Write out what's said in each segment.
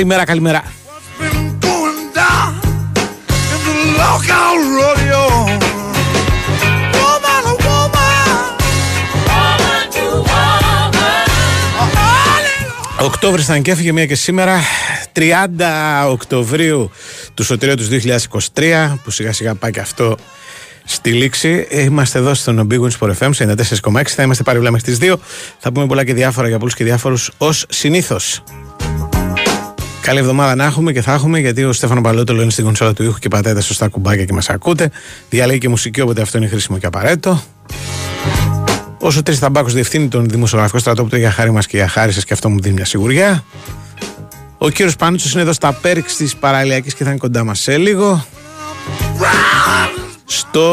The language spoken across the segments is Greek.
woman, hallelujah. Οκτώβρη ήταν και έφυγε μία και σήμερα. 30 Οκτωβρίου του Σωτηρίου του 2023, που σιγά σιγά πάει και αυτό στη λήξη. Ε, Είμαστε εδώ στον Big Wins Sport FM 94,6. Θα είμαστε πάρει μέχρι τις 2. Θα πούμε πολλά και διάφορα για πολλούς και διάφορους ως συνήθως. Καλή εβδομάδα να έχουμε και θα έχουμε γιατί ο Στέφανο Παλότολο είναι στην κονσόλα του ήχου και πατάει τα σωστά κουμπάκια και μας ακούτε. Διαλέγει και μουσική, οπότε αυτό είναι χρήσιμο και απαραίτητο. Όσο τρεις ταμπάκο διευθύνει τον δημοσιογραφικό στρατόπεδο για χάρη μας και για χάρη σας και αυτό μου δίνει μια σιγουριά. Ο κύριος Πάνουτσο είναι εδώ στα πέρξ τη παραλιακή και θα είναι κοντά μας σε λίγο. Στο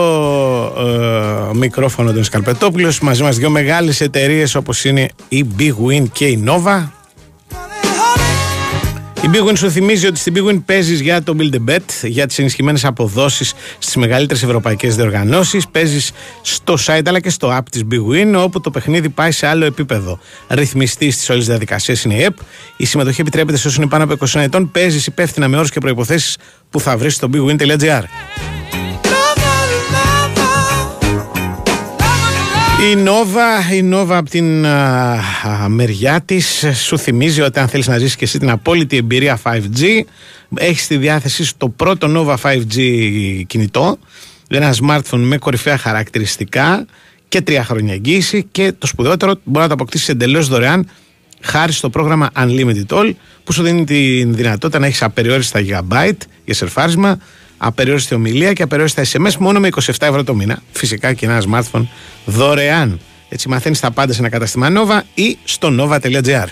ε, μικρόφωνο των Σκαλπετόπουλος μαζί μας δύο μεγάλες εταιρείες όπως είναι η Big Win και η Nova η Big Win σου θυμίζει ότι στην Big Win παίζεις για το Build a Bet, για τις ενισχυμένες αποδόσεις στις μεγαλύτερες ευρωπαϊκές διοργανώσεις. Παίζεις στο site αλλά και στο app της Big Win, όπου το παιχνίδι πάει σε άλλο επίπεδο. Ρυθμιστής της όλης διαδικασίας είναι η ΕΠ. Η συμμετοχή επιτρέπεται σε όσους είναι πάνω από 20 ετών. Παίζεις υπεύθυνα με όρους και προποθέσει που θα βρεις στο bigwin.gr. Η Νόβα, η Νόβα από την α, α, μεριά της σου θυμίζει ότι αν θέλεις να ζήσεις και εσύ την απόλυτη εμπειρία 5G, έχεις στη διάθεσή σου το πρώτο Nova 5G κινητό. Ένα smartphone με κορυφαία χαρακτηριστικά και τρία χρόνια εγγύηση. Και το σπουδαιότερο, μπορεί να το αποκτήσεις εντελώς δωρεάν χάρη στο πρόγραμμα Unlimited All, που σου δίνει τη δυνατότητα να έχεις απεριόριστα gigabyte για σερφάρισμα, απεριόριστη ομιλία και απεριόριστα SMS μόνο με 27 ευρώ το μήνα. Φυσικά και ένα smartphone δωρεάν. Έτσι μαθαίνεις τα πάντα σε ένα κατάστημα Nova ή στο nova.gr.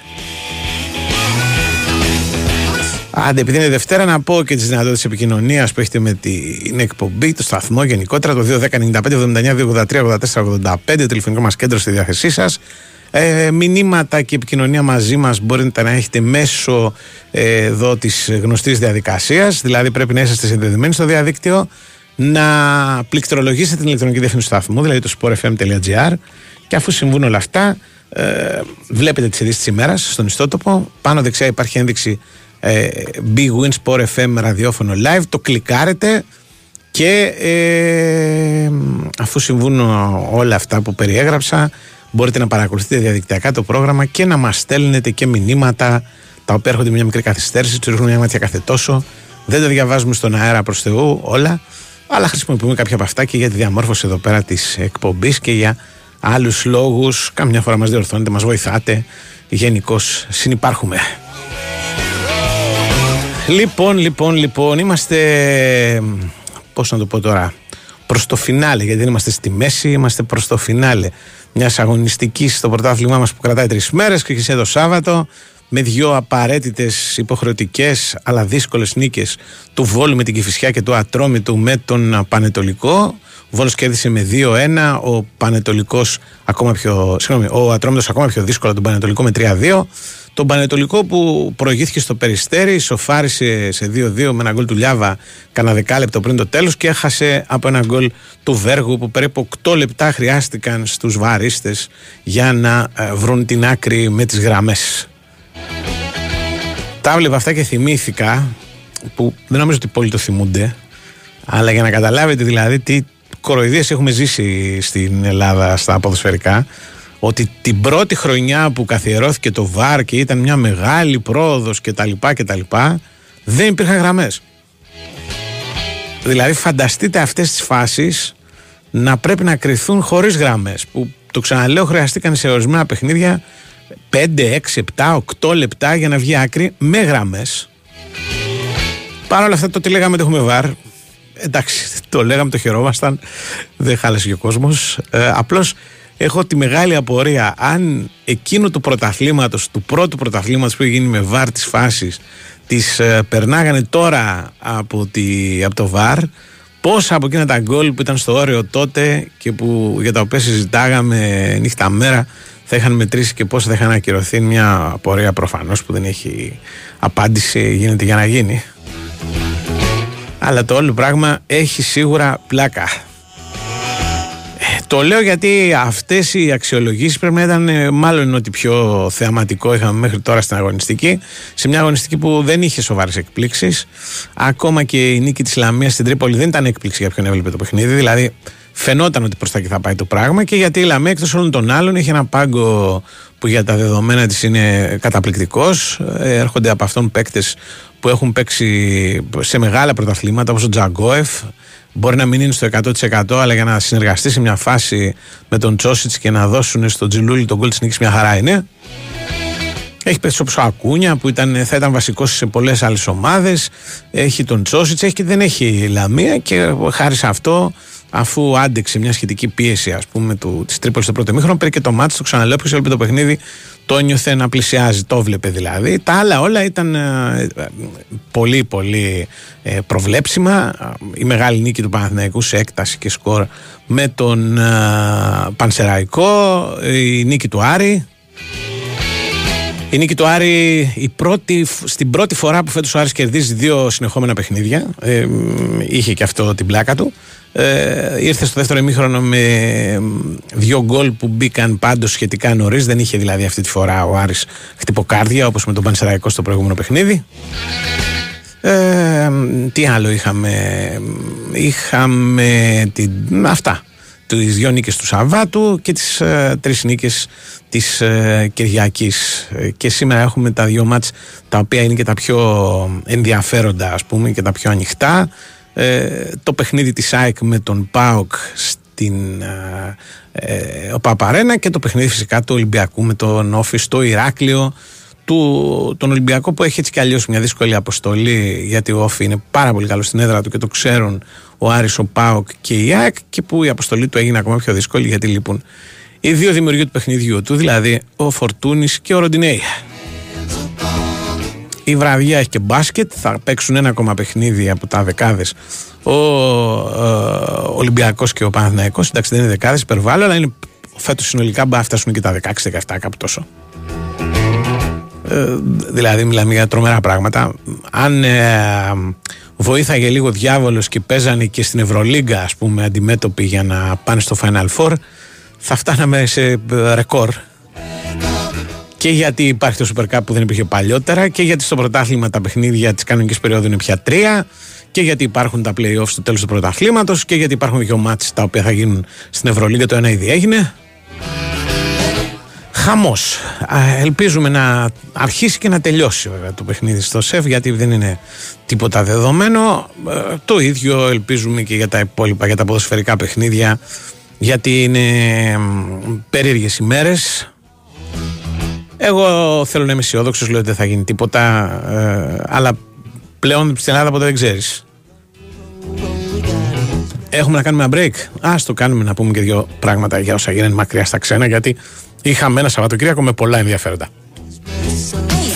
Άντε, επειδή είναι Δευτέρα, να πω και τις δυνατότητες επικοινωνίας που έχετε με την εκπομπή, το σταθμό γενικότερα, το 210-95-79-283-84-85, το τηλεφωνικό μας κέντρο στη διάθεσή σας. Ε, μηνύματα και επικοινωνία μαζί μας μπορείτε να έχετε μέσω ε, εδώ της γνωστής διαδικασίας. Δηλαδή πρέπει να είσαστε συνδεδεμένοι στο διαδίκτυο να πληκτρολογήσετε την ηλεκτρονική διεύθυνση του σταθμού δηλαδή το sportfm.gr και αφού συμβούν όλα αυτά ε, βλέπετε τις ειδήσεις της ημέρας στον ιστότοπο. Πάνω δεξιά υπάρχει ένδειξη ε, Big Win Sport FM ραδιόφωνο live. Το κλικάρετε και ε, αφού συμβούν όλα αυτά που περιέγραψα μπορείτε να παρακολουθείτε διαδικτυακά το πρόγραμμα και να μας στέλνετε και μηνύματα τα οποία έρχονται με μια μικρή καθυστέρηση, τους ρίχνουμε μια ματιά κάθε τόσο. Δεν τα διαβάζουμε στον αέρα προς Θεού όλα, αλλά χρησιμοποιούμε κάποια από αυτά και για τη διαμόρφωση εδώ πέρα της εκπομπής και για άλλους λόγους. Καμιά φορά μας διορθώνετε, μας βοηθάτε. Γενικώς συνυπάρχουμε. Λοιπόν, λοιπόν, λοιπόν, είμαστε. Πώς να το πω τώρα. Προς το φινάλε, γιατί δεν είμαστε στη μέση, είμαστε προς το φινάλε μιας αγωνιστικής στο πρωτάθλημά μας που κρατάει τρεις μέρες και έχει το Σάββατο με δύο απαραίτητες υποχρεωτικές αλλά δύσκολες νίκες του Βόλου με την Κυφυσιά και του Ατρόμητου με τον Πανετολικό. Ο Βόλος κέρδισε με 2-1, ο Πανετολικός ακόμα πιο, συγγνώμη, ο Ατρόμητος ακόμα πιο δύσκολα τον Πανετολικό με 3-2. Τον Πανετολικό που προηγήθηκε στο Περιστέρι, σοφάρισε σε 2-2 με ένα γκολ του Λιάβα κανένα δεκάλεπτο πριν το τέλος και έχασε από ένα γκολ του Βέργου που περίπου 8 λεπτά χρειάστηκαν στους βαρίστες για να ε, βρουν την άκρη με τις γραμμές. Τα έβλεπα αυτά και θυμήθηκα που δεν νομίζω ότι πολλοί το θυμούνται αλλά για να καταλάβετε δηλαδή τι κοροϊδίες έχουμε ζήσει στην Ελλάδα στα ποδοσφαιρικά ότι την πρώτη χρονιά που καθιερώθηκε το ΒΑΡ και ήταν μια μεγάλη πρόοδος και τα λοιπά και τα λοιπά δεν υπήρχαν γραμμές. Δηλαδή φανταστείτε αυτές τις φάσεις να πρέπει να κρυθούν χωρίς γραμμές που το ξαναλέω χρειαστήκαν σε ορισμένα παιχνίδια 5, 6, 7, 8 λεπτά για να βγει άκρη με γραμμές. Παρ' όλα αυτά το τι λέγαμε το έχουμε βάρ. Εντάξει, το λέγαμε, το χαιρόμασταν. Δεν χάλασε και ο κόσμος. Ε, απλώς έχω τη μεγάλη απορία αν εκείνο του πρωταθλήματος, του πρώτου πρωταθλήματος που γίνει με βάρ της φάσης, τις ε, περνάγανε τώρα από, τη, από το βάρ, πόσα από εκείνα τα γκολ που ήταν στο όριο τότε και που, για τα οποία συζητάγαμε νύχτα μέρα θα είχαν μετρήσει και πόσα θα είχαν ακυρωθεί μια απορία προφανώς που δεν έχει απάντηση γίνεται για να γίνει. Αλλά το όλο πράγμα έχει σίγουρα πλάκα Το λέω γιατί αυτές οι αξιολογήσεις πρέπει να ήταν ε, μάλλον ότι πιο θεαματικό είχαμε μέχρι τώρα στην αγωνιστική. Σε μια αγωνιστική που δεν είχε σοβαρές εκπλήξεις. Ακόμα και η νίκη της Λαμίας στην Τρίπολη δεν ήταν έκπληξη για ποιον έβλεπε το παιχνίδι. Δηλαδή φαινόταν ότι προς τα εκεί θα πάει το πράγμα και γιατί η Λαμία εκτός όλων των άλλων έχει ένα πάγκο που για τα δεδομένα της είναι καταπληκτικός. Ε, έρχονται από αυτόν παίκτες που έχουν παίξει σε μεγάλα πρωταθλήματα όπως ο Τζαγκόεφ, Μπορεί να μην είναι στο 100% αλλά για να συνεργαστεί σε μια φάση με τον Τσόσιτ και να δώσουν στον Τζιλούλη τον γκολ τη νίκης μια χαρά είναι. Έχει πέσει όπως ο Ακούνια που ήταν, θα ήταν βασικός σε πολλές άλλες ομάδες. Έχει τον Τσόσιτ, έχει και δεν έχει Λαμία και χάρη σε αυτό, αφού άντεξε μια σχετική πίεση ας πούμε της Τρίπολης στο πρώτο μήχρονο, πήρε και το μάτι, το ξαναλέω, ποιος έλειπε το παιχνίδι το νιώθε να πλησιάζει, το βλέπε δηλαδή. Τα άλλα όλα ήταν ε, πολύ πολύ ε, προβλέψιμα. Η μεγάλη νίκη του Παναθηναϊκού σε έκταση και σκορ με τον ε, Πανσεραϊκό, η νίκη του Άρη. Η νίκη του Άρη η πρώτη, στην πρώτη φορά που φέτος ο Άρης κερδίζει δύο συνεχόμενα παιχνίδια. είχε και αυτό την πλάκα του. Ε, ήρθε στο δεύτερο ημίχρονο με δύο γκολ που μπήκαν πάντως σχετικά νωρίς. Δεν είχε δηλαδή αυτή τη φορά ο Άρης χτυποκάρδια όπως με τον Πανσεραϊκό στο προηγούμενο παιχνίδι. Ε, τι άλλο είχαμε; Είχαμε την, αυτά. Τις δύο νίκες του Σαββάτου και τις ε, τρεις νίκες της ε, Κυριακής. Ε, και σήμερα έχουμε τα δύο μάτς τα οποία είναι και τα πιο ενδιαφέροντα ας πούμε και τα πιο ανοιχτά. Ε, το παιχνίδι της ΑΕΚ με τον ΠΑΟΚ στην ε, ε Παπαρένα και το παιχνίδι φυσικά του Ολυμπιακού με τον Όφη στο Ηράκλειο του, τον Ολυμπιακό που έχει έτσι κι αλλιώς μια δύσκολη αποστολή γιατί ο Όφη είναι πάρα πολύ καλός στην έδρα του και το ξέρουν ο Άρης, ο ΠΑΟΚ και η ΑΕΚ και που η αποστολή του έγινε ακόμα πιο δύσκολη γιατί λείπουν οι δύο δημιουργοί του παιχνιδιού του δηλαδή ο Φορτούνης και ο Ροντινέη. Η βραδιά έχει και μπάσκετ. Θα παίξουν ένα ακόμα παιχνίδι από τα δεκάδες ο ε, Ολυμπιακός και ο Παναθυναϊκό. Εντάξει, δεν είναι δεκάδες, υπερβάλλω, αλλά είναι φέτος συνολικά μπα φτάσουν και τα 16-17, κάπου τόσο. Ε, δηλαδή, μιλάμε για τρομερά πράγματα. Αν ε, βοήθαγε λίγο διάβολος και παίζανε και στην Ευρωλίγκα, ας πούμε, αντιμέτωποι για να πάνε στο Final Four, θα φτάναμε σε ε, ρεκόρ και γιατί υπάρχει το Super Cup που δεν υπήρχε παλιότερα και γιατί στο πρωτάθλημα τα παιχνίδια της κανονικής περίοδου είναι πια τρία και γιατί υπάρχουν τα playoffs στο τέλος του πρωταθλήματος και γιατί υπάρχουν δύο μάτς τα οποία θα γίνουν στην Ευρωλίγα. Το ένα ήδη έγινε. Χαμός. Ελπίζουμε να αρχίσει και να τελειώσει βέβαια το παιχνίδι στο ΣΕΦ γιατί δεν είναι τίποτα δεδομένο. Ε, το ίδιο ελπίζουμε και για τα υπόλοιπα, για τα ποδοσφαιρικά παιχνίδια γιατί είναι περίεργες ημέρες εγώ θέλω να είμαι αισιόδοξος, λέω ότι δεν θα γίνει τίποτα. Ε, αλλά πλέον στην Ελλάδα ποτέ δεν ξέρεις. Έχουμε να κάνουμε ένα break. Α το κάνουμε να πούμε και δύο πράγματα για όσα γίνανε μακριά στα ξένα, γιατί είχαμε ένα Σαββατοκύριακο με πολλά ενδιαφέροντα.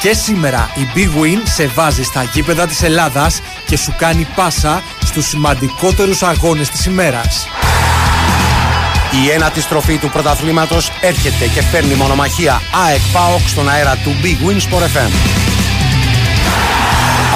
Και σήμερα η Big Win σε βάζει στα γήπεδα της Ελλάδας και σου κάνει πάσα στους σημαντικότερους αγώνες της ημέρας. Η ένατη στροφή του πρωταθλήματος έρχεται και φέρνει μονομαχία ΑΕΚ ΠΑΟΚ στον αέρα του Big Win Sport FM.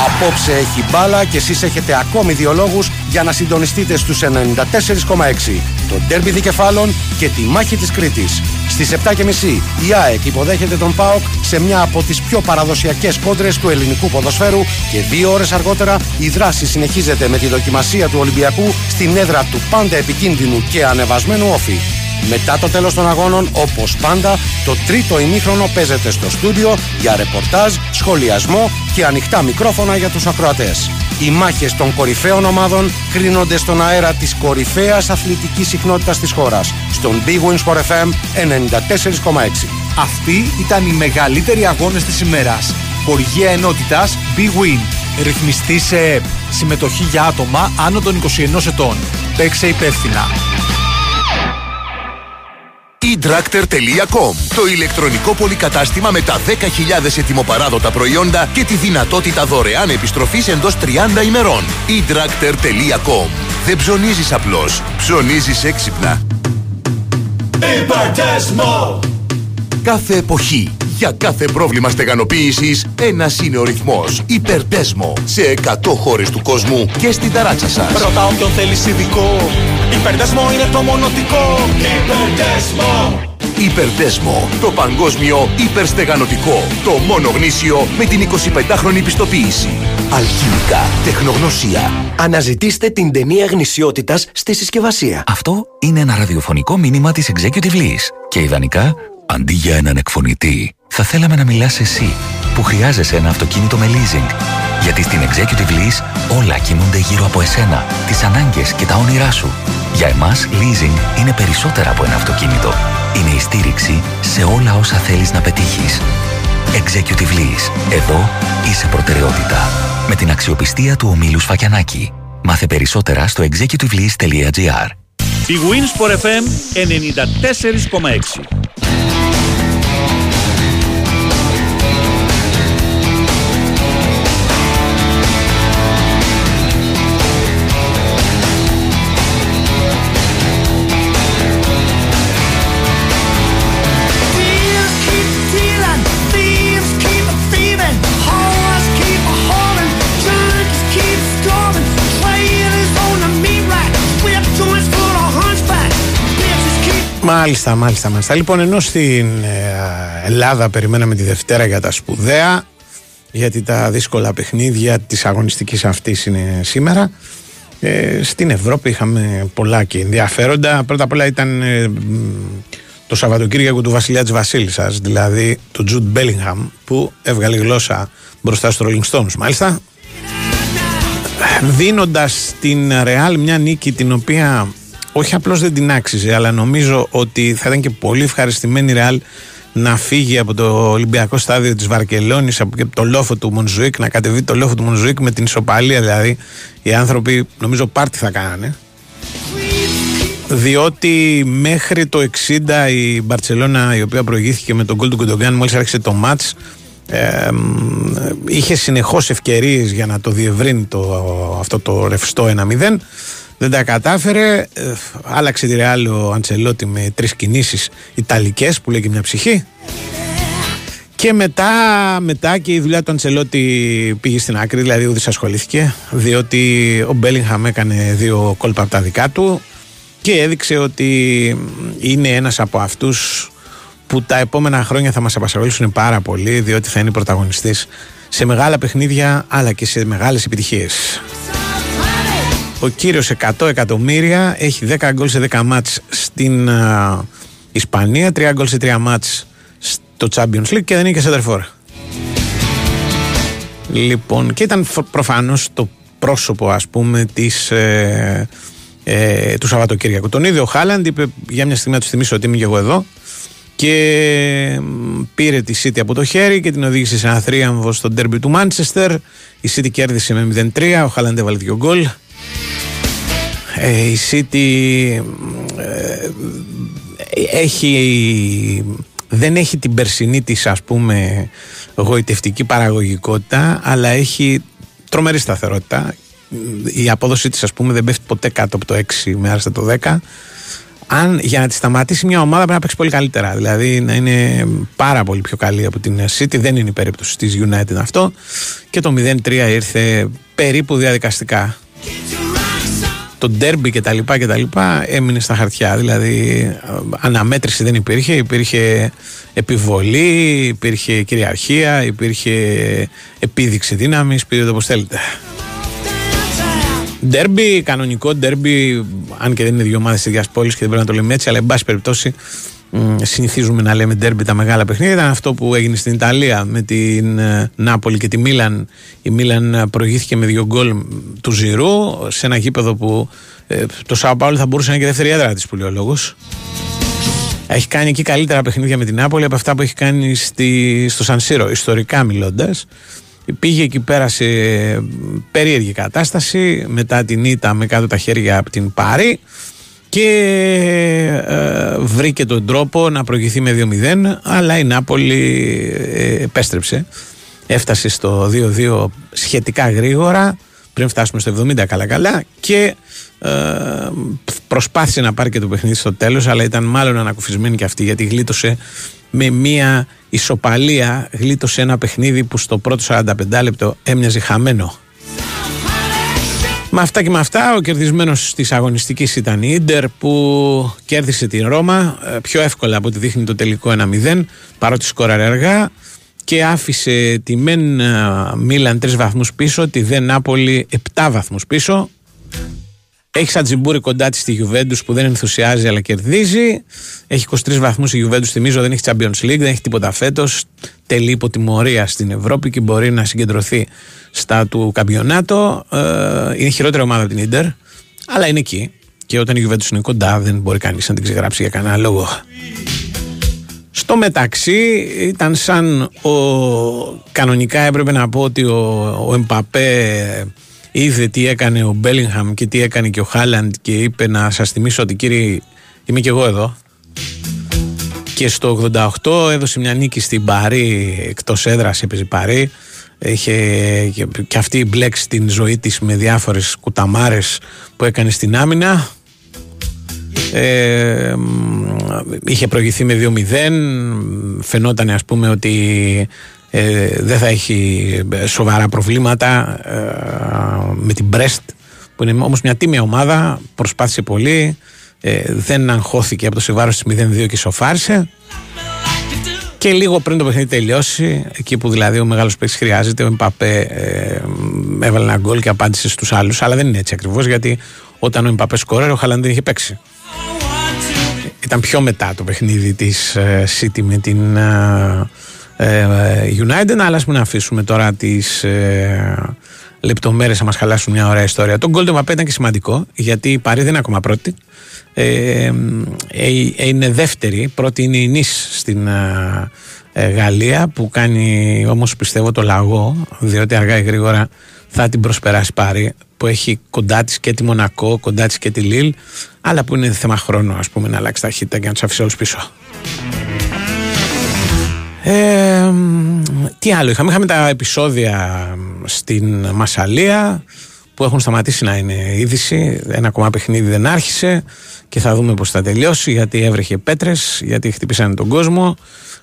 Απόψε έχει μπάλα και εσείς έχετε ακόμη δύο λόγους για να συντονιστείτε στους 94,6. Το ντέρμπι δικεφάλων και τη μάχη της Κρήτης. Στις 7.30 η ΑΕΚ υποδέχεται τον ΠΑΟΚ σε μια από τις πιο παραδοσιακές κόντρες του ελληνικού ποδοσφαίρου και δύο ώρες αργότερα η δράση συνεχίζεται με τη δοκιμασία του Ολυμπιακού στην έδρα του πάντα επικίνδυνου και ανεβασμένου όφη. Μετά το τέλος των αγώνων, όπως πάντα, το τρίτο ημίχρονο παίζεται στο στούντιο για ρεπορτάζ, σχολιασμό και ανοιχτά μικρόφωνα για τους ακροατές. Οι μάχες των κορυφαίων ομάδων κρίνονται στον αέρα της κορυφαίας αθλητικής συχνότητας της χώρας, στον Big Wins for FM 94,6. Αυτοί ήταν οι μεγαλύτεροι αγώνες της ημέρας. Χορηγία ενότητας Big Win. Ρυθμιστή σε ΕΠ. Συμμετοχή για άτομα άνω των 21 ετών. Παίξε υπεύθυνα. eDractor.com Το ηλεκτρονικό πολυκατάστημα με τα 10.000 ετοιμοπαράδοτα προϊόντα και τη δυνατότητα δωρεάν επιστροφής εντός 30 ημερών. eDractor.com Δεν ψωνίζεις απλώς, ψωνίζεις έξυπνα. Υπερτέσμο! Κάθε εποχή, για κάθε πρόβλημα στεγανοποίησης, ένας είναι ο ρυθμός. Υπερτέσμο. Σε 100 χώρες του κόσμου και στην ταράτσα σας. Ρωτά όποιον θέλεις ειδικό. Υπερτέσμο είναι το μονοτικό. Υπερτέσμο! Υπερτέσμο. Το παγκόσμιο υπερστεγανοτικό. Το μόνο γνήσιο με την 25χρονη πιστοποίηση. Αλχημικά. Τεχνογνωσία. Αναζητήστε την ταινία γνησιότητας στη συσκευασία. Αυτό είναι ένα ραδιοφωνικό μήνυμα της Executive Lease. Και ιδανικά, αντί για έναν εκφωνητή, θα θέλαμε να μιλάς εσύ, που χρειάζεσαι ένα αυτοκίνητο με leasing. Γιατί στην Executive Lease όλα κινούνται γύρω από εσένα, τις ανάγκες και τα όνειρά σου. Για εμάς, leasing είναι περισσότερα από ένα αυτοκίνητο. Είναι η στήριξη σε όλα όσα θέλεις να πετύχεις. Executive Lease. Εδώ είσαι προτεραιότητα. Με την αξιοπιστία του ομίλου Σφακιανάκη. Μάθε περισσότερα στο executivelease.gr. Η Wins for FM 94,6. Μάλιστα, μάλιστα, μάλιστα. Λοιπόν, ενώ στην ε, Ελλάδα περιμέναμε τη Δευτέρα για τα σπουδαία, γιατί τα δύσκολα παιχνίδια της αγωνιστικής αυτής είναι σήμερα, ε, στην Ευρώπη είχαμε πολλά και ενδιαφέροντα. Πρώτα απ' όλα ήταν ε, μ, το Σαββατοκύριακο του Βασιλιά της Βασίλισσας, δηλαδή του Τζουντ Μπέλιγχαμ, που έβγαλε γλώσσα μπροστά στους Rolling Stones, μάλιστα. Δίνοντας την Ρεάλ μια νίκη την οποία όχι απλώς δεν την άξιζε, αλλά νομίζω ότι θα ήταν και πολύ ευχαριστημένη η Ρεάλ να φύγει από το Ολυμπιακό στάδιο της Βαρκελόνης από και το λόφο του Μονζουίκ, να κατεβεί το λόφο του Μονζουίκ με την ισοπαλία δηλαδή οι άνθρωποι νομίζω πάρτι θα κάνανε. Διότι μέχρι το 60 η Μπαρτσελώνα η οποία προηγήθηκε με τον γκολ του Κοντογκάν μόλις άρχισε το μάτς ε, μ, είχε συνεχώς ευκαιρίες για να το διευρύνει το, αυτό το ρευστό 1-0 δεν τα κατάφερε ε, άλλαξε τη Ρεάλ ο Αντσελότη με τρεις κινήσεις ιταλικές που λέει και μια ψυχή και μετά, μετά και η δουλειά του Αντσελότη πήγε στην άκρη, δηλαδή ούτε ασχολήθηκε, διότι ο Μπέλιγχαμ έκανε δύο κόλπα από τα δικά του και έδειξε ότι είναι ένας από αυτούς που τα επόμενα χρόνια θα μας απασχολήσουν πάρα πολύ, διότι θα είναι πρωταγωνιστής σε μεγάλα παιχνίδια αλλά και σε μεγάλες επιτυχίες. Ο κύριος 100 εκατομμύρια έχει 10 γκολ σε 10 μάτς στην α, Ισπανία, 3 γκολ σε 3 μάτς στο Champions League και δεν είναι και σεντερφόρ. Λοιπόν, και ήταν προφανώς το πρόσωπο ας πούμε της, ε, ε, του Σαββατοκύριακου. Τον ίδιο ο Χάλαντ είπε για μια στιγμή να τους θυμίσω ότι είμαι και εγώ εδώ και μ, πήρε τη City από το χέρι και την οδήγησε σε ένα θρίαμβο στο ντέρμπι του Μάντσεστερ. Η City κέρδισε με 0-3, ο Χάλαντ έβαλε δύο γκολ. Ε, η City ε, έχει, δεν έχει την περσινή της ας πούμε γοητευτική παραγωγικότητα αλλά έχει τρομερή σταθερότητα. Η απόδοσή της ας πούμε δεν πέφτει ποτέ κάτω από το 6 με άρεστε το 10 αν για να τη σταματήσει μια ομάδα πρέπει να παίξει πολύ καλύτερα. Δηλαδή να είναι πάρα πολύ πιο καλή από την City. Δεν είναι η περίπτωση της United αυτό. Και το 0-3 ήρθε περίπου διαδικαστικά το ντέρμπι και τα λοιπά και τα λοιπά έμεινε στα χαρτιά. Δηλαδή ε, αναμέτρηση δεν υπήρχε, υπήρχε επιβολή, υπήρχε κυριαρχία, υπήρχε επίδειξη δύναμης, πήρε το όπως θέλετε. Ντέρμπι, κανονικό ντέρμπι, αν και δεν είναι δύο ομάδες της ίδιας πόλης και δεν πρέπει να το λέμε έτσι, αλλά εν πάση περιπτώσει μ, συνηθίζουμε να λέμε ντέρμπι τα μεγάλα παιχνίδια. Ήταν αυτό που έγινε στην Ιταλία με την ε, Νάπολη και τη Μίλαν. Η Μίλαν ε, προηγήθηκε με δύο γκολ του Ζηρού σε ένα γήπεδο που ε, το Σάο Πάολο θα μπορούσε να είναι και δεύτερη έδρα της, που λέει ο λόγος. Έχει κάνει εκεί καλύτερα παιχνίδια με την Νάπολη από αυτά που έχει κάνει στη, στο Σανσίρο, ιστορικά μιλώντας. Πήγε εκεί πέρα σε περίεργη κατάσταση μετά την ήττα με κάτω τα χέρια από την Πάρη και ε, βρήκε τον τρόπο να προηγηθεί με 2-0 αλλά η Νάπολη ε, επέστρεψε. Έφτασε στο 2-2 σχετικά γρήγορα πριν φτάσουμε στο 70 καλά καλά και ε, προσπάθησε να πάρει και το παιχνίδι στο τέλος αλλά ήταν μάλλον ανακουφισμένη και αυτή γιατί γλίτωσε με μία ισοπαλία γλίτωσε ένα παιχνίδι που στο πρώτο 45 λεπτό έμοιαζε χαμένο με αυτά και με αυτά, ο κερδισμένος της αγωνιστικής ήταν η Ιντερ που κέρδισε την Ρώμα ε, πιο εύκολα από ό,τι δείχνει το τελικό 1-0, παρότι σκόραρε αργά και άφησε τη Μεν ε, Μίλαν 3 βαθμούς πίσω, τη Δε Νάπολη 7 βαθμούς πίσω. Έχει Σατζιμπούρη κοντά της στη Γιουβέντους που δεν ενθουσιάζει αλλά κερδίζει. Έχει 23 βαθμούς η Γιουβέντους, θυμίζω δεν έχει Champions League, δεν έχει τίποτα φέτος. Τελεί υποτιμωρία στην Ευρώπη και μπορεί να συγκεντρωθεί στα του καμπιονάτο. Ε, είναι χειρότερη ομάδα από την ντερ, αλλά είναι εκεί. Και όταν η Γιουβέντους είναι κοντά, δεν μπορεί κανείς να την ξεγράψει για κανένα λόγο. Στο μεταξύ ήταν σαν ο... κανονικά έπρεπε να πω ότι ο, ο Εμπαπέ είδε τι έκανε ο Μπέλιγχαμ και τι έκανε και ο Χάλαντ και είπε να σας θυμίσω ότι κύριε είμαι και εγώ εδώ. Και στο 88 έδωσε μια νίκη στην Παρή εκτός έδρας έπαιζε Παρή. Είχε και αυτή μπλέξει την ζωή της με διάφορες κουταμάρες που έκανε στην άμυνα. Ε, είχε προηγηθεί με 2-0 φαινόταν ας πούμε ότι ε, δεν θα έχει σοβαρά προβλήματα ε, με την Brest που είναι όμως μια τίμια ομάδα προσπάθησε πολύ ε, δεν αγχώθηκε από το σεβάρος της 0-2 και σοφάρισε και λίγο πριν το παιχνίδι τελειώσει, εκεί που δηλαδή ο μεγάλος παίκτης χρειάζεται, ο Εμπαπέ ε, έβαλε ένα γκολ και απάντησε στους άλλους. Αλλά δεν είναι έτσι ακριβώς, γιατί όταν ο Εμπαπέ σκόρερε, ο Χαλάνδη δεν είχε παίξει. Ήταν πιο μετά το παιχνίδι της ε, City με την ε, ε, United, αλλά ας μην αφήσουμε τώρα τις ε, λεπτομέρειες να μας χαλάσουν μια ωραία ιστορία. Το γκολ του Εμπαπέ ήταν και σημαντικό, γιατί η Παρή δεν είναι ακόμα πρώτη. Ε, είναι δεύτερη, πρώτη είναι η Νης στην Γαλλία που κάνει όμως πιστεύω το λαγό διότι αργά ή γρήγορα θα την προσπεράσει πάρει που έχει κοντά της και τη Μονακό, κοντά της και τη Λίλ αλλά που είναι θέμα χρόνου ας πούμε να αλλάξει ταχύτητα και να τους αφήσει όλους πίσω. Ε, τι άλλο είχαμε, είχαμε τα επεισόδια στην Μασαλία που έχουν σταματήσει να είναι είδηση. Ένα ακόμα παιχνίδι δεν άρχισε και θα δούμε πώς θα τελειώσει γιατί έβρεχε πέτρες, γιατί χτυπήσανε τον κόσμο,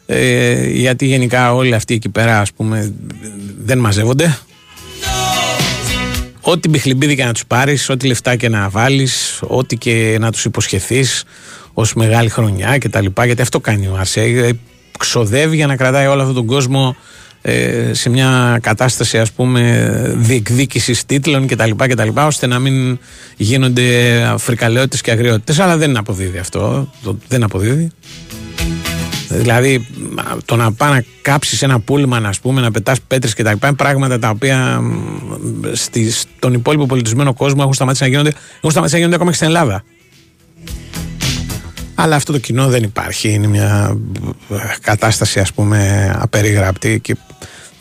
ε, γιατί γενικά όλοι αυτοί εκεί πέρα ας πούμε δεν μαζεύονται. Ό,τι μπιχλιμπίδι και να τους πάρεις, ό,τι λεφτά και να βάλεις, ό,τι και να τους υποσχεθείς ως μεγάλη χρονιά και τα λοιπά, γιατί αυτό κάνει ο Αρσέ. Ε, ξοδεύει για να κρατάει όλο αυτόν τον κόσμο ε, σε μια κατάσταση ας πούμε διεκδίκησης τίτλων κτλ, κτλ ώστε να μην γίνονται φρικαλαιότητες και αγριότητες. Αλλά δεν αποδίδει αυτό. Δεν αποδίδει. Δηλαδή το να πάει να κάψεις ένα πούλμαν, ας πούμε, να πετάς πέτρες και τα λοιπά είναι πράγματα τα οποία στη, στον υπόλοιπο πολιτισμένο κόσμο έχουν σταματήσει να γίνονται, έχουν σταματήσει να γίνονται ακόμα και στην Ελλάδα. Αλλά αυτό το κοινό δεν υπάρχει. Είναι μια ε, κατάσταση ας πούμε απεριγραπτή και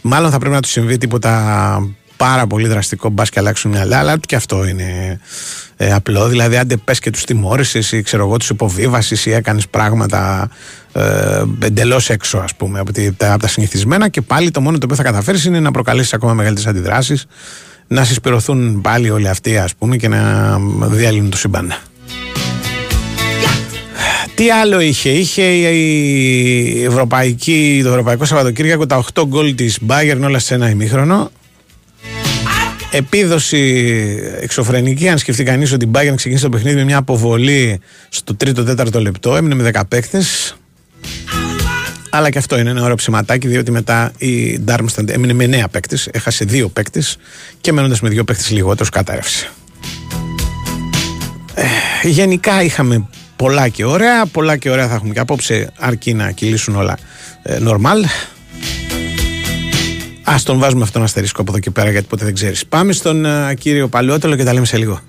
μάλλον θα πρέπει να του συμβεί τίποτα πάρα πολύ δραστικό μπας και αλλάξουν μυαλά, αλλά και αυτό είναι ε, απλό. Δηλαδή, αν πες και τους τιμώρησες ή ξέρω εγώ, τους υποβίβαση ή έκανες πράγματα ε, εντελώς έξω, ας πούμε, από, από τα συνηθισμένα και πάλι το μόνο το οποίο θα καταφέρεις είναι να προκαλέσεις ακόμα μεγαλύτερες αντιδράσεις, να συσπηρωθούν πάλι όλοι αυτοί, ας πούμε, και να διαλύνουν το σύμπαν. Τι άλλο είχε, είχε η Ευρωπαϊκή, το Ευρωπαϊκό Σαββατοκύριακο τα 8 γκολ της Bayern όλα σε ένα ημίχρονο. Επίδοση εξωφρενική, αν σκεφτεί κανείς ότι η Bayern ξεκίνησε το παιχνίδι με μια αποβολή στο 3ο-4ο λεπτό, έμεινε με 10 παίκτε. Αλλά και αυτό είναι ένα ωραίο ψηματάκι, διότι μετά η Darmstadt έμεινε με 9 παίκτες, έχασε 2 παίκτες και μένοντας με 2 παίκτες λιγότερους κατάρρευσε. Ε, γενικά είχαμε πολλά και ωραία. Πολλά και ωραία θα έχουμε και απόψε, αρκεί να κυλήσουν όλα ε, normal. Α τον βάζουμε αυτόν αστερίσκο από εδώ και πέρα, γιατί ποτέ δεν ξέρεις. Πάμε στον ε, κύριο Παλαιότελο και τα λέμε σε λίγο.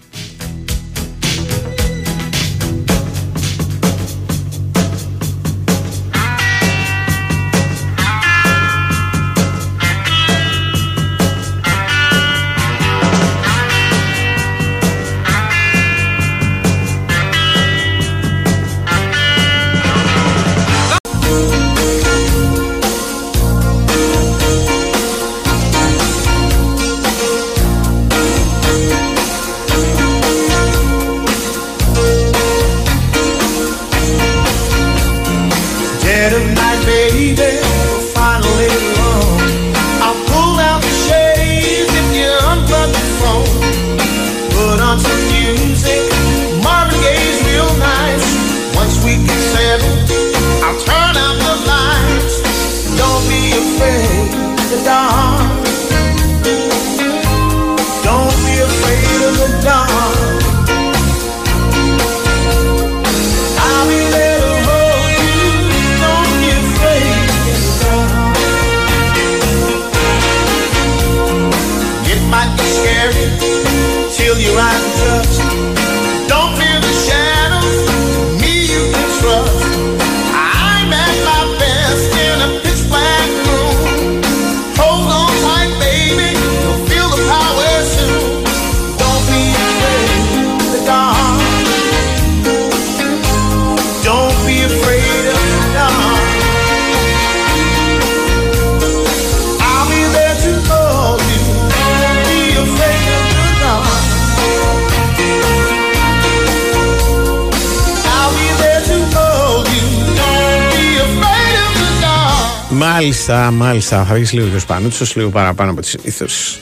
Μάλιστα, μάλιστα. Θα βγει λίγο και ο Σπανούτσος, λίγο παραπάνω από τη συνήθως.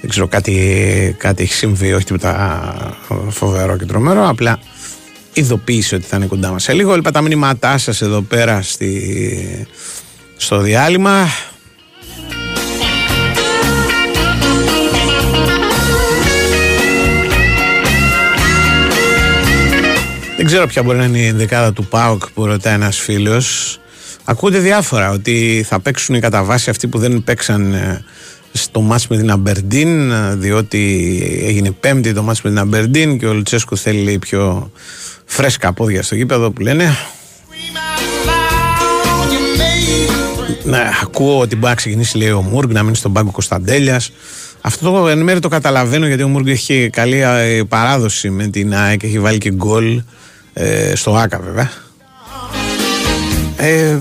Δεν ξέρω, κάτι, κάτι έχει συμβεί, όχι τίποτα φοβερό και τρομερό. Απλά ειδοποίησε ότι θα είναι κοντά μας σε λίγο. Έλπα τα μηνύματά σας εδώ πέρα στη, στο διάλειμμα. Δεν ξέρω ποια μπορεί να είναι η δεκάδα του ΠΑΟΚ που ρωτάει ένας φίλος. Ακούτε διάφορα ότι θα παίξουν οι κατά βάση αυτοί που δεν παίξαν ε, στο μάτς με την Αμπερντίν ε, διότι έγινε πέμπτη το μάτς με την Αμπερντίν και ο Λουτσέσκου θέλει λέει, πιο φρέσκα πόδια στο γήπεδο που λένε ναι, ακούω ότι μπορεί να ξεκινήσει λέει ο Μούργκ να μείνει στον πάγκο Κωνσταντέλιας. Αυτό το εν μέρει το καταλαβαίνω γιατί ο Μούργκ έχει καλή ε, παράδοση με την ΑΕΚ και έχει βάλει και γκολ ε, στο ΆΚΑ βέβαια. Ε,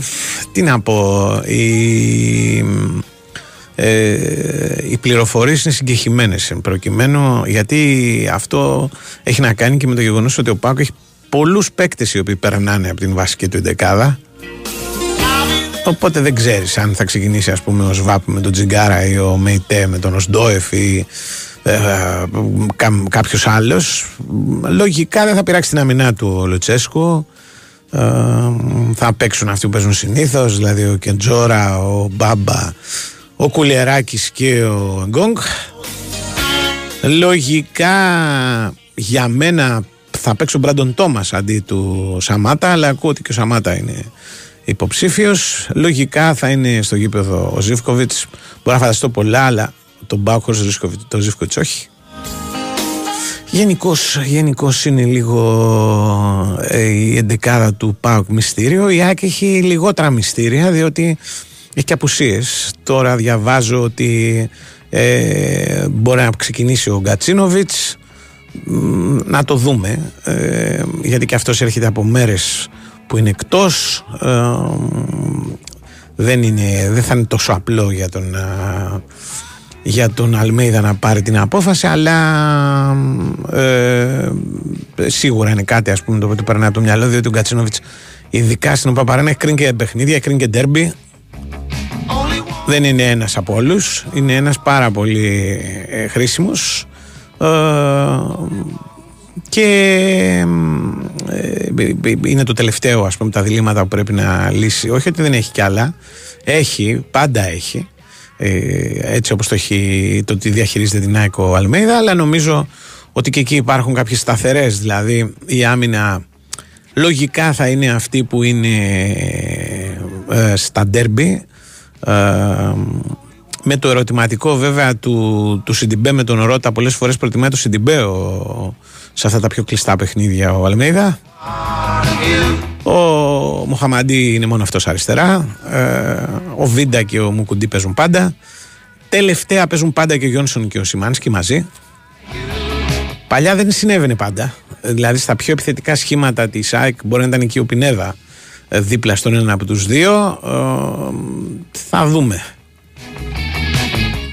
τι να πω, οι, ε, οι πληροφορίες είναι συγκεχημένες εν προκειμένου γιατί αυτό έχει να κάνει και με το γεγονός ότι ο Πάκο έχει πολλούς παίκτες οι οποίοι περνάνε από την βασική του εντεκάδα Οπότε δεν ξέρεις αν θα ξεκινήσει ας πούμε ο Σβάπ με τον Τζιγκάρα ή ο Μεϊτέ με τον Οσντόεφ ή ε, κα, κάποιος άλλος. Λογικά δεν θα πειράξει την αμυνά του ο Λουτσέσκου. Ε, θα παίξουν αυτοί που παίζουν συνήθως, δηλαδή ο Κεντζόρα, ο Μπάμπα, ο Κουλιεράκης και ο Γκόγκ. Λογικά για μένα θα παίξει ο Μπράντον Τόμας αντί του Σαμάτα, αλλά ακούω ότι και ο Σαμάτα είναι υποψήφιος. Λογικά θα είναι στο γήπεδο ο Ζήφκοβιτς. Μπορώ να φανταστώ πολλά, αλλά τον πάω χωρίς το Ζήφκοβιτς όχι. Γενικώς γενικώς είναι λίγο ε, η εντεκάδα του ΠΑΟΚ μυστήριο. Η ΑΕΚ έχει λιγότερα μυστήρια διότι έχει και απουσίες. Τώρα διαβάζω ότι ε, μπορεί να ξεκινήσει ο Γκατσίνοβιτς να το δούμε ε, γιατί και αυτός έρχεται από μέρες που είναι εκτός ε, δεν, είναι, δεν θα είναι τόσο απλό για τον, ε, για τον Αλμέιδα να πάρει την απόφαση αλλά ε, σίγουρα είναι κάτι ας πούμε το οποίο περνάει από το μυαλό διότι ο Γκατσίνοβιτς ειδικά στην Παπαρένα έχει κρίνει και παιχνίδια, έχει κρίνει και ντέρμπι. Δεν είναι ένας από όλους είναι ένας πάρα πολύ ε, χρήσιμος. Ε, και ε, είναι το τελευταίο ας πούμε τα διλήμματα που πρέπει να λύσει. Όχι ότι δεν έχει κι άλλα έχει, πάντα έχει. ε, έτσι όπως το έχει το ότι διαχειρίζεται την ΑΕΚ ο Αλμέιδα αλλά νομίζω ότι και εκεί υπάρχουν κάποιες σταθερές. Δηλαδή η άμυνα λογικά θα είναι αυτή που είναι ε, στα ντέρμπι. Με το ερωτηματικό βέβαια του, του Σιντιμπέ με τον Ρότα πολλές φορές προτιμάει το Σιντιμπέ ο, σε αυτά τα πιο κλειστά παιχνίδια ο Αλμέιδα ο Μοχαμαντή είναι μόνο αυτός αριστερά. Ε, ο Βίντα και ο Μουκουντή παίζουν πάντα. Τελευταία παίζουν πάντα και ο Γιόνσον και ο Σιμάνσκι μαζί. Παλιά δεν συνέβαινε πάντα. Δηλαδή στα πιο επιθετικά σχήματα της ΑΕΚ μπορεί να ήταν εκεί ο Πινέδα ε, δίπλα στον ένα από τους δύο. Ε, θα δούμε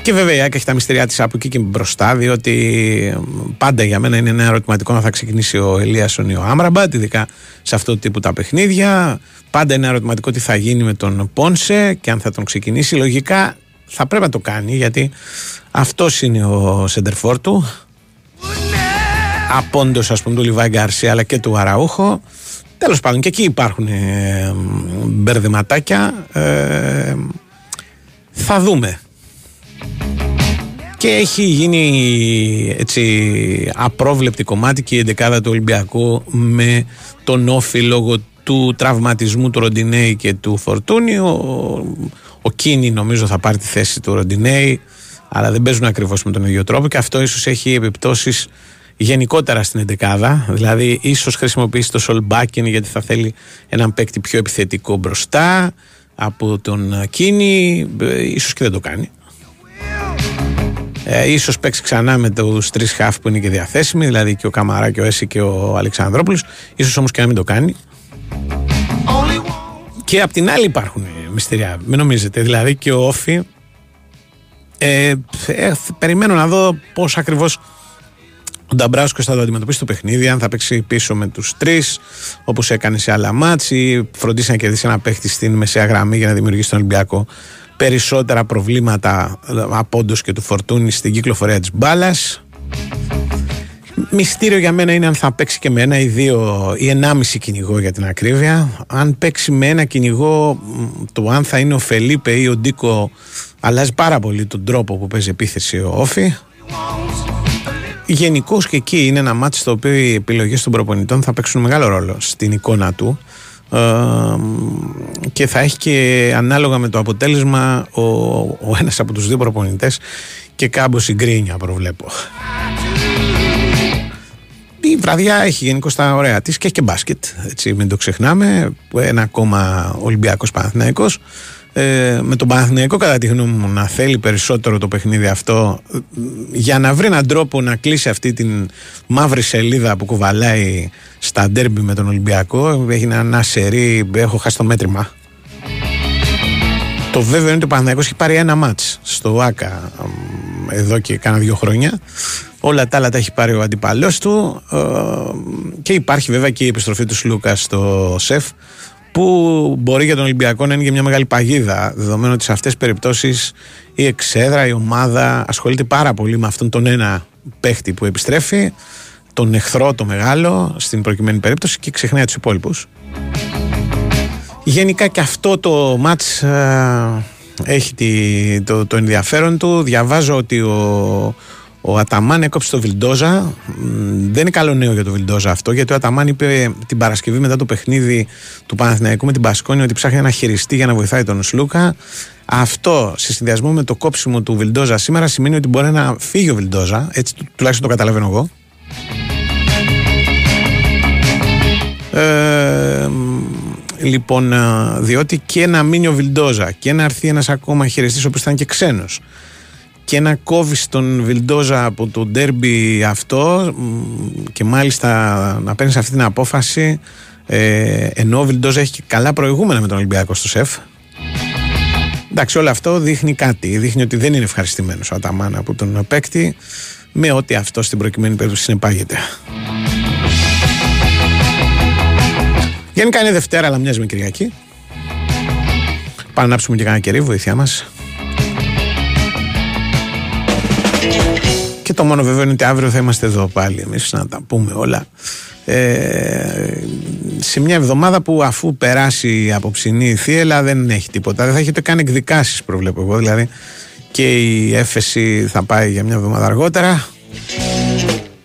Και βέβαια η ΑΕΚ έχει τα μυστηριά της από εκεί και μπροστά, διότι πάντα για μένα είναι ένα ερωτηματικό να θα ξεκινήσει ο Ελίασον ή ο Άμραμπατ, ειδικά σε αυτό το τύπου τα παιχνίδια. Πάντα είναι ερωτηματικό τι θα γίνει με τον Πόνσε και αν θα τον ξεκινήσει. Λογικά θα πρέπει να το κάνει, γιατί αυτός είναι ο σεντερφόρ του. Απόντο, ας πούμε, του Λιβάη Γκαρσία αλλά και του Αραούχο. Τέλος πάντων, και εκεί υπάρχουν ε, μπερδεματάκια. Ε, θα δούμε. Και έχει γίνει έτσι απρόβλεπτη κομμάτι και η εντεκάδα του Ολυμπιακού με τον όφη λόγω του τραυματισμού του Ροντινέη και του Φορτούνη. Ο, ο Κίνη νομίζω θα πάρει τη θέση του Ροντινέη, αλλά δεν παίζουν ακριβώς με τον ίδιο τρόπο και αυτό ίσως έχει επιπτώσεις γενικότερα στην εντεκάδα. Δηλαδή, ίσως χρησιμοποιήσει το Σολμπάκιν γιατί θα θέλει έναν παίκτη πιο επιθετικό μπροστά από τον Κίνη. Ε, ίσως και δεν το κάνει. Ε, ίσως παίξει ξανά με τους τρεις χαφ που είναι και διαθέσιμοι, δηλαδή και ο Καμαρά και ο Έση και ο Αλεξανδρόπουλος. Ίσως όμως και να μην το κάνει. Και απ' την άλλη υπάρχουν μυστηριά, μην νομίζετε. Δηλαδή και ο Όφη. Ε, ε, περιμένω να δω πώς ακριβώς ο Νταμπράσκος θα το αντιμετωπίσει το παιχνίδι, αν θα παίξει πίσω με τους τρεις, όπως έκανε σε άλλα μάτση. Φροντίσει να κερδίσει ένα παίχτη στην μεσαία γραμμή για να δημιουργήσει τον Ολυμπιακό περισσότερα προβλήματα από όντως και του φορτούνη στην κυκλοφορία της μπάλας. Μυστήριο για μένα είναι αν θα παίξει και με ένα ή δύο ή ενάμιση κυνηγό για την ακρίβεια. Αν παίξει με ένα κυνηγό, το αν θα είναι ο Φελίπε ή ο Ντίκο αλλάζει πάρα πολύ τον τρόπο που παίζει επίθεση ο Όφη. Γενικώς και εκεί είναι ένα μάτι στο οποίο οι επιλογές των προπονητών θα παίξουν μεγάλο ρόλο στην εικόνα του ε, και θα έχει και ανάλογα με το αποτέλεσμα ο, ο ένας από τους δύο προπονητές και κάμπο συγκρίνια προβλέπω. Η βραδιά έχει γενικώ τα ωραία της και έχει και μπάσκετ, έτσι μην το ξεχνάμε, ένα ακόμα Ολυμπιακός Παναθηναϊκός ε, με τον Παναθηναϊκό κατά τη γνώμη μου να θέλει περισσότερο το παιχνίδι αυτό για να βρει έναν τρόπο να κλείσει αυτή την μαύρη σελίδα που κουβαλάει στα ντέρμπι με τον Ολυμπιακό έχει ένα σερί, έχω χάσει το μέτρημα. Το βέβαιο είναι ότι ο Παναθηναϊκός έχει πάρει ένα μάτς στο ΆΚΑ εδώ και κάνα δύο χρόνια. Όλα τα άλλα τα έχει πάρει ο αντιπαλός του ε, και υπάρχει βέβαια και η επιστροφή του Σλούκας στο ΣΕΦ που μπορεί για τον Ολυμπιακό να είναι και μια μεγάλη παγίδα, δεδομένου ότι σε αυτές τις περιπτώσεις η εξέδρα, η ομάδα ασχολείται πάρα πολύ με αυτόν τον ένα παίχτη που επιστρέφει, τον εχθρό, το μεγάλο, στην προκειμένη περίπτωση και ξεχνάει τους υπόλοιπους. Γενικά και αυτό το μάτς ε, έχει το, το ενδιαφέρον του. Διαβάζω ότι ο, ο Αταμάν έκοψε το Βιλντόζα. Δεν είναι καλό νέο για το Βιλντόζα αυτό, γιατί ο Αταμάν είπε την Παρασκευή μετά το παιχνίδι του Παναθηναϊκού με την Πασκόνη ότι ψάχνει ένα χειριστή για να βοηθάει τον Σλούκα. Αυτό σε συνδυασμό με το κόψιμο του Βιλντόζα σήμερα σημαίνει ότι μπορεί να φύγει ο Βιλντόζα. Έτσι τουλάχιστον το καταλαβαίνω εγώ. Ε, λοιπόν, ε, διότι και να μείνει ο Βιλντόζα και να έρθει ένας ακόμα χειριστής, ο οποίος θα είναι και ξένος, και να κόβεις τον Βιλντόζα από το ντέρμπι αυτό και μάλιστα να παίρνεις αυτή την απόφαση ε, ενώ ο Βιλντόζα έχει καλά προηγούμενα με τον Ολυμπιακό στο ΣΕΦ. Εντάξει, όλο αυτό δείχνει κάτι. Δείχνει ότι δεν είναι ευχαριστημένος ο Αταμάνα από τον παίκτη με ό,τι αυτό στην προκειμένη περίπτωση συνεπάγεται. Γενικά είναι Δευτέρα, αλλά μοιάζει με Κυριακή. Πάμε να ψούμε και κανένα κερί, βοήθειά μας. Και το μόνο βέβαιο είναι ότι αύριο θα είμαστε εδώ πάλι εμείς να τα πούμε όλα. Ε, σε μια εβδομάδα που αφού περάσει η απόψινή θύελα δεν έχει τίποτα. Δεν θα έχετε καν εκδικάσεις, προβλέπω εγώ. Δηλαδή και η έφεση θα πάει για μια εβδομάδα αργότερα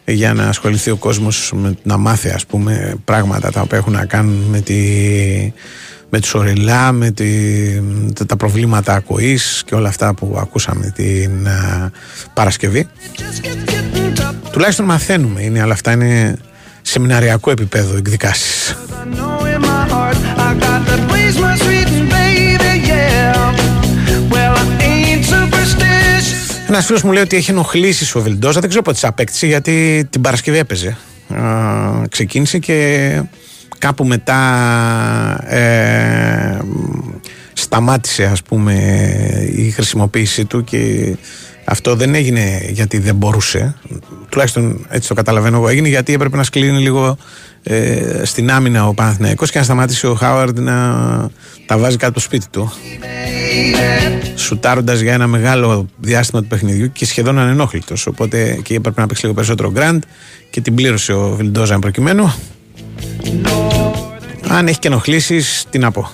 για να ασχοληθεί ο κόσμος με, να μάθει ας πούμε πράγματα τα οποία έχουν να κάνουν με τη με τους ορειλά, με τη, τα προβλήματα ακοής και όλα αυτά που ακούσαμε την Παρασκευή. Τουλάχιστον μαθαίνουμε, είναι, αλλά αυτά είναι σεμιναριακό επίπεδο εκδικάσεις. Ένας φίλος μου λέει ότι έχει ενοχλήσει ο Βιλντόζα. Δεν ξέρω πότε της απέκτησε γιατί την Παρασκευή έπαιζε. ξεκίνησε και κάπου μετά ε, σταμάτησε ας πούμε η χρησιμοποίησή του και αυτό δεν έγινε γιατί δεν μπορούσε. Τουλάχιστον έτσι το καταλαβαίνω εγώ. Έγινε γιατί έπρεπε να σκλίνει λίγο ε, στην άμυνα ο Παναθηναϊκός και να σταματήσει ο Χάουαρντ να τα βάζει κάτω από το σπίτι του. Σουτάροντας για ένα μεγάλο διάστημα του παιχνιδιού και σχεδόν ανενόχλητος. Οπότε και έπρεπε να παίξει λίγο περισσότερο γκραντ και την πλήρωσε ο Βιλντόζα προκειμένου αν έχει και ενοχλήσει, τι να πω.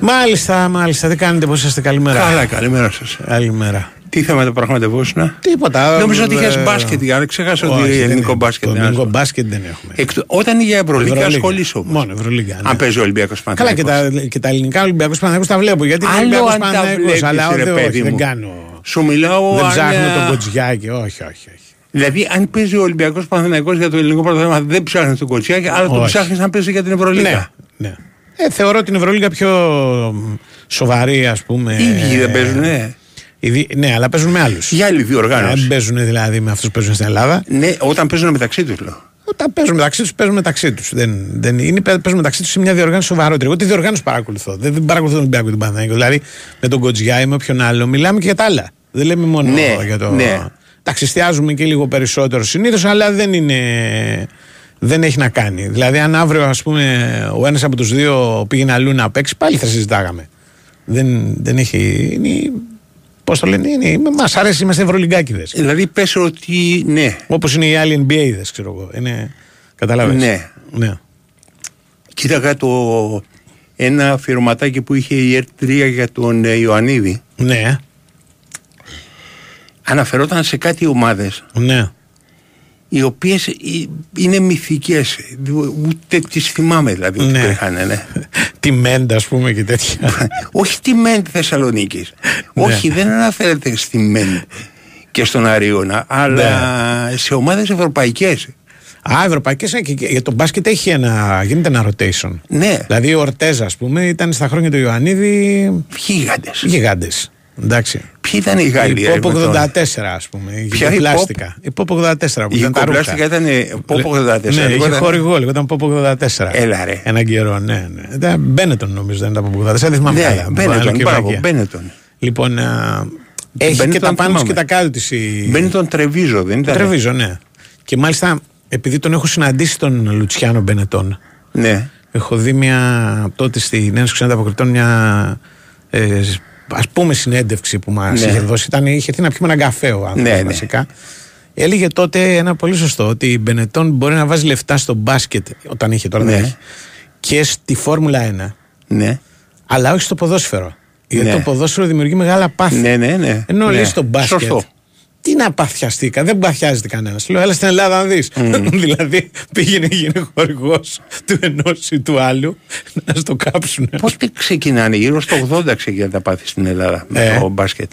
Μάλιστα, μάλιστα. Τι κάνετε, πώς είστε, καλημέρα. Καλά, καλημέρα σας. Καλημέρα. Τι θέματα πραγματευόσουν. Τίποτα. Νόμιζα ότι ε, είχε μπάσκετ, για να ξεχάσω όχι, ότι δεν ελληνικό είναι. μπάσκετ. Το είναι ελληνικό άσχο. μπάσκετ δεν έχουμε. Εκτο- Όταν είχε Ευρωλίγκα Ευρωλίγκα. ασχολείσαι όμως. Μόνο Ευρωλίγκα. ναι. Αν παίζει ο Ολυμπιακός Καλά και τα, και τα ελληνικά Ολυμπιακούς Παναγιώτου τα βλέπω. Γιατί είναι Άλλο Ολυμπιακό αν τα Παναγιώτου. βλέπεις, Αλλά ρε όχι, παιδί όχι, δεν μου. κάνω. Σου μιλάω. Δεν αν, ψάχνω ε, τον κοτσιάκι. Όχι, όχι, όχι. Δηλαδή, αν παίζει ο Ολυμπιακός Παναθυναϊκό για το ελληνικό πρωτάθλημα, δεν ψάχνεις τον Κοτσιάκη, αλλά τον Όχι. ψάχνεις να παίζει για την Ευρωλίγκα. Ναι, ναι. Ε, θεωρώ την Ευρωλίγα πιο σοβαρή, ας πούμε. Οι ίδιοι δεν παίζουν, ναι. Οι δι- Ναι, αλλά παίζουν με άλλους. Για άλλη διοργάνωση. Δεν παίζουν δηλαδή με αυτούς που παίζουν στην Ελλάδα. Ναι, όταν παίζουν μεταξύ τους, λέω. Όταν παίζουν μεταξύ τους, παίζουν μεταξύ τους. Δεν, δεν είναι, παίζουν μεταξύ τους σε μια διοργάνωση σοβαρότερη. Εγώ τη διοργάνωση παρακολουθώ. Δεν, δεν παρακολουθώ τον Ολυμπιακό και τον Παναθηναϊκό. Δηλαδή με τον Κοτζιά ή με όποιον άλλο μιλάμε και για τα άλλα. Δεν λέμε μόνο Ναι, για το. ναι. Εντάξει, εστιάζουμε και λίγο περισσότερο συνήθως, αλλά δεν είναι. Δεν έχει να κάνει. Δηλαδή, αν αύριο ας πούμε, ο ένας από τους δύο πήγαινε αλλού να παίξει, πάλι θα συζητάγαμε. Δεν, δεν έχει. Είναι, Πώς το λένε, είναι, μας αρέσει, είμαστε ευρωλυγκάκιδε. Δηλαδή, πες ότι ναι. Όπως είναι οι άλλοι NBA, ξέρω εγώ. Είναι, Καταλάβες. Ναι. ναι. Κοίταγα το ένα αφιερωματάκι που είχε η ΕΡΤ3 για τον ε, Ιωαννίδη. Ναι. Αναφερόταν σε κάτι ομάδες Ναι. Οι οποίες ε, είναι μυθικές ούτε τις θυμάμαι δηλαδή ότι Ναι. υπήρχαν ναι. Τη Μέντα, ας πούμε και τέτοια. όχι τη ΜΕΝ Θεσσαλονίκης Ναι. όχι δεν αναφέρεται στη ΜΕΝ και στον Αρίωνα αλλά Ναι. σε ομάδες ευρωπαϊκές Α, ευρωπαϊκές και, και για τον μπάσκετ έχει ένα. Γίνεται ένα rotation. ναι Δηλαδή ο Ορτέζας, ας πούμε, ήταν στα χρόνια του Ιωαννίδη. γίγαντες Γιγάντε. Εντάξει. ποιοι ήταν οι Γάλλοι Η ρε, Pop με τον- 84, ας πούμε. Η Ποια η γυκοπλάστικα. Η Pop 84 που η ήταν τα κομπλάστικα ρούχα. ήταν Pop 84 Ναι, είχε λεγόταν. χορηγό, λεγόταν Pop 84. Έλα, ρε. Ένα καιρό, ναι. ναι. Ήταν Μπένετον νομίζω, δεν ήταν Pop 84. Δεν θυμάμαι ναι καλά. Μπένετον Βάλω και μπράβο βλακεία. Μπένετον Λοιπόν, α, έχει και Μπένετον τα πάνω θυμάμαι. και τα κάτω της. Η... Μπένετον Τρεβίζο δεν ήταν Τρεβίζω, ναι. Και μάλιστα, επειδή τον έχω συναντήσει τον Λουτσιάνο Μπενετόν, ναι έχω δει μια τότε στην Ένωση Ξένων Αποκριτών μια ε, ας πούμε συνέντευξη που μας Ναι. είχε δώσει. Ήταν, είχε έρθει να πιούμε έναν καφέ ο άνθρωπος Ναι, ναι. βασικά. Έλεγε τότε ένα πολύ σωστό ότι η Μπενετόν μπορεί να βάζει λεφτά στο μπάσκετ όταν είχε τώρα δεν Ναι. έχει, και στη Φόρμουλα 1 ναι αλλά όχι στο ποδόσφαιρο. Γιατί Ναι. το ποδόσφαιρο δημιουργεί μεγάλα πάθη. ναι ναι ναι Ενώ ναι. λέει στο μπάσκετ. Σωστό. Τι να παθιαστήκα, δεν παθιάζεται κανένας. Λέω, έλα στην Ελλάδα να δεις. δηλαδή πήγαινε γίνει χορηγό του ενός ή του άλλου να στο κάψουν. Πότε ξεκινάνε, γύρω στο 80 ξεκινάνε τα πάθη στην Ελλάδα με Ε. το μπάσκετ;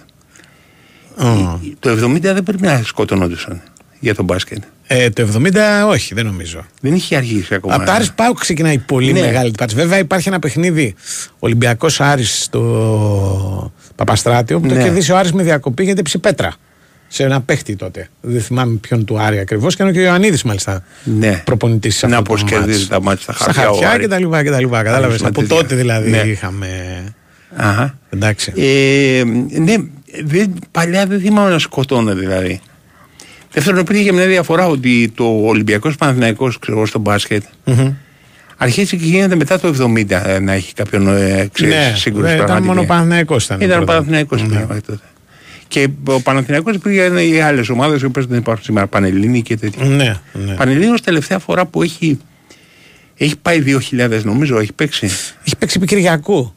Ω. Το 70 δεν πρέπει να σκοτωνόντουσαν για το μπάσκετ. Ε, το 70 όχι, δεν νομίζω. Δεν είχε αργήσει ακόμα. Από τα Άρης Πάου ξεκινάει πολύ Ναι. μεγάλη πάτση. Βέβαια υπάρχει ένα παιχνίδι Ολυμπιακός Άρης στο Παπαστράτιο που το Ναι. κερδίσει ο Άρης με διακοπή γιατί έπεισε πέτρα. Σε ένα παίχτη τότε. Δεν θυμάμαι ποιον του Άρη ακριβώς. Και ήταν και ο Ιωαννίδης μάλιστα Ναι. προπονητής σε Να αυτό πώς το κερδίζει μάτς. τα μάτια στα Στα χαρτιά ο χαρτιά Άρης. και τα λοιπά και τα λοιπά. Κατάλαβες. Άρης με Από τέτοια. τότε δηλαδή Ναι. είχαμε. Αχα. Εντάξει. Ε, ναι, δεν, παλιά δεν θυμάμαι να σκοτώνω δηλαδή. Δεύτερον, υπήρχε και μια διαφορά ότι το Ολυμπιακός Παναθυναϊκό, ξέρω εγώ, στο μπάσκετ, Μμμ. αρχίζει και γίνεται μετά το 70 ε, να έχει κάποιον ε, ξέρεις, Ναι, σύγκρουση ναι, ήταν πραγματική. μόνο ο Παναθηναϊκός ήταν Ήταν ο πρώτα. Παναθηναϊκός Ναι. πήγε μέχρι τότε. Και ο Παναθηναϊκός πήγαινε οι άλλες ομάδες οι οποίες δεν υπάρχουν σήμερα, Πανελλήνη και τέτοια. Ναι, ναι. Πανελλήνιος τελευταία φορά που έχει, έχει πάει 2.000 νομίζω, έχει παίξει. Έχει παίξει επί Κυριακού.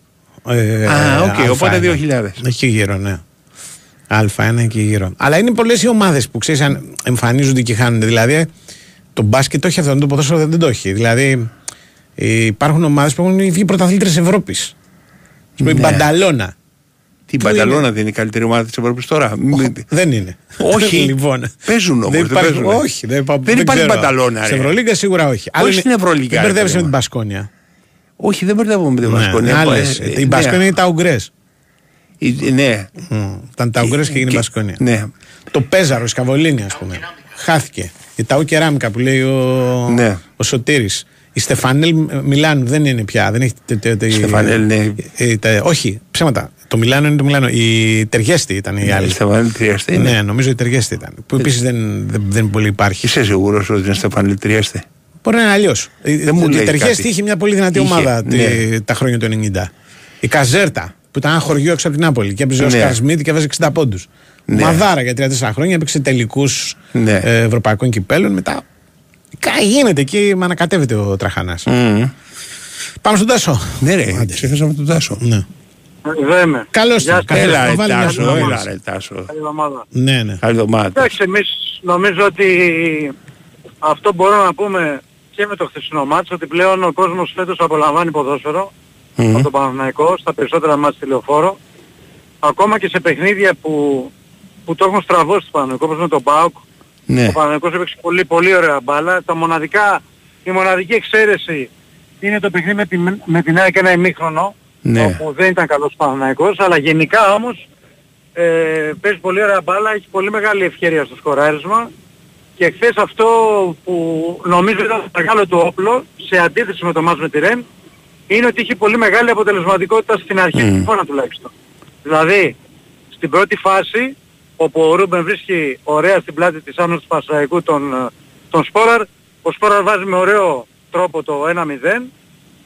Ε, Α, οκ, Α1. οπότε 2.000. Εκεί γύρω, ναι. Α1 εκεί γύρω. Αλλά είναι πολλές οι ομάδες που ξέρεις αν εμφανίζονται και χάνονται. Δηλαδή, το μπάσκετ το έχει αυτό, το ποδόσφαιρο δεν το έχει. Δηλαδή, ε, υπάρχουν ομάδες που έχουν βγει πρωταθλήτρε Ευρώπης. Α πούμε, η Ναι. Μπανταλώνα. Την Πού Πανταλώνα είναι; δεν είναι η καλύτερη ομάδα της Ευρώπης τώρα. Μην- Δεν είναι. Όχι. λοιπόν. Παίζουν όμως, Δεν δεν υπάρχει, παίζουν. όχι, δεν, υπά- Δεν υπάρχει ξέρω. Μπανταλώνα, Σε ρε. Ευρωλίγκα σίγουρα όχι. Όχι στην Ευρωλίγκα, Δεν ρε, μπερδεύεσαι με παιδί την μου. Μπασκόνια. Όχι, δεν μπερδεύομαι με την Ναι, Βασκόνια. άλλες. Ε, Η Μπασκόνια ναι. είναι τα Ουγγρές. Η- Ναι. Ήταν τα Ουγγρές και έγινε η Και- Μπασκόνια. Ναι. Το Πέζαρο, η Σκαβολίνη, ας πούμε. Χάθηκε. Η Ταού Κεράμικα που λέει ο, Ναι. ο Σωτήρης. Η Στεφανέλ Μιλάνου δεν είναι πια. Δεν έχει, τε- τε- τε- Στεφανέλ, ναι. ε, τα- όχι, ψέματα. Το Μιλάνο είναι το Μιλάνο. Η Τεργέστη ήταν η άλλη. Η Στεφανέλ Τριέστε Ναι, είναι. νομίζω η Τεργέστη ήταν. Που επίσης δεν, δεν, δεν πολύ υπάρχει. Είσαι σίγουρος ότι είναι Στεφανέλ Τριέστε. Μπορεί να είναι αλλιώς. μου Η λέει Τεργέστη κάτι. είχε μια πολύ δυνατή Είχε, ομάδα τη- ναι. τα χρόνια του 90. Η Καζέρτα που ήταν ένα χωριό έξω από την Νάπολη και έπαιζε ο Ναι. Σκαρ Σμιτ και έβαζε 60 πόντους. Ναι. Μαδάρα για 3-4 χρόνια έπαιξε τελικούς Ναι. ευρωπαϊκών κυπέλων. Μετά κα- γίνεται εκεί, με ανακατεύεται ο Τραχανάς. Μμμ. Πάμε στον Τάσο. Ναι, ρε, ξέχασα τον Τάσο. Ναι. Δέμε. Καλώς Γεια σας. ήρθατε. Έλα, ρε Βάλε μια Τάσο, φωνή. έλα, ρε Τάσο. Καλή εβδομάδα. Ναι, ναι. Καλή εβδομάδα. Εντάξει, εμείς νομίζω ότι αυτό μπορούμε να πούμε και με το χθεσινό μάτσο ότι πλέον ο κόσμος φέτος απολαμβάνει ποδόσφαιρο Μμμ. από το Παναθηναϊκό στα περισσότερα μάτια τηλεοφόρο ακόμα και σε παιχνίδια που, που το έχουν στραβώσει το Παναθηναϊκό όπως με τον ΠΑΟΚ Ναι. ο Παναθηναϊκός έπαιξε πολύ πολύ ωραία μπάλα τα μοναδικά, η μοναδική εξαίρεση είναι το παιχνίδι με την, με την ΑΕΚ ένα ημίχρονο Ναι. όπου δεν ήταν καλός ο Παναθηναϊκός αλλά γενικά όμως ε, παίζει πολύ ωραία μπάλα, έχει πολύ μεγάλη ευκαιρία στο σκοράρισμα και χθες αυτό που νομίζω ήταν το μεγάλο του όπλο σε αντίθεση με το μάτς με τη Ρεν είναι ότι είχε πολύ μεγάλη αποτελεσματικότητα στην αρχή Μμ. του mm. τουλάχιστον. Δηλαδή στην πρώτη φάση όπου ο Ρούμπεν βρίσκει ωραία στην πλάτη της άμυνας του Πασαϊκού τον, ε, τον Σπόραρ ο Σπόραρ βάζει με ωραίο τρόπο το 1-0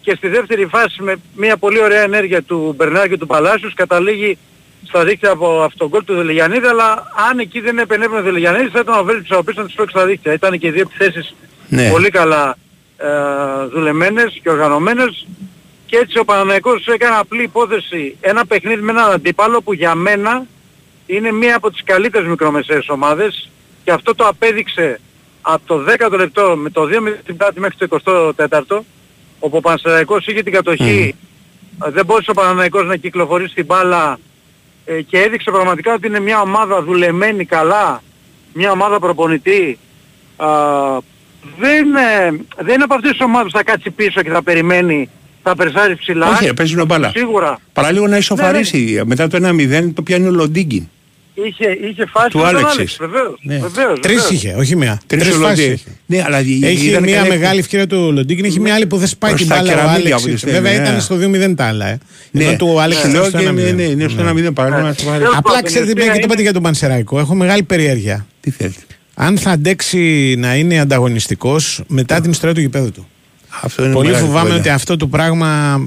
και στη δεύτερη φάση με μια πολύ ωραία ενέργεια του Μπερνάρ και του Παλάσιους καταλήγει στα δίκτυα από αυτόν τον γκολ του Δελεγιανίδη αλλά αν εκεί δεν επενέβαινε ο Δελεγιανίδης θα ήταν ο Βέλτης ο οποίος να τους φέρει στα δίκτυα. Ήταν και οι δύο επιθέσεις Ναι. πολύ καλά ε, δουλεμένες και οργανωμένες και έτσι ο Παναναϊκός έκανε απλή υπόθεση ένα παιχνίδι με έναν αντίπαλο που για μένα είναι μία από τις καλύτερες μικρομεσαίες ομάδες και αυτό το απέδειξε από το 10ο λεπτό με το 2 την πλάτη μέχρι το 24ο όπου ο Πανσεραϊκός είχε την κατοχή ε, δεν μπόρεσε ο Παναναϊκός να κυκλοφορήσει την μπάλα ε, και έδειξε πραγματικά ότι είναι μια ομάδα δουλεμένη καλά, μια ομάδα προπονητή. Α, δεν, ε, δεν είναι από αυτές τις ομάδες που θα κάτσει πίσω και θα περιμένει, θα περσάρει ψηλά. Όχι, ρε, παίζουν μπάλα. Σίγουρα. Παραλίγο να ισοφαρίσει. Μετά το 1-0 το πιάνει ο Λοντίγκιν. Είχε, είχε φάση Του με τον Άλεξης. Άλεξ, βεβαίως. Ναι. βεβαίως, Τρεις βεβαίως. είχε, όχι μία. Τρεις Τρεις ο φάσεις Λοντί. είχε. Ναι, αλλά Έχει ήταν μια καλή- μεγάλη ευκαιρία του Λοντίγκιν, έχει μια άλλη που δεν σπάει Προς την τα μπάλα ο κεραμίδια Άλεξ. από τη στιγμή, Βέβαια ναι. ήταν στο 2-0 τα άλλα. Ε. Ναι. Ενώ του ο Άλεξ Σου ήταν λέω στο και 1-0. ναι, ναι, είναι στο Ναι. 1-0 παράδειγμα. να το βάλεις. Τέλος Απλά πάντων, ξέρετε, η μια και ουσία το είπατε είναι- για τον Πανσεραϊκό, έχω μεγάλη περιέργεια. Τι θέλετε. Αν θα αντέξει να είναι ανταγωνιστικός μετά την ιστορία του γηπέδου του. Αυτό είναι Πολύ μεγάλη φοβάμαι κουβέντα. ότι αυτό το πράγμα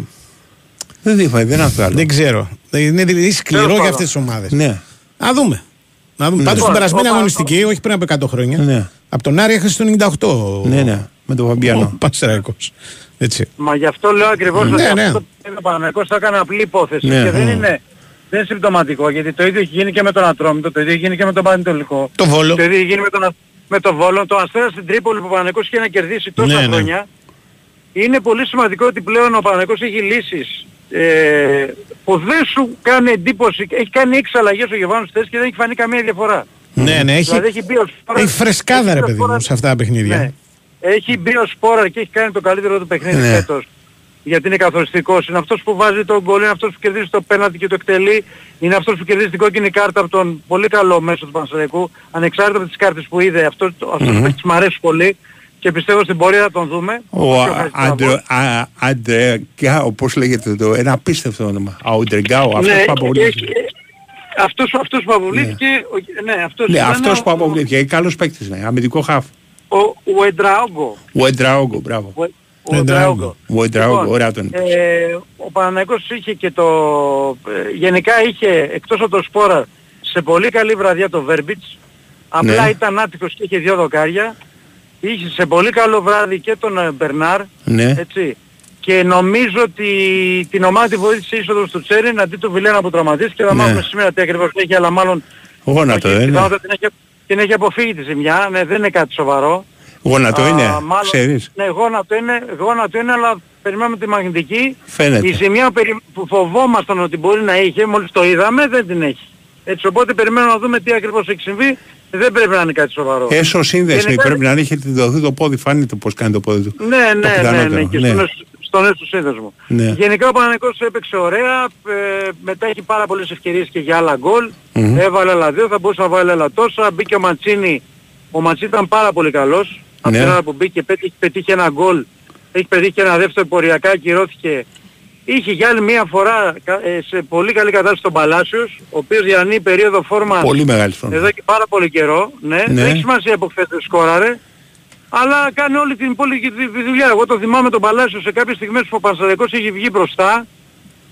Δεν δείχνει, δεν είναι αυτό άλλο. δεν ξέρω. Είναι δηλαδή σκληρό Τέλος για πάντων. αυτές τις ομάδες. Ναι. Να δούμε. Να δούμε. Πάντως στην Λοιπόν, περασμένη ο Πα- αγωνιστική, όχι πριν από 100 χρόνια, Ναι. από τον Άρη έχασε το 98. Ναι, ναι. Με τον Ο Φαμπιάνο. Πανσεραϊκός. Έτσι. Μα γι' αυτό λέω ακριβώς Ναι, ότι ναι. αυτό που είναι ο Παναγικός θα έκανε απλή υπόθεση Ναι. και δεν Μμ. είναι, δεν είναι συμπτωματικό γιατί το ίδιο έχει γίνει και με τον Ατρόμητο, το ίδιο έχει γίνει και με τον Πανετολικό. Το Βόλο. Το ίδιο έχει γίνει με τον, Α- με τον Βόλο, το Αστέρα στην Τρίπολη που ο Παναγικός είχε να κερδίσει τόσα Ναι, ναι. χρόνια. Είναι πολύ σημαντικό ότι πλέον ο Παναγικός έχει λύσεις ε, που δεν σου κάνει εντύπωση. Έχει κάνει 6 αλλαγές ο Γεβάνος θέσης και δεν έχει φανεί καμία διαφορά. Ναι, ναι, έχει, Δηλαδή έχει μπει ο Σπόραρ- έχει φρεσκάδα έχει ρε μπει ο παιδί μου Σπόραρ- σε αυτά τα παιχνίδια. ναι. Έχει μπει ο Σπόραρ και έχει κάνει το καλύτερο του παιχνίδι Ναι. φέτος. Γιατί είναι καθοριστικός. Είναι αυτός που βάζει τον γκολ, είναι αυτός που κερδίζει το πέναλτι και το εκτελεί. Είναι αυτός που κερδίζει την κόκκινη κάρτα από τον πολύ καλό μέσο του Πανσεραϊκού. Ανεξάρτητα από τις κάρτες που είδε. Αυτό, αυτός Μμμ. mm μου αρέσει πολύ. Και πιστεύω στην πορεία θα τον δούμε. Ο Όπως και Χαριστραβός. Αντρεγκάο, πώς λέγεται το, ένα απίστευτο όνομα. Αουντρεγκάο, αυτός Ναι, που έχει- αποβλήθηκε. αυτός, αυτός που αποβλήθηκε, ο- ναι, αυτός Ναι, ήταν αυτός ο- που αποβλήθηκε. Καλός παίκτης, ναι. Αμυντικό χαφ. Ο, ο Εντραόγκο. Ο Εντραόγκο, μπράβο. Ο, Ναι, ο Εντραόγκο. Ο Εντραόγκο, Λοιπόν, ωραία τον είπες. Ε, ο Παναθηναϊκός είχε και το... ε, γενικά είχε εκτός από το Σπόρα σε πολύ καλή βραδιά το Βέρμπιτς. Απλά Ναι. ήταν άτυχος και είχε δύο δοκάρια. Είχε σε πολύ καλό βράδυ και τον ε, Μπερνάρ. Ναι. Έτσι. Και νομίζω ότι την ομάδα τη βοήθησε η είσοδος του Τσέριν αντί του Βιλένα που τραυματίστηκε. Θα Ναι. μάθουμε σήμερα τι ακριβώς έχει, αλλά μάλλον Γόνατο, όχι, δεν είναι. πιθανότατα την έχει, την έχει αποφύγει τη ζημιά. Ναι, δεν είναι κάτι σοβαρό. Γόνατο Α, είναι, μάλλον- ξέρεις. Ναι, γόνατο είναι, γόνατο είναι, αλλά περιμένουμε τη μαγνητική. Φαίνεται. Η ζημιά περι- που φοβόμασταν ότι μπορεί να είχε, μόλις το είδαμε, δεν την έχει. Έτσι, οπότε περιμένουμε να δούμε τι ακριβώς έχει συμβεί. Δεν πρέπει να είναι κάτι σοβαρό. Έσω σύνδεση Γενικά- πρέπει να είχε δοθεί το πόδι, φάνηκε πώς κάνει το πόδι του. Ναι, ναι, ναι, ναι, πιθανότερο, και ναι. στο, στο νέο του σύνδεσμο. Ναι. Γενικά ο Παναγικός έπαιξε ωραία, ε, μετά έχει πάρα πολλές ευκαιρίες και για άλλα γκολ. Μμμ. Έβαλε άλλα δύο, θα μπορούσε να βάλει άλλα τόσα. Μπήκε ο Μαντσίνη, ο Μαντσίνη ήταν πάρα πολύ καλός. Από Ναι. την ώρα που μπήκε πέτυχε, πετύχει ένα γκολ, έχει πετύχει και ένα δεύτερο ποριακά, ακυρώθηκε. Είχε για άλλη μία φορά κα- ε, σε πολύ καλή κατάσταση τον Παλάσιος, ο οποίος διανύει περίοδο φόρμα Πολύ μεγάλη φωνή. εδώ και πάρα πολύ καιρό, ναι. Ναι. Δεν έχει σημασία από χθες δεν σκόραρε. Αλλά κάνει όλη την υπόλοιπη τη- τη δουλειά. Εγώ το θυμάμαι τον Παλάσιο σε κάποιες στιγμές που ο Πανσεραϊκός έχει βγει μπροστά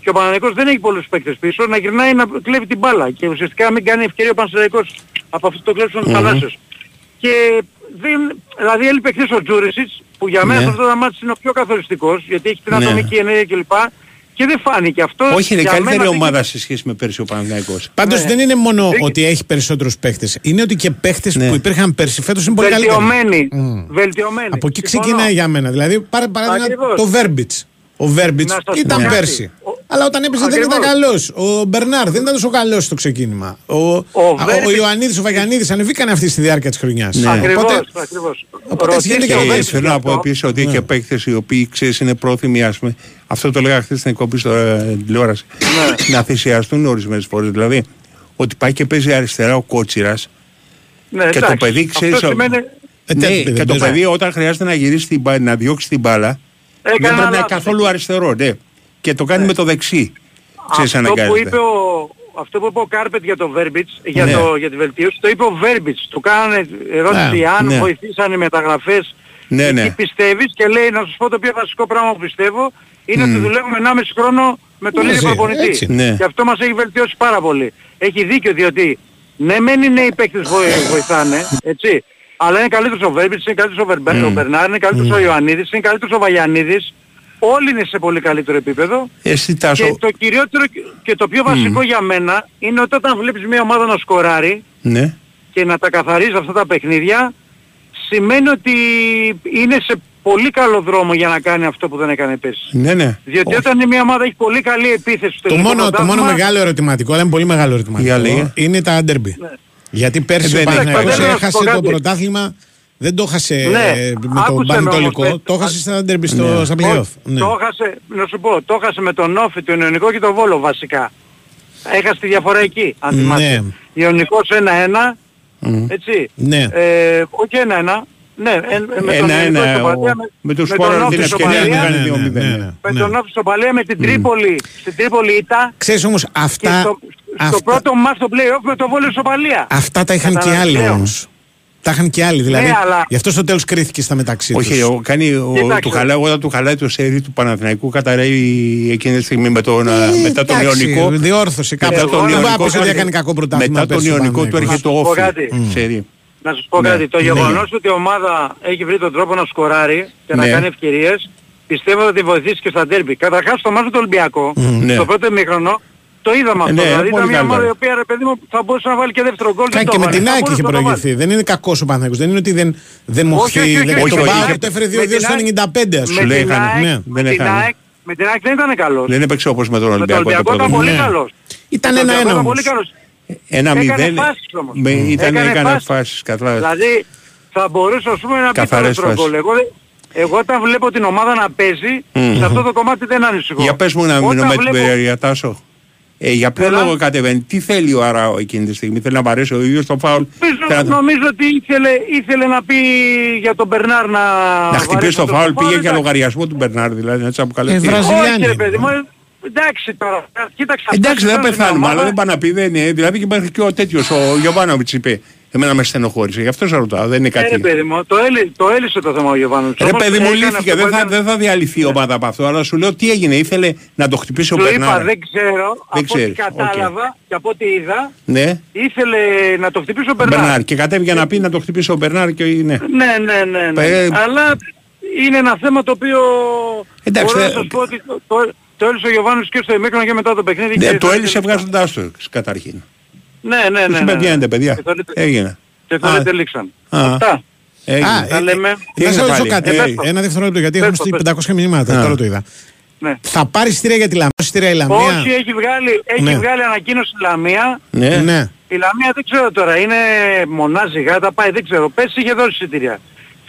και ο Παναθηναϊκός δεν έχει πολλούς παίκτες πίσω να γυρνάει να κλέβει την μπάλα και ουσιαστικά να μην κάνει ευκαιρία ο Πανσεραϊκός από αυτό το κλέψιμο του Μμμ. Παλάσιος. Και δεν, δηλαδή έλειπε χθες ο Τζούρισιτς που για μένα Ναι. σε αυτό το μάτι είναι ο πιο καθοριστικός γιατί έχει την Ναι. ατομική ενέργεια κλπ. Και δεν φάνηκε αυτό. Όχι, είναι για καλύτερη μένα ομάδα σε σχέση με πέρσι ο Παναθηναϊκός. Πάντως Ναι. δεν είναι μόνο Έχει- ότι έχει περισσότερους παίχτε. Είναι ότι και παίχτε Ναι. που υπήρχαν πέρσι φέτος είναι πολύ καλύτεροι. Βελτιωμένη. Μμ. Βελτιωμένη. Από εκεί Συμφωνώ. ξεκινάει για μένα. Δηλαδή, πάρε παράδειγμα Ακριβώς. το Βέρμπιτ. Ο Βέρμπιτς Να σας ήταν πω κάτι. πέρσι. Ο- Αλλά όταν έπαιζε δεν ήταν Ακριβώς. καλός. Ο Μπερνάρ δεν ήταν τόσο καλός στο ξεκίνημα. Ο, ο, Βέρμπιτς- ο Ιωαννίδης, ο Βαγιανίδη ανεβήκανε αυτή στη διάρκεια της χρονιάς. Ναι. Ακριβώς, Οπότε, ακριβώς. οπότε έτσι γίνεται Ρωτήστε και ο ο Και Βέρμπιτς. θέλω να πω αυτό. επίσης ότι έχει και παίκτε οι οποίοι ξέρεις είναι πρόθυμοι, ας πούμε, αυτό το λέγα χθες στην εκπομπή στο ε, τηλεόραση, να θυσιαστούν ορισμένες φορές. Δηλαδή, ότι πάει και παίζει αριστερά ο κότσιρας Ναι, και το εντάξει. παιδί ξέρεις. Αυτό σημαίνει... Ε, Ναι, τέτοιο και δεν το παίζει. παιδί όταν χρειάζεται να γυρίσει την μπάλα, να διώξει την μπάλα, δεν Έκανε πρέπει να είναι λάθος. καθόλου αριστερό, ναι. Και το κάνει με το δεξί. Ξέρεις, Αυτό που, αναγκάζεται. είπε ο, αυτό που είπε ο Κάρπετ για το Βέρμπιτς, για, Ναι. το, για τη βελτίωση, το είπε ο Βέρμπιτς. Του κάνανε ερώτηση Ναι, αν ναι. βοηθήσαν οι μεταγραφές. Ναι, Τι ναι. πιστεύεις και λέει να σας πω το πιο βασικό πράγμα που πιστεύω είναι ότι δουλεύουμε 1,5 χρόνο με τον Μαζί, ίδιο προπονητή. έτσι. Ναι. Και αυτό μας έχει βελτιώσει πάρα πολύ. Έχει δίκιο διότι ναι μεν οι νέοι παίκτες βοη- βοηθάνε, έτσι. Αλλά είναι καλύτερος ο Βέρμπιτς, είναι καλύτερος ο, Βερμπε, ο Μπερνάρ, είναι καλύτερος ο Ιωαννίδης, είναι καλύτερος ο Βαγιανίδης. Όλοι είναι σε πολύ καλύτερο επίπεδο. Εσύ Και Τάσο, το κυριότερο και το πιο βασικό για μένα είναι ότι όταν βλέπεις μια ομάδα να σκοράρει ναι. και να τα καθαρίζει αυτά τα παιχνίδια σημαίνει ότι είναι σε πολύ καλό δρόμο για να κάνει αυτό που δεν έκανε πέρσι. Ναι, ναι. Διότι όταν μια ομάδα έχει πολύ καλή επίθεση στο Το ελληνικό μόνο, το μόνο πρωτάθλημα, μεγάλο ερωτηματικό, αλλά είναι πολύ μεγάλο ερωτηματικό, Για λέγε. είναι τα ντέρμπι. Γιατί πέρσι Ε, ο δεν είναι. Παναθηναϊκός Πατέρα, να σου έχασε πω το κάτι. πρωτάθλημα, δεν το έχασε Ναι, ε, με άκουσε τον με Πανετολικό, όμως, το ε, έχασε στα ντέρμπι στο, Ναι. στα όχι, playoff. Ναι. το έχασε, να σου πω, το έχασε με τον Όφη, τον Ιωνικό και τον Βόλο βασικά. Έχασε τη διαφορά εκεί, αν Ναι. θυμάσαι. Ιωνικός 1-1, έτσι. Ναι. Ε, όχι 1-1, ναι, ε, ε, με τον Ένα-ένα, Ιωνικό στο ο- Παλία, με τους με Σπόρα τον την Όφη στο ευκαιρία Παλία, να κάνει ναι, 2-0. ναι, ναι. με Ναι. τον Όφη στο Παλία, με την Τρίπολη, στην Τρίπολη ήταν Ξέρεις όμως και αυτά, στο, στο αυτά, πρώτο μάτς στο play-off με το Βόλιο στο Παλία. αυτά τα είχαν και Καταλαβαίνω. άλλοι όμως. Τα είχαν και άλλοι, δηλαδή. Ναι, αλλά- Γι' αυτό στο τέλος κρίθηκε στα μεταξύ Όχι, τους. ο, κάνει, ο, Κοίταξε. του χαλάει, όταν του χαλάει το σέρι του Παναθηναϊκού καταραίει εκείνη τη στιγμή με τον, Ε, μετά τον εντάξει, Ιωνικό. Διόρθωσε κάπου. Μετά Εγώ τον να Δεν μπορεί να Ιωνικό πεις ότι του έκανε έρχεται- κακό πρωτάθλημα. Μετά τον πέρσι ο Ιωνικό του Παναθηναϊκός. έρχεται το Να σου πω όφι. κάτι. Σέρι. Να σας πω Ναι. κάτι, το Ναι. γεγονός ότι η ομάδα έχει βρει τον τρόπο να σκοράρει και να Ναι. κάνει ευκαιρίες, πιστεύω ότι βοηθήσει και στα ντέρμπι. Καταρχάς στο μάτι του Ολυμπιακού, Ναι. στο πρώτο ημίχρονο, το είδαμε Ε, αυτό. ναι, δηλαδή πολύ ήταν μια ομάδα καλύτερα. η οποία ρε παιδί μου θα μπορούσε να βάλει και δεύτερο γκολ. Κάνει δεν το και με έβαλε. την Θα ΑΕΚ μπορούσε είχε να το βάλει. προηγηθεί. Δεν είναι κακός ο Παναθηναϊκός. Δεν είναι ότι δεν, δεν μου Όχι, όχι, έχει. όχι, Δεν όχι, το όχι, πάω όχι. και το έφερε Με 2-2 την στο ΑΕΚ- 95 ας Με πούμε. λέει, την είχαν- ΑΕΚ- ναι, με δεν την είχαν. ΑΕΚ- Με την ΑΕΚ δεν ήταν καλός. Δεν έπαιξε όπως με τον Με τον Ολυμπιακό. το Ολυμπιακό πρώτο ήταν πολύ Ναι. καλός. Ήταν Με τον ένα-ένα Ολυμπιακό ήταν όμως. Πολύ καλός. Ένα Έκανε μηδέν. φάσεις όμως. με- Ήταν, Έκανε έκανε φάσεις. φάσεις. Κατάλαβες. Δηλαδή θα μπορούσε ας πούμε να πει το Καθαρές δεύτερο φάσεις. γκολ. Εγώ, εγώ όταν βλέπω την ομάδα να παίζει, Μμμ. σε αυτό το κομμάτι δεν ανησυχώ. Για πες μου να Όταν μείνω με την βλέπω- περιέργεια Τάσο. Ε, για ποιο Έλα. λόγο κατεβαίνει, τι θέλει ο Αράο εκείνη τη στιγμή, θέλει να παρέσει ο ίδιος το φάουλ, Νομίζω, θέλει να, νομίζω ότι ήθελε, ήθελε να πει για τον Μπερνάρ να... να χτυπήσει βαρέσει το φάουλ, πήγε για εντάξει. λογαριασμό του Μπερνάρ, δηλαδή έτσι αποκαλέσει. Ε, Βραζιλιάνοι Όχι ρε είναι. παιδί μου, ε, εντάξει τώρα, κοίταξε. Εντάξει δεν αυτός ήταν πεθάνουμε, στην αλλά ομάδα. δεν πάει να πει, δεν είναι. Δηλαδή και υπάρχει και ο τέτοιος, ο Γιωβάνοβιτς είπε, εμένα με στενοχώρησε, γι' αυτό σε ρωτάω, δεν είναι Ε, ρε κάτι. παιδί μου, το, έλυ, το έλυσε το θέμα ο Γιωβάνος. Ρε παιδί μου λύθηκε, δεν θα, δεν θα διαλυθεί η ομάδα από αυτό, αλλά σου λέω τι έγινε, ήθελε να το χτυπήσει ο Σου είπα Μπερνάρ. δεν ξέρω, από ό,τι ξέρεις, κατάλαβα και από ό,τι είδα, Ναι, ήθελε να το χτυπήσει ο Μπερνάρ. Μπερνάρ. Και κατέβηκε να πει να το χτυπήσει ο Μπερνάρ και ναι. Ναι, ναι, ναι. ναι. Ε, Αλλά είναι ένα θέμα το οποίο Εντάξει, μπορώ να δε- σας πω ότι το, το, το έλυσε ο Γιωβάνος και στο ημίχρονο και μετά το παιχνίδι. Ναι, και το δεν- έλυσε βγάζοντάς το καταρχήν. Ναι, ναι, ναι. Τους ναι, είπε ναι. βγαίνετε παιδιά, Και το λέτε- έγινε. Και το Α. λέτε λήξαν. Α. Αυτά. Έγινε. Α, Τα ε, λέμε. ε, Τι Να σε έγινε ρωτήσω πάλι; κάτι. Ε, ε, πες το. Ένα δευτερόλεπτο γιατί Πες έχουμε το, στείλει πες το. 500 μηνύματα. Α. Τώρα το είδα. Ναι. Θα πάρει στήρια για τη Λαμία. Στήρια η Λαμία. Όχι, έχει βγάλει, έχει Ναι. βγάλει ανακοίνωση η Λαμία. Ναι. Ναι. Η Λαμία δεν ξέρω τώρα, είναι μονάζιγα, τα πάει, δεν ξέρω. Πέρσι είχε δώσει εισιτήρια.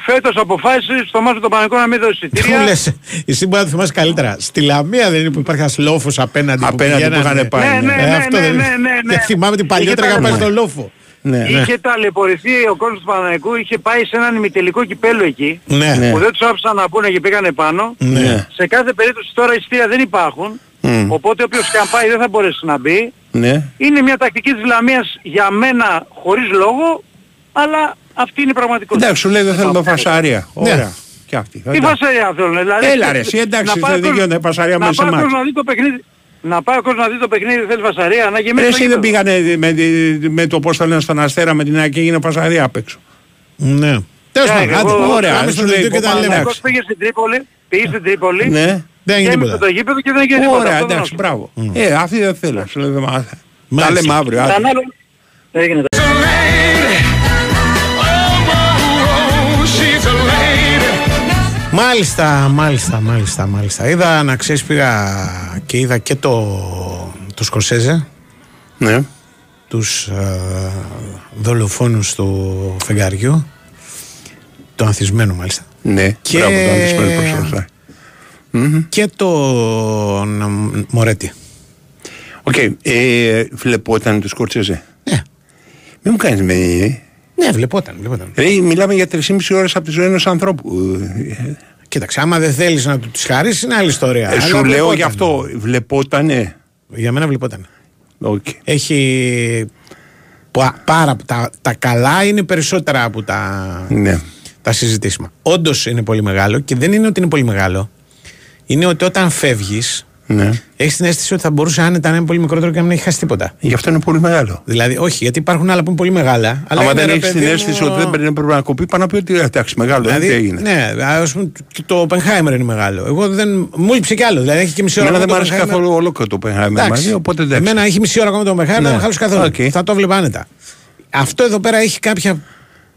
Φέτος αποφάσισε στο μάτς του Παναγικού να μην δώσει Μου εισιτήρια. λες, εσύ μπορεί να θυμάσαι καλύτερα. Στη Λαμία δεν είναι που υπάρχει ένας λόφος απέναντι. Απέναντι που πηγαίνανε. είχαν πάει, Ναι, ναι, Ε, ναι, αυτό ναι, δεν ναι, είναι. ναι, ναι. Και θυμάμαι την παλιότερα Είχε είχα πάει τα- στο λόφο. Ναι. Είχε ταλαιπωρηθεί ο κόσμος του Παναγικού, είχε πάει σε έναν ημιτελικό κυπέλο εκεί, Ναι. Ναι. που δεν τους άφησαν να πούνε και πήγανε πάνω. Ναι. Σε κάθε περίπτωση τώρα εισιτήρια δεν υπάρχουν, Μμ. οπότε όποιος και αν πάει δεν θα μπορέσει να μπει. Ναι. Είναι μια τακτική της Λαμίας για μένα χωρίς λόγο, αλλά αυτή είναι η πραγματικότητα. Εντάξει, σου λέει δεν θέλουμε φασαρία. Ωραία. Και αυτή. Τι φασαρία θέλουν, δηλαδή. Έλα ρε, εσύ εντάξει, να πάει δεν ο κόσμος- δικαιώνται φασαρία να μέσα πάει ο σε κόσμος μάτς. να δει το παιχνίδι. Να πάει ο κόσμος να δει το παιχνίδι, θέλει φασαρία, να γεμίσει Ρε, το εσύ δεν γήπεδο. πήγανε με, τη- με το πώς θα λένε στον Αστέρα με την ΑΕΚ και έγινε φασαρία απ' έξω. Ναι. Τέλος Ε, πάντων, εγώ- άντε, ωραία, πάμε σου στο λέει, δελτίο και τα ο λέμε. Παναθηναϊκός πήγε στην Τρίπολη, πήγε στην Τρίπολη, Ναι. Δεν έγινε γέμισε τίποτα. το γήπεδο και δεν έγινε τίποτα. Ωραία, Αυτό δεν εντάξει, άκουσα. μπράβο. Ε, αυτή δεν θέλω. Σου λέω δεν μάθα. Τα Μάλιστα. λέμε αύριο. άντε. Κανένα άλλο- Έγινε. Μάλιστα, μάλιστα, μάλιστα, μάλιστα. Είδα να ξέρεις, πήγα και είδα και το, το Σκορσέζε, Ναι. τους ε, δολοφόνους του φεγγαριού, το ανθισμένο μάλιστα. Ναι, Και- μπράβο, το αντισπέλει προς σωστά. Και τον ε, Μορέτι. Οκ, ε, βλεπόταν το Σκορσέζε. Ναι. Μην μου κάνεις με... ε. Ναι, βλεπόταν, βλεπόταν. Ρε, μιλάμε για 3,5 ώρες από τη ζωή ενός ανθρώπου. Ε, Κοίταξε, άμα δεν θέλεις να τους τις χαρίσεις είναι άλλη ιστορία. Ε, Αλλά σου λέω βλεπόταν. γι' αυτό, βλεπότανε. Για μένα βλεπόταν. Οκ. Έχει πα- πάρα τα, τα καλά είναι περισσότερα από τα, Ναι. τα συζητήσιμα. Όντως είναι πολύ μεγάλο και δεν είναι ότι είναι πολύ μεγάλο. Είναι ότι όταν φεύγεις, Ναι. έχεις την αίσθηση ότι θα μπορούσε άνετα να είναι πολύ μικρότερο και να μην έχεις χάσει τίποτα; Γι' αυτό είναι πολύ μεγάλο. Δηλαδή, όχι, γιατί υπάρχουν άλλα που είναι πολύ μεγάλα. Αλλά Άμα είναι, δεν ρε έχεις την παιδί αίσθηση μου, ότι δεν πρέπει, πρέπει να κοπεί, πάνω να πει ότι εντάξει, μεγάλο, Δηλαδή, δεν έγινε. ναι, ας πούμε, και το Oppenheimer είναι μεγάλο. Εγώ δεν. Μου λείψε κι άλλο. Δηλαδή έχει και μισή ώρα Εμένα δεν ακόμα μου άρεσε το Oppenheimer. καθόλου ολόκληρο το Oppenheimer Εντάξει. μαζί, οπότε εντάξει. Εμένα έχει μισή ώρα ακόμα το Oppenheimer, Ναι. δεν με χάλασε καθόλου. Οκ. Θα το βλέπα άνετα. Αυτό εδώ πέρα έχει κάποια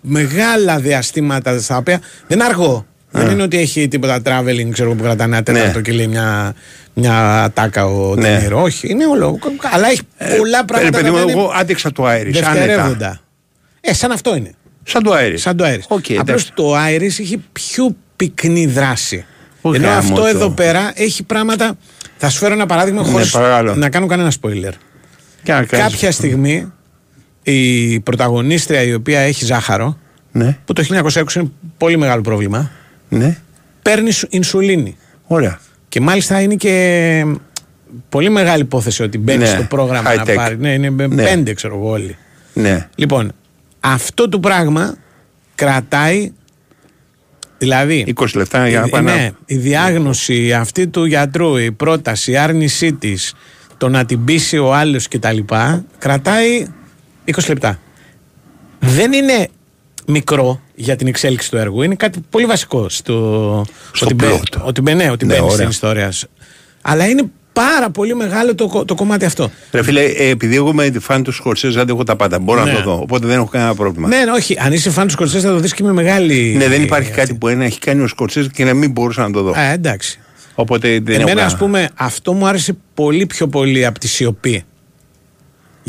μεγάλα διαστήματα στα οποία δεν είναι αργό. Ναι. Δεν είναι ότι έχει τίποτα traveling, ξέρω που κρατάνε ένα τέταρτο και λέει μια, μια τάκα ο Ναι. Ντενίρο. Όχι, είναι όλο. Αλλά έχει πολλά Ε, πράγματα. παιδί μου, τα οποία εγώ είναι άντεξα το Άιρις, άνετα. δευτερεύοντα. Ε, σαν αυτό είναι. Σαν το Άιρις. Σαν το Iris. Οκ, Απλώς εντάξει. το Iris έχει πιο πυκνή δράση. Ω, Ενώ γάμο αυτό το. εδώ πέρα έχει πράγματα. Θα σου φέρω ένα παράδειγμα Ναι, χωρίς παρακαλώ. να κάνω κανένα spoiler. Και να κάνεις- Κάποια στιγμή η πρωταγωνίστρια η οποία έχει ζάχαρο, Ναι, που το 1920 είναι πολύ μεγάλο πρόβλημα, ναι, παίρνει σου- ινσουλίνη. ωραία. Και μάλιστα είναι και πολύ μεγάλη υπόθεση ότι μπαίνει Ναι, στο πρόγραμμα high να tech. πάρει. Ναι, είναι Ναι. πέντε ξέρω εγώ όλοι. Ναι. Λοιπόν, αυτό το πράγμα κρατάει. Δηλαδή, 20 λεπτά για να η- πάνε. ναι, η διάγνωση αυτή του γιατρού, η πρόταση, η άρνησή της, το να την πείσει ο άλλος κτλ. κρατάει 20 λεπτά. Δεν είναι μικρό για την εξέλιξη του έργου. Είναι κάτι πολύ βασικό στο, Στο ότι, μπαι- plot. ότι, μπαι- ναι, ότι Ναι, μπαίνει στην ωραία. ιστορία. σου. Αλλά είναι πάρα πολύ μεγάλο το, κο- το κομμάτι αυτό. Ρε φίλε, ε, επειδή εγώ είμαι φαν του Σκορσέζε, αντέχω τα πάντα. Μπορώ Ναι. να το δω. Οπότε δεν έχω κανένα πρόβλημα. Ναι, ναι, όχι. Αν είσαι φαν του Σκορσέζε θα το δεις και με μεγάλη. Ναι, δεν υπάρχει κάτι που ένα έχει κάνει ο Σκορσέζε και να μην μπορούσα να το δω. Α, εντάξει. Οπότε δεν έχω Εμένα, κανένα. ας πούμε, αυτό μου άρεσε πολύ πιο πολύ από τη σιωπή.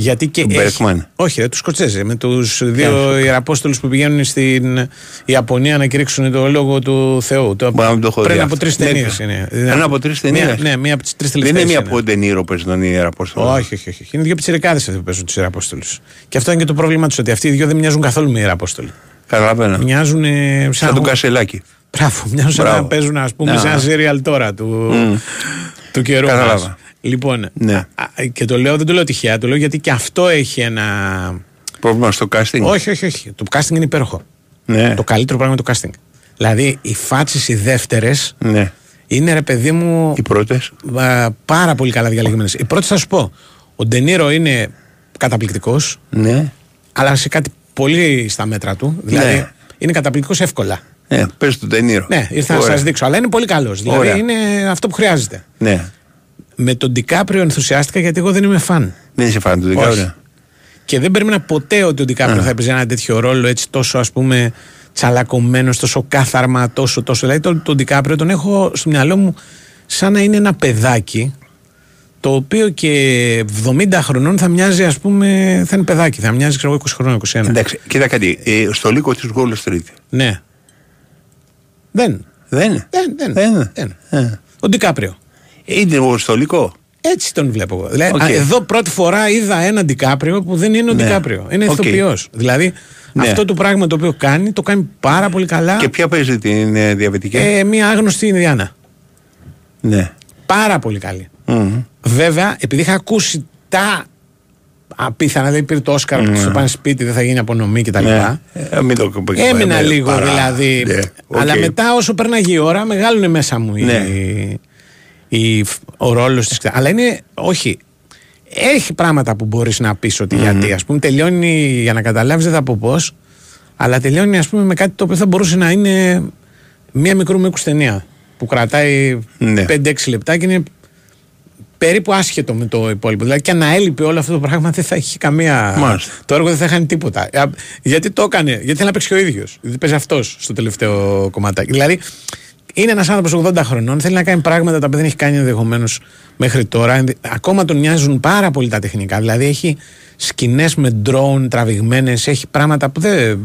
Γιατί και. Του έχει- Bergman. Όχι, ρε, τους Σκοτσέζε. Με τους δύο Ποιος; Ιεραπόστολους που πηγαίνουν στην Ιαπωνία να κηρύξουν το λόγο του Θεού. Το, Μπορεί να μην το έχω πριν δει από αυτό. τρεις Ναι, ταινίες ναι. είναι. Ένα από τρεις ταινίες; Μία- Ναι, μία από τις τρεις δεν τελευταίες. είναι μία από Ντενίρο παίζει τον Ιεραπόστολο. Όχι, όχι, όχι. Είναι δύο πιτσιρικάδες αυτοί που παίζουν τους Ιεραπόστολους. Και αυτό είναι και το πρόβλημά τους, ότι αυτοί οι δύο δεν μοιάζουν καθόλου με Ιεραπόστολοι. Καταλαβαίνω. Μοιάζουν ε, σαν. Σαν τον Κασελάκη. Μπράβο, μοιάζουν σαν Μπράβο. να παίζουν ας πούμε, Να. σε ένα σύριαλ τώρα του, Μμ. του καιρού. Κατάλαβα. Μας. Λοιπόν, Ναι. α, α, και το λέω, δεν το λέω τυχαία, το λέω γιατί και αυτό έχει ένα. Πρόβλημα στο casting. Όχι, όχι, όχι. Το casting είναι υπέροχο. Ναι. Το καλύτερο πράγμα είναι το casting. Δηλαδή, οι φάτσες οι δεύτερες Ναι. είναι ρε παιδί μου Οι πρώτες. α, πάρα πολύ καλά διαλεγμένες. Οι πρώτες θα σου πω. Ο Ντενίρο είναι καταπληκτικός, Ναι. αλλά σε κάτι πολύ στα μέτρα του. Δηλαδή, Ναι. είναι καταπληκτικός εύκολα. Ναι, παίζει τον Ντενίρο. Ναι, ήρθα να Ωραία. σας δείξω. Αλλά είναι πολύ καλός. Δηλαδή, Ωραία. είναι αυτό που χρειάζεται. Ναι. Με τον Ντικάπριο ενθουσιάστηκα γιατί εγώ δεν είμαι φαν. Δεν είσαι φαν του Όχι. Δικάβρια. Και δεν περίμενα ποτέ ότι ο Ντικάπριο Α. θα έπαιζε ένα τέτοιο ρόλο έτσι τόσο ας πούμε τσαλακωμένος, τόσο κάθαρμα, τόσο τόσο. Δηλαδή τον, τον Ντικάπριο τον έχω στο μυαλό μου σαν να είναι ένα παιδάκι το οποίο και 70 χρονών θα μοιάζει ας πούμε, θα είναι παιδάκι, θα μοιάζει ξέρω εγώ 20 χρονών, 21. Εντάξει, κοίτα κάτι. Ε, στο λύκο της Wall Street. Ναι. Δεν. Δεν είναι. Δεν, δεν. Δεν. δεν. Ε. Ο Ντικάπριο. Είναι ο στολικό. Έτσι τον βλέπω εγώ. Δηλαδή, Οκ. α, εδώ πρώτη φορά είδα έναν Ντικάπριο που δεν είναι ο Ναι. Ντικάπριο. Είναι Οκ. ηθοποιός. Δηλαδή Ναι. αυτό το πράγμα το οποίο κάνει, το κάνει πάρα πολύ καλά. Και ποια παίζει την ε, διαβετική. ε, μία άγνωστη Ινδιάνα. Ναι. Πάρα πολύ καλή. Μμμ. Βέβαια, επειδή είχα ακούσει τα απίθανα, δεν πήρε το Όσκαρ που στο πάνε σπίτι, δεν θα γίνει απονομή κτλ. Ναι. Ε, μην το Έμεινα ε, λίγο παρά. δηλαδή. Ναι, οκ. Αλλά μετά όσο πέρναγε η ώρα, μεγάλωνε μέσα μου η, Ναι. Η, ο ρόλος της. Αλλά είναι. Όχι. Έχει πράγματα που μπορείς να πεις ότι γιατί. Α πούμε, τελειώνει, για να καταλάβεις, δεν θα πω πώς, αλλά τελειώνει ας πούμε, με κάτι το οποίο θα μπορούσε να είναι μία μικρού μήκους ταινία. Που κρατάει Ναι. 5-6 λεπτά και είναι περίπου άσχετο με το υπόλοιπο. Δηλαδή και αν έλειπε όλο αυτό το πράγμα δεν θα έχει καμία. Μάλιστα. Το έργο δεν θα είχαν τίποτα. Α, Γιατί το έκανε, γιατί θέλει να παίξει και ο ίδιος. Γιατί παίζει αυτός στο τελευταίο κομματάκι. Δηλαδή είναι ένας άνθρωπος 80 χρονών, θέλει να κάνει πράγματα τα οποία δεν έχει κάνει ενδεχομένως μέχρι τώρα. Ενδε- Ακόμα τον νοιάζουν πάρα πολύ τα τεχνικά. Δηλαδή έχει σκηνές με drone τραβηγμένες, έχει πράγματα που δεν,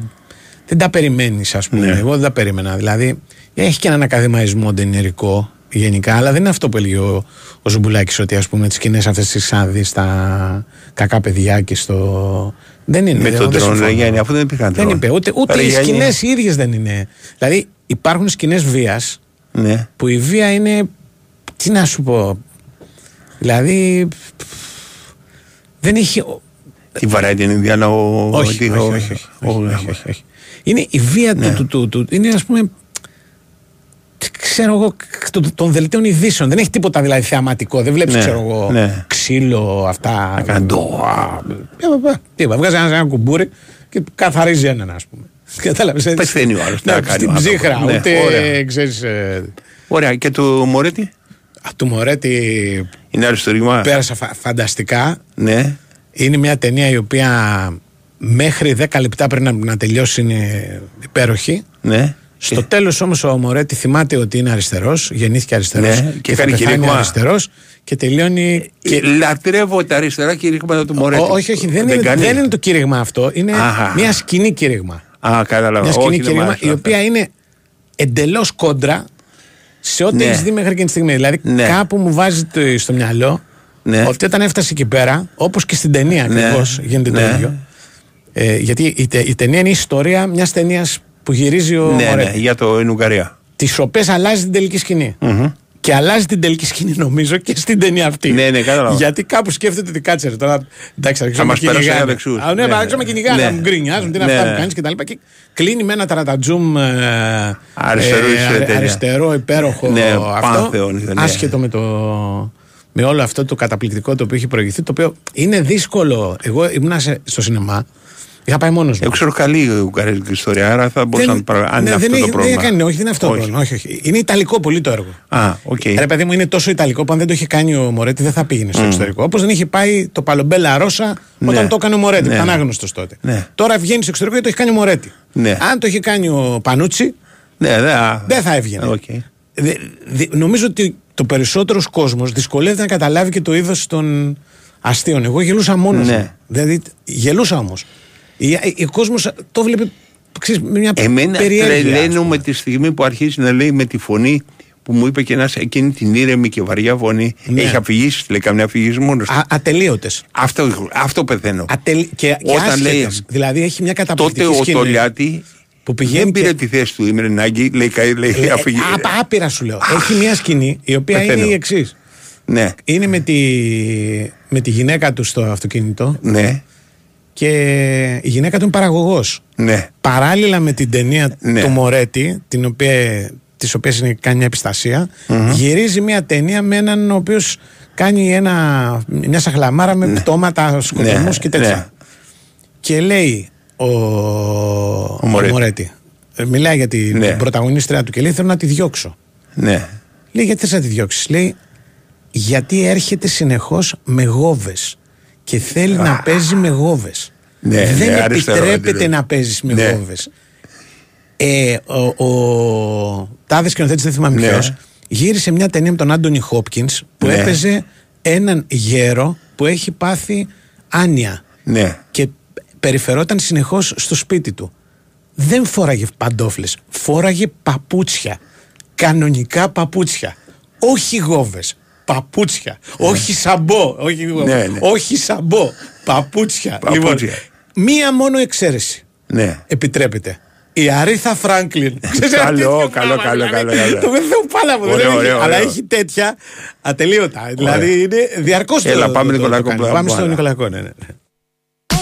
δεν τα περιμένεις, ας πούμε. Ναι. Εγώ δεν τα περίμενα. Δηλαδή έχει και έναν ακαδημαϊσμό ντενερικό γενικά, αλλά δεν είναι αυτό που έλεγε ο, ο Ζουμπουλάκης, ότι ας πούμε τις σκηνές αυτές τις άδει στα κακά παιδιά και στο. Δεν είναι. Με δεν- τον δεν τρόνο, συμφωνώ. ρε Γιάννη, αφού δεν υπήρχαν Δεν τρόν. είπε. Ούτε, ούτε Ρε οι Γιάννη. σκηνές οι ίδιες δεν είναι. Δηλαδή υπάρχουν σκηνές βίας Ναι. που η βία είναι. Τι να σου πω. Δηλαδή. Δεν έχει. Τι βαράει την Ινδιάνα ο. Όχι, τι- όχι, ο- όχι, όχι, ο- όχι, όχι, όχι, όχι. Είναι η βία Ναι. του, του, του, του- Είναι ας πούμε. τι Ξέρω εγώ, των, των δελτίων ειδήσεων. Δεν έχει τίποτα δηλαδή θεαματικό. Δεν βλέπεις, Ναι, ξέρω εγώ, ναι. ξύλο, αυτά. κάνει ντο, Α, ε, ε, Τι είπα, βγάζει ένα, ένα κουμπούρι και καθαρίζει έναν, ας πούμε. Κατάλαβες. Πεθαίνει ο άλλος, τι να κάνει ο Στην άνθρωπος. ψύχρα, Ναι, ούτε ωραία. ξέρεις. Ε, Ωραία, και του Μωρέτη; Α, του Μωρέτη είναι αριστούργημα. πέρασα φα- φανταστικά. Ναι. Είναι μια ταινία η οποία μέχρι 10 λεπτά πριν να, να τελειώσει είναι υπέροχη. Ναι. Στο τέλος όμως ο Μωρέτη θυμάται ότι είναι αριστερός, γεννήθηκε αριστερός Ναι, και κάνει κηρύγμα. αριστερός και τελειώνει. Και... Λατρεύω τα αριστερά κηρύγματα του Μωρέτη. Ό, όχι, όχι, δεν, είναι, κάνει. δεν είναι το κήρυγμα αυτό. Είναι Αχα. μια σκηνή κήρυγμα. Α, κατάλαβα. Μια σκηνή Όχι, δεν μ' κήρυγμα άρεσαν η αυτά. οποία είναι εντελώς κόντρα σε ό,τι Ναι. έχεις δει μέχρι εκείνη τη στιγμή. Δηλαδή Ναι. κάπου μου βάζει το, στο μυαλό Ναι. ότι όταν έφτασε εκεί πέρα, όπως και στην ταινία Ναι. ακριβώς γίνεται το Ναι. ίδιο. Ε, γιατί η, τε- η ταινία είναι η ιστορία μιας ταινίας που γυρίζει ο Ναι, ναι, Μωρέτη. για το εν Ουγγαρία. Τις οποίε αλλάζει την τελική σκηνή. Μμμ. Και αλλάζει την τελική σκηνή νομίζω και στην ταινία αυτή. Ναι, ναι, κατάλαβα. Γιατί κάπου σκέφτεται ότι κάτσε ρε, τώρα. Εντάξει, θα μας πέρασε για δεξούς. Α, ναι, Ναι. ναι, θα με κυνηγάνε, Ναι. να μου γκρινιάζουν, τι είναι Ναι. αυτά που κάνεις και τα λοιπά. Και κλείνει με ένα ταρατατζούμ ε, Αριστερό ε, η αρε- ταινία. αριστερό, υπέροχο Ναι, αυτό. πάνθεον η ταινία. Άσχετο με το. Με όλο αυτό το καταπληκτικό το οποίο έχει προηγηθεί, το οποίο είναι δύσκολο. Εγώ ήμουνα σε- στο σινεμά, είχα πάει μόνος μου. Εγώ ξέρω καλή η Ουγγαρική ιστορία, άρα θα μπορούσα να παρα... αν ναι, είναι δεν αυτό έχει- το πρόβλημα. Δεν έκανε, όχι, δεν είναι αυτό Όχι. το πρόβλημα. Όχι, όχι. Είναι ιταλικό πολύ το έργο. Α, οκ. Ρε παιδί μου, είναι τόσο ιταλικό που αν δεν το είχε κάνει ο Μωρέτη δεν θα πήγαινε στο Μμ. εξωτερικό. Όπως δεν είχε πάει το Παλομπέλα Ρώσα όταν Ναι. το έκανε ο Μορέτι. Ναι. Ήταν άγνωστος τότε. Ναι. Τώρα βγαίνει στο εξωτερικό γιατί το έχει κάνει ο Μορέτι. Ναι. Αν το είχε κάνει ο Πανούτσι, Ναι, δε, α, δεν θα έβγαινε. οκ. Δε- δε- νομίζω ότι το περισσότερος κόσμος δυσκολεύεται να καταλάβει και το είδος των αστείων. Εγώ γελούσα μόνος. Ναι. Δηλαδή, γελούσα όμως. Ο κόσμος το βλέπει ξέρεις, με μια Εμένα περιέργεια. ας πούμε. τρελαίνομαι τη στιγμή που αρχίζει να λέει με τη φωνή που μου είπε και ένας εκείνη την ήρεμη και βαριά φωνή. Ναι. Έχει αφηγήσει, λέει καμιά αφηγήσει μόνος. Ατελείωτες. Αυτό, αυτό πεθαίνω. Ατελ... Και, και Όταν άσχετες. λέει- Δηλαδή έχει μια καταπληκτική Τότε ο σκηνή Τολιάτη που πηγαίνει δεν πήρε και- τη θέση του Ιμρενάγκη, λέει, κα- λέει Ε, αφηγή- α, άπειρα σου λέω. Έχει μια σκηνή η οποία Πεθαίνω. είναι η εξής. Ναι, Είναι με τη, με τη γυναίκα του στο αυτοκίνητο ναι, και η γυναίκα του είναι παραγωγός. ναι. Παράλληλα με την ταινία Ναι. του Μωρέτη, την οποία, της οποίας είναι, κάνει μια επιστασία, γυρίζει μια ταινία με έναν ο οποίος κάνει ένα, μια σαχλαμάρα με πτώματα, σκοτωμούς Ναι, και τέτοια. ναι. Και λέει ο, ο Μωρέτη. Μωρέτη, ε, μιλάει για την Ναι. πρωταγωνίστρια του και λέει θέλω να τη διώξω. ναι. Λέει γιατί θες να τη διώξεις. Λέει γιατί έρχεται συνεχώς με γόβες και θέλει να παίζει με γόβες. Ναι, Δεν ναι, αριστερό επιτρέπεται αντιλέγω. να παίζεις με Ναι. γόβες. Ε, ο, ο τάδες σκηνοθέτης δεν θυμάμαι Ναι. ποιος, γύρισε μια ταινία με τον Άντωνι Χόπκινς που Ναι. έπαιζε έναν γέρο που έχει πάθει άνοια ναι. και περιφερόταν συνεχώς στο σπίτι του. δεν φόραγε παντόφλες, φόραγε παπούτσια. Κανονικά παπούτσια. Όχι γόβες, παπούτσια. Όχι σαμπό, όχι, Ναι, ναι. όχι σαμπό, παπούτσια. Παπούτσια. Λοιπόν, μία μόνο εξαίρεση Ναι. επιτρέπεται. Η Αρίθα Φράγκλιν. Ξέρεις, Καλό, τέτοιο καλό, πράγμα, καλό, δηλαδή, καλό, καλό. Το μεθέω πάρα μου. Ωραίο, δεν έχει- ωραίο, Αλλά ωραίο. έχει τέτοια ατελείωτα. Δηλαδή είναι διαρκώς Έλα, πάμε, Νικολάκο, Πάμε πάμε στον άλλα. Νικολακό, ναι, ναι.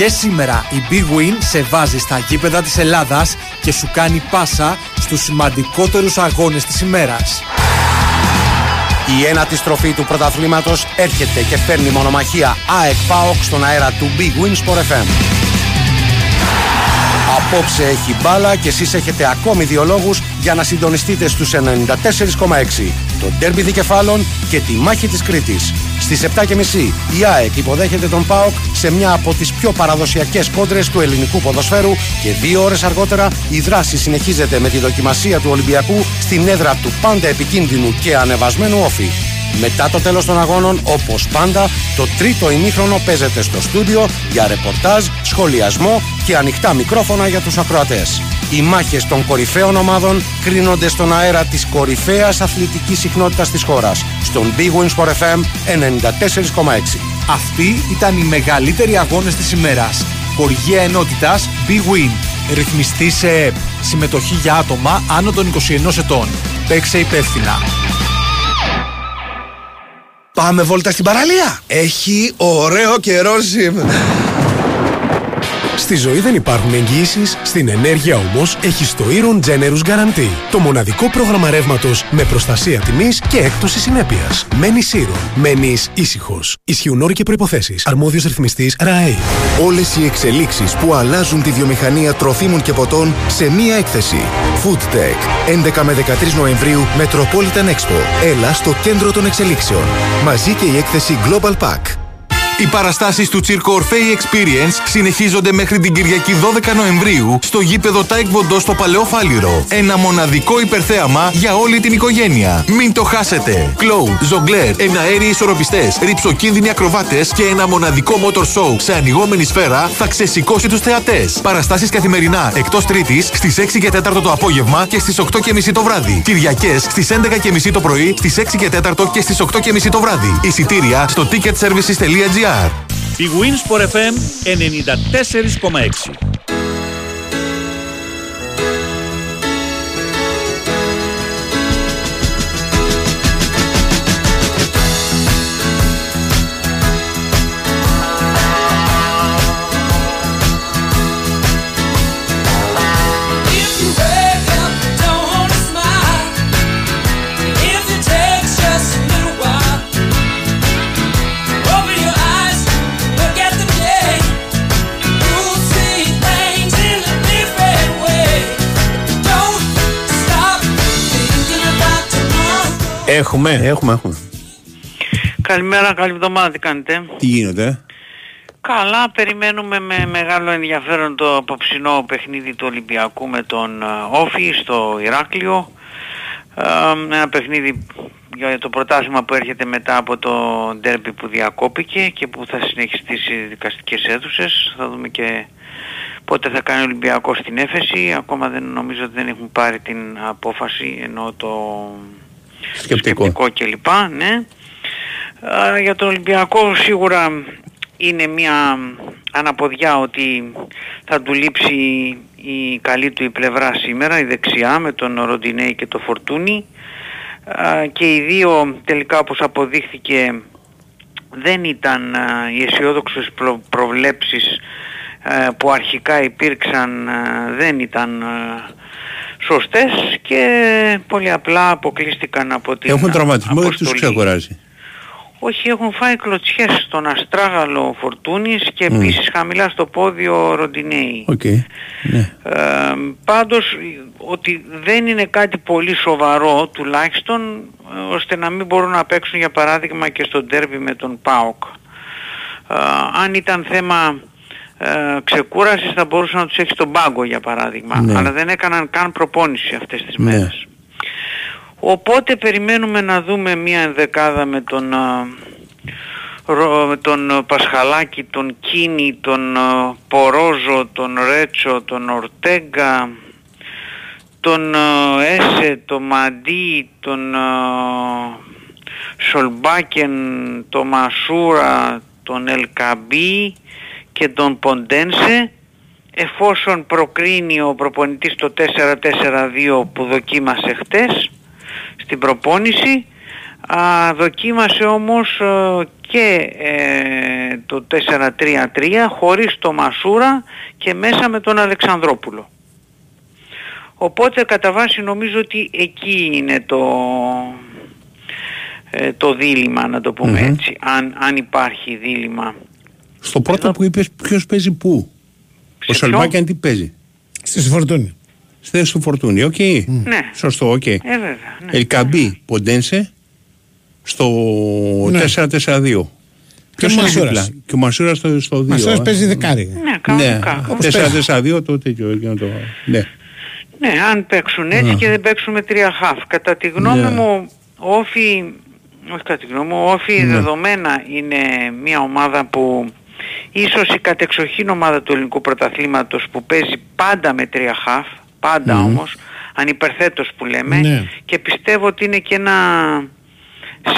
Και σήμερα η Big Win σε βάζει στα γήπεδα της Ελλάδας και σου κάνει πάσα στους σημαντικότερους αγώνες της ημέρας. Η ένατη στροφή του πρωταθλήματος έρχεται και φέρνει μονομαχία ΑΕΚ ΠΑΟΚ στον αέρα του Big Win Sport FM. Απόψε έχει μπάλα και εσείς έχετε ακόμη δύο λόγους για να συντονιστείτε στους 94,6. Το ντέρμπι δικεφάλων και τη μάχη της Κρήτης. Στις 7.30 η ΑΕΚ υποδέχεται τον ΠΑΟΚ σε μια από τις πιο παραδοσιακές κόντρες του ελληνικού ποδοσφαίρου και δύο ώρες αργότερα η δράση συνεχίζεται με τη δοκιμασία του Ολυμπιακού στην έδρα του πάντα επικίνδυνου και ανεβασμένου όφη. Μετά το τέλος των αγώνων, όπως πάντα, το τρίτο ημίχρονο παίζεται στο στούντιο για ρεπορτάζ, σχολιασμό και ανοιχτά μικρόφωνα για τους ακροατές. Οι μάχες των κορυφαίων ομάδων κρίνονται στον αέρα της κορυφαίας αθλητικής συχνότητας της χώρας, στον Big Win Sport FM 94,6. Αυτοί ήταν οι μεγαλύτεροι αγώνες της ημέρας. Χορηγία ενότητας Big Win. Ρυθμιστή σε ΕΠ. Συμμετοχή για άτομα άνω των 21 ετών. Παίξε υπεύθυνα. Πάμε βόλτα στην παραλία. Έχει ωραίο καιρό σήμερα. Στη ζωή δεν υπάρχουν εγγυήσεις, στην ενέργεια όμως έχει το Iron Generous Guarantee. Το μοναδικό πρόγραμμα ρεύματος με προστασία τιμής και έκπτωση συνέπειας. Μένεις Iron. Μένεις ήσυχος. Ισχύουν όροι και προποθέσει. Αρμόδιος ρυθμιστής ΡΑΕ. Όλες οι εξελίξεις που αλλάζουν τη βιομηχανία τροφίμων και ποτών σε μία έκθεση. Food Tech. 11 με 13 Νοεμβρίου Metropolitan Expo. Έλα στο κέντρο των εξελίξεων. Μαζί και η έκθεση Global Pack. Οι παραστάσεις του Τσίρκο Orfei Experience συνεχίζονται μέχρι την Κυριακή 12 Νοεμβρίου στο γήπεδο Τάε Κβον Ντο στο Παλαιό Φάληρο. Ένα μοναδικό υπερθέαμα για όλη την οικογένεια. Μην το χάσετε. Κλόου, ζογκλέρ, εναέριοι ισορροπιστές, ριψοκίνδυνοι ακροβάτες και ένα μοναδικό motor show σε ανοιγόμενη σφαίρα θα ξεσηκώσει τους θεατές. Παραστάσεις καθημερινά εκτός Τρίτης στις 6 και 4 το απόγευμα και στις 8 και μισή το βράδυ. Κυριακές στις 11 και μισή το πρωί, στις 6 και 4 και στις 8 και μισή το βράδυ. Εισιτήρια στο ticketservices.gr. Η Wins for FM 94,6. Έχουμε; Έχουμε, έχουμε. Καλημέρα, καλή εβδομάδα, τι κάνετε; Τι γίνεται. Καλά, περιμένουμε με μεγάλο ενδιαφέρον το απόψινό παιχνίδι του Ολυμπιακού με τον α, Όφη στο Ηράκλειο. Α, Ένα παιχνίδι για το πρωτάθλημα που έρχεται μετά από το ντέρμπι που διακόπηκε και που θα συνεχιστεί σε δικαστικές αίθουσες. Θα δούμε και πότε θα κάνει ο Ολυμπιακός στην έφεση. Ακόμα δεν νομίζω ότι δεν έχουν πάρει την απόφαση ενώ το Σκεπτικό. σκεπτικό κλπ. Ναι. Α, για τον Ολυμπιακό σίγουρα είναι μια αναποδιά ότι θα του λείψει η καλή του η πλευρά σήμερα, η δεξιά με τον Ροντινέη και το Φορτούνι Α, και οι δύο τελικά όπως αποδείχθηκε δεν ήταν α, οι αισιόδοξες προ- προβλέψεις α, που αρχικά υπήρξαν α, δεν ήταν α, σωστές και πολύ απλά αποκλείστηκαν από την Έχουν τραυματισμό ή τους αποστολή. ξεκουράζει. Όχι, έχουν φάει κλωτσιές στον Αστράγαλο ο Φορτούνης και Μμ. επίσης χαμηλά στο πόδι ο Ροντινέη. Οκ. Ναι. Ε, πάντως ότι δεν είναι κάτι πολύ σοβαρό τουλάχιστον ε, ώστε να μην μπορούν να παίξουν για παράδειγμα και στο ντέρμπι με τον ΠΑΟΚ. Ε, αν ήταν θέμα ε, ξεκούρασης θα μπορούσε να τους έχει στον πάγκο για παράδειγμα. Ναι. Αλλά δεν έκαναν καν προπόνηση αυτές τις Ναι. μέρες. Οπότε περιμένουμε να δούμε μια ενδεκάδα με τον, α, Ρο- με τον α, Πασχαλάκη, τον Κίνη, τον α, Πορόζο, τον Ρέτσο, τον Ορτέγκα, τον α, Έσε, τον Μαντί, τον α, Σολμπάκεν, τον Μασούρα, τον Ελκαμπή και τον Ποντένσε εφόσον προκρίνει ο προπονητής το 4-4-2 που δοκίμασε χτες στην προπόνηση α, δοκίμασε όμως ε, και ε, το 4-3-3 χωρίς το Μασούρα και μέσα με τον Αλεξανδρόπουλο. Οπότε κατά βάση νομίζω ότι εκεί είναι το, ε, το δίλημα να το πούμε Μμμ. έτσι, αν, αν υπάρχει δίλημα. Στο πρώτο που είπες ποιος παίζει πού; Ο Σολβάκιαν τι παίζει; Στη Φορτούνη. Στη θέση του Φορτούνη, οκ. Ναι. Σωστό, οκ. Ε, βέβαια. Ναι. Ελκαμπή, Ποντένσε στο Ναι. 4-4-2. Ποιος ο είναι Μασούρας. δίπλα; Και ο Μασούρας στο, στο 2. Μασούρας παίζει δεκάρι. Ναι, κανονικά. Ναι, Όπως 4-4-2 το τέτοιο. εκείνο το- Ναι. Ναι, αν παίξουν έτσι Ναι. και δεν παίξουν με τρία χαφ. Κατά τη γνώμη Ναι. μου, ο Όφη, όχι κατά τη γνώμη μου, ο Όφη Ναι. δεδομένα είναι μια ομάδα που ίσως η κατεξοχήν ομάδα του ελληνικού πρωταθλήματος που παίζει πάντα με τρία χαφ, πάντα Μμμ. όμως, ανυπερθέτως που λέμε, Ναι. και πιστεύω ότι είναι και ένα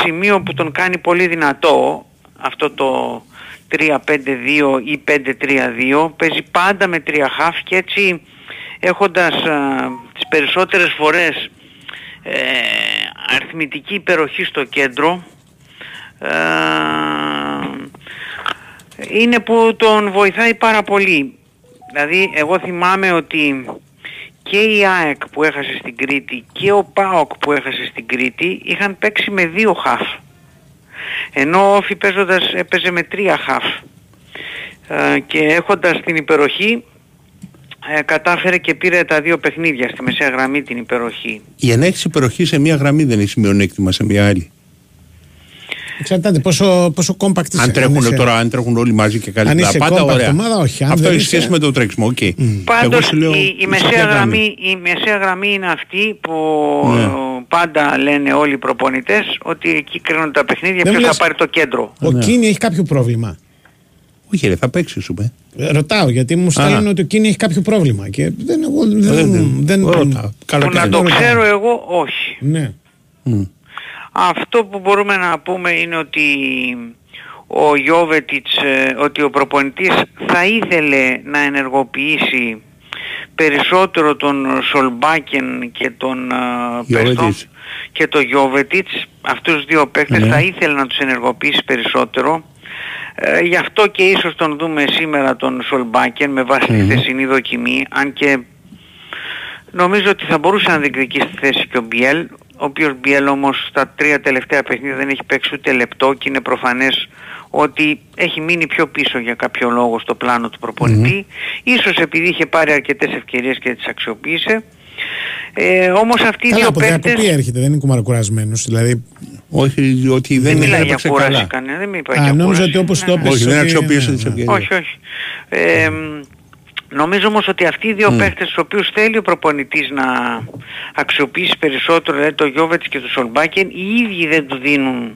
σημείο που τον κάνει πολύ δυνατό, αυτό το 3-5-2 ή 5-3-2, παίζει πάντα με τρία χαφ και έτσι έχοντας α, τις περισσότερες φορές ε, αριθμητική υπεροχή στο κέντρο ε, είναι που τον βοηθάει πάρα πολύ. Δηλαδή εγώ θυμάμαι ότι και η ΑΕΚ που έχασε στην Κρήτη και ο ΠΑΟΚ που έχασε στην Κρήτη είχαν παίξει με δύο χαφ. Ενώ ο Όφη παίζοντας έπαιζε με τρία χαφ. Ε, και έχοντας την υπεροχή ε, κατάφερε και πήρε τα δύο παιχνίδια στη μεσαία γραμμή την υπεροχή. Για να έχεις υπεροχής σε μία γραμμή δεν έχει μειονέκτημα σε μία άλλη. Εξαρτάται πόσο, πόσο compact είσαι. Αν τρέχουν είσαι- τώρα, αν τρέχουν όλοι μαζί και Αν καλύτερα. είσαι Πάντα compact ωραία. ομάδα, όχι. Αν Αυτό δεν έχει είσαι- σχέση με το τρέξιμο. οκ. Εγώ Πάντως σου λέω, η, η, είσαι μεσαία ποια γραμμή, η μεσαία γραμμή είναι αυτή που Ναι. ε, πάντα λένε όλοι οι προπονητές ότι εκεί κρίνονται τα παιχνίδια Δεν ποιος θα λες- πάρει το κέντρο. Ο Ναι. Κίνη έχει κάποιο πρόβλημα; Όχι, ρε, θα παίξει, σου είπε. Ε, Ρωτάω γιατί μου στέλνουν ότι ο Κίνη έχει κάποιο πρόβλημα. Και δεν, εγώ, δεν, Δεν- δεν, δεν- ρώτα. Καλά Που να κάνεις. το ρωτάω. ξέρω εγώ όχι. Ναι. Αυτό που μπορούμε να πούμε είναι ότι ο Γιώβετιτς, ε, ότι ο προπονητής θα ήθελε να ενεργοποιήσει περισσότερο τον Σολμπάκεν και τον ε, Γιώβετιτς. Πεστό και τον Γιώβετιτς, αυτούς τους δύο παίχτες Ναι. θα ήθελε να τους ενεργοποιήσει περισσότερο. Ε, γι' αυτό και ίσως τον δούμε σήμερα τον Σολμπάκεν με βάση τη Μμμ. θεσινή δοκιμή, αν και Νομίζω ότι θα μπορούσε να διεκδικήσει τη θέση και ο Μπιέλ, ο οποίος Μπιέλ όμως στα τρία τελευταία παιχνίδια δεν έχει παίξει ούτε λεπτό και είναι προφανές ότι έχει μείνει πιο πίσω για κάποιο λόγο στο πλάνο του προπονητη Ίσως επειδή είχε πάρει αρκετές ευκαιρίες και τις αξιοποίησε. Ε, όμως αυτοί οι Καλά, δύο από, από παίκτες... τι έρχεται, δεν είναι κουμαρακουρασμένος. Δηλαδή, Όχι, ότι Δεν δεν μιλάει για έπαιξε κούραση καλά. κανένα, δεν με είπα Α, για νόμιζα κούραση. ότι όπως το Ναι, έπαιζε. Όχι, δεν ότι- αξιοποίησε ναι, τις ναι. ευκαιρίες. όχι, όχι. Ε, μ, νομίζω όμως ότι αυτοί οι δύο Μμ. παίχτες τους οποίους θέλει ο προπονητής να αξιοποιήσει περισσότερο, δηλαδή το Γιώβετς και το Σολμπάκεν, οι ίδιοι δεν του δίνουν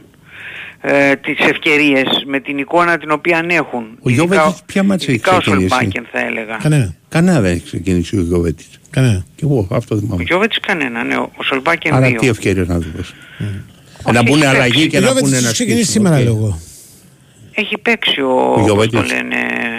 ε, τις ευκαιρίες με την εικόνα την οποία έχουν. Ο Ειδικά- Γιώβετιτς ποια μάτσα έχει ειδικά ο ξεκινήσει; Σολμπάκεν θα έλεγα. Κανένα. Κανένα δεν έχει ξεκινήσει ο Γιώβετιτς. Κανένα. Και εγώ αυτό Ο θυμάμαι. Γιώβετς κανένα, ναι, ο Σολμπάκεν Άρα δύο. τι ευκαιρία να του δώσει. Όχι, Να μπουν έχει αλλαγή παίξει. και Ο να Γιώβετς πούνε τους να ξεκινήσει σκίσουν, σήμερα οκ. λόγω. Έχει παίξει ο, Ο πώς το Γιώβετιτς. λένε,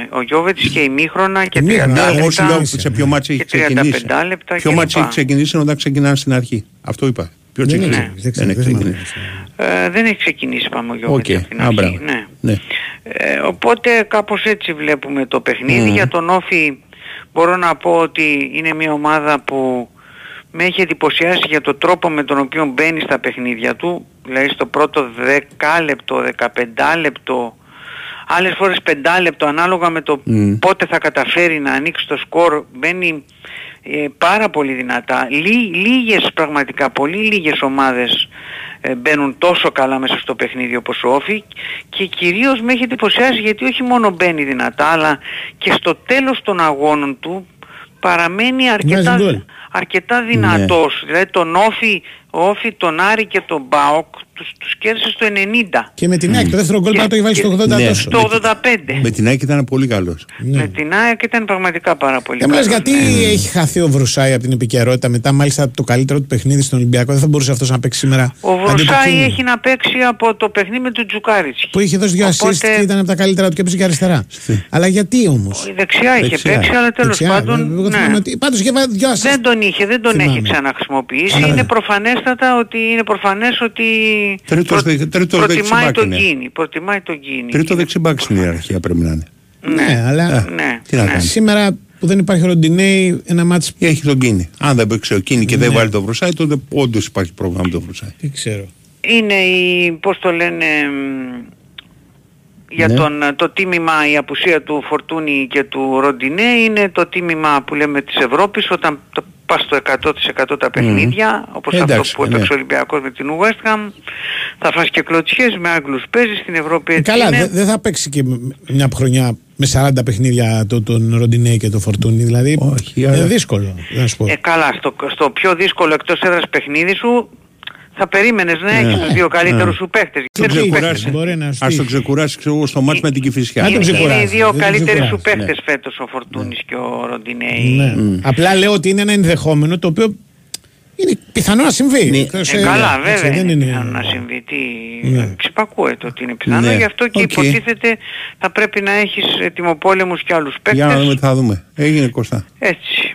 ο Γιώβετς και η Μήχρονα και 30 Ημίχρονα, Ναι, εγώ λεπτά. σου λέω σε ποιο μάτσο έχει και 35 ξεκινήσει. λεπτά Ποιο κλπ. μάτσο έχει ξεκινήσει όταν ξεκινάνε στην αρχή. Αυτό είπα. Ποιο Δεν ξεκινήσει. είναι, δεν Δεν ξέρω, έχει δεν θυμάμαι. ξεκινήσει. Ε, δεν έχει ξεκινήσει πάμε ο Γιώβετς Οκ, από την α, αρχή. μπράβο. Ναι. Ναι. Ε, οπότε κάπως έτσι βλέπουμε το παιχνίδι. Μμμ. Για τον Όφη μπορώ να πω ότι είναι μια ομάδα που με έχει εντυπωσιάσει για το τρόπο με τον οποίο μπαίνει στα παιχνίδια του. Δηλαδή στο πρώτο 10 λεπτό, 15 λεπτό άλλες φορές πεντάλεπτο ανάλογα με το Μμ. πότε θα καταφέρει να ανοίξει το σκορ μπαίνει ε, πάρα πολύ δυνατά. Λί, λίγες πραγματικά, πολύ λίγες ομάδες ε, μπαίνουν τόσο καλά μέσα στο παιχνίδι όπως ο Όφη και κυρίως με έχει εντυπωσιάσει γιατί όχι μόνο μπαίνει δυνατά αλλά και στο τέλος των αγώνων του παραμένει αρκετά, Βγάζει γκολ. αρκετά δυνατός. Δηλαδή τον Όφη, ο Όφη, τον Άρη και τον Μπάοκ τους, τους κέρδισε στο 90. Και με την ΑΕΚ το δεύτερο γκολ Και- να το έχει βάλει στο 80 Ναι. τόσο. Το 85. Με την ΑΕΚ ήταν πολύ καλός. Με την ΑΕΚ ήταν πραγματικά πάρα πολύ Δεν μου λες καλός, γιατί ναι. έχει χαθεί ο Βρουσάη από την επικαιρότητα μετά, μάλιστα το καλύτερο του παιχνίδι στον Ολυμπιακό. Δεν θα μπορούσε αυτός να παίξει σήμερα. Ο αντί του Βρουσάη Κίνη, έχει να παίξει από το παιχνίδι με τον Τζουκάριτς. Που είχε δώσει δύο assist Οπότε- και ήταν από τα καλύτερα του και έπαιζε και αριστερά. Αλλά γιατί όμως; Η δεξιά είχε παίξει, αλλά τέλος πάντων. ναι. Πάντως είχε βάλει δύο assist. Δεν τον είχε, δεν τον Θυμάμαι. έχει ξαναχρησιμοποιήσει. Α, είναι ναι. Προφανέστατα ότι είναι προφανές ότι Τρίτος δε- τρίτος προτιμάει δεξιμπάκ τον είναι. Κίνη. Προτιμάει τον Κίνη. Τρίτο δεξιμπάκ στην ιεραρχία πρέπει να είναι. Ναι, αλλά Ναι. Τι να κάνεις. σήμερα που δεν υπάρχει ροντινέι, ένα μάτσο. Έχει τον Κίνη. Αν δεν παίξει ο Κίνη και δεν Ναι. βάλει τον Βρουσάη, τότε όντως υπάρχει πρόβλημα με τον Βρουσάη. Δεν ξέρω. Είναι η, πώς το λένε, μ, για Ναι. τον, το τίμημα η απουσία του Φορτούνη και του Ροντινέ είναι το τίμημα που λέμε της Ευρώπης όταν το πας στο 100% τα παιχνίδια όπως Εντάξει, αυτό που ναι. έπαιξε ο Ολυμπιακός με την West Ham θα φας και κλωτσιές με Άγγλους παίζεις στην Ευρώπη έτσι Καλά, είναι. δεν δεν θα παίξει και μια χρονιά με 40 παιχνίδια το, τον Ροντινέι και τον Φορτούνι. Δηλαδή είναι αλλά- δύσκολο. Να σου πω. Ε, καλά, στο, στο πιο δύσκολο εκτός έδρας παιχνίδι σου θα περίμενες να Ναι. έχεις τους δύο καλύτερους Ναι. σου παίχτες. Τον Δεν τους ξεκουράσει. παίχτες; Μπορεί να Α στείλει. τον ξεκουράσει ξέρω, εγώ, στο ματς με την Κηφισιά. Είναι, είναι οι δύο δεν τον καλύτεροι σου ξεκουράσει, παίχτες φέτος ο Φορτούνης και ο Ροντινέι. Ναι. Απλά λέω ότι είναι ένα ενδεχόμενο το οποίο είναι πιθανό να συμβεί. Εκτός, Ε, ε, καλά, έτσι, βέβαια. δεν είναι είναι- πιθανό να συμβεί. Τι... Ναι. Εξυπακούεται ότι είναι πιθανό. Ναι. Γι' αυτό και Οκ. υποτίθεται θα πρέπει να έχεις ετοιμοπόλεμους και άλλους Για να δούμε παίκτες. τι θα δούμε. Έγινε Κωστά. Έτσι.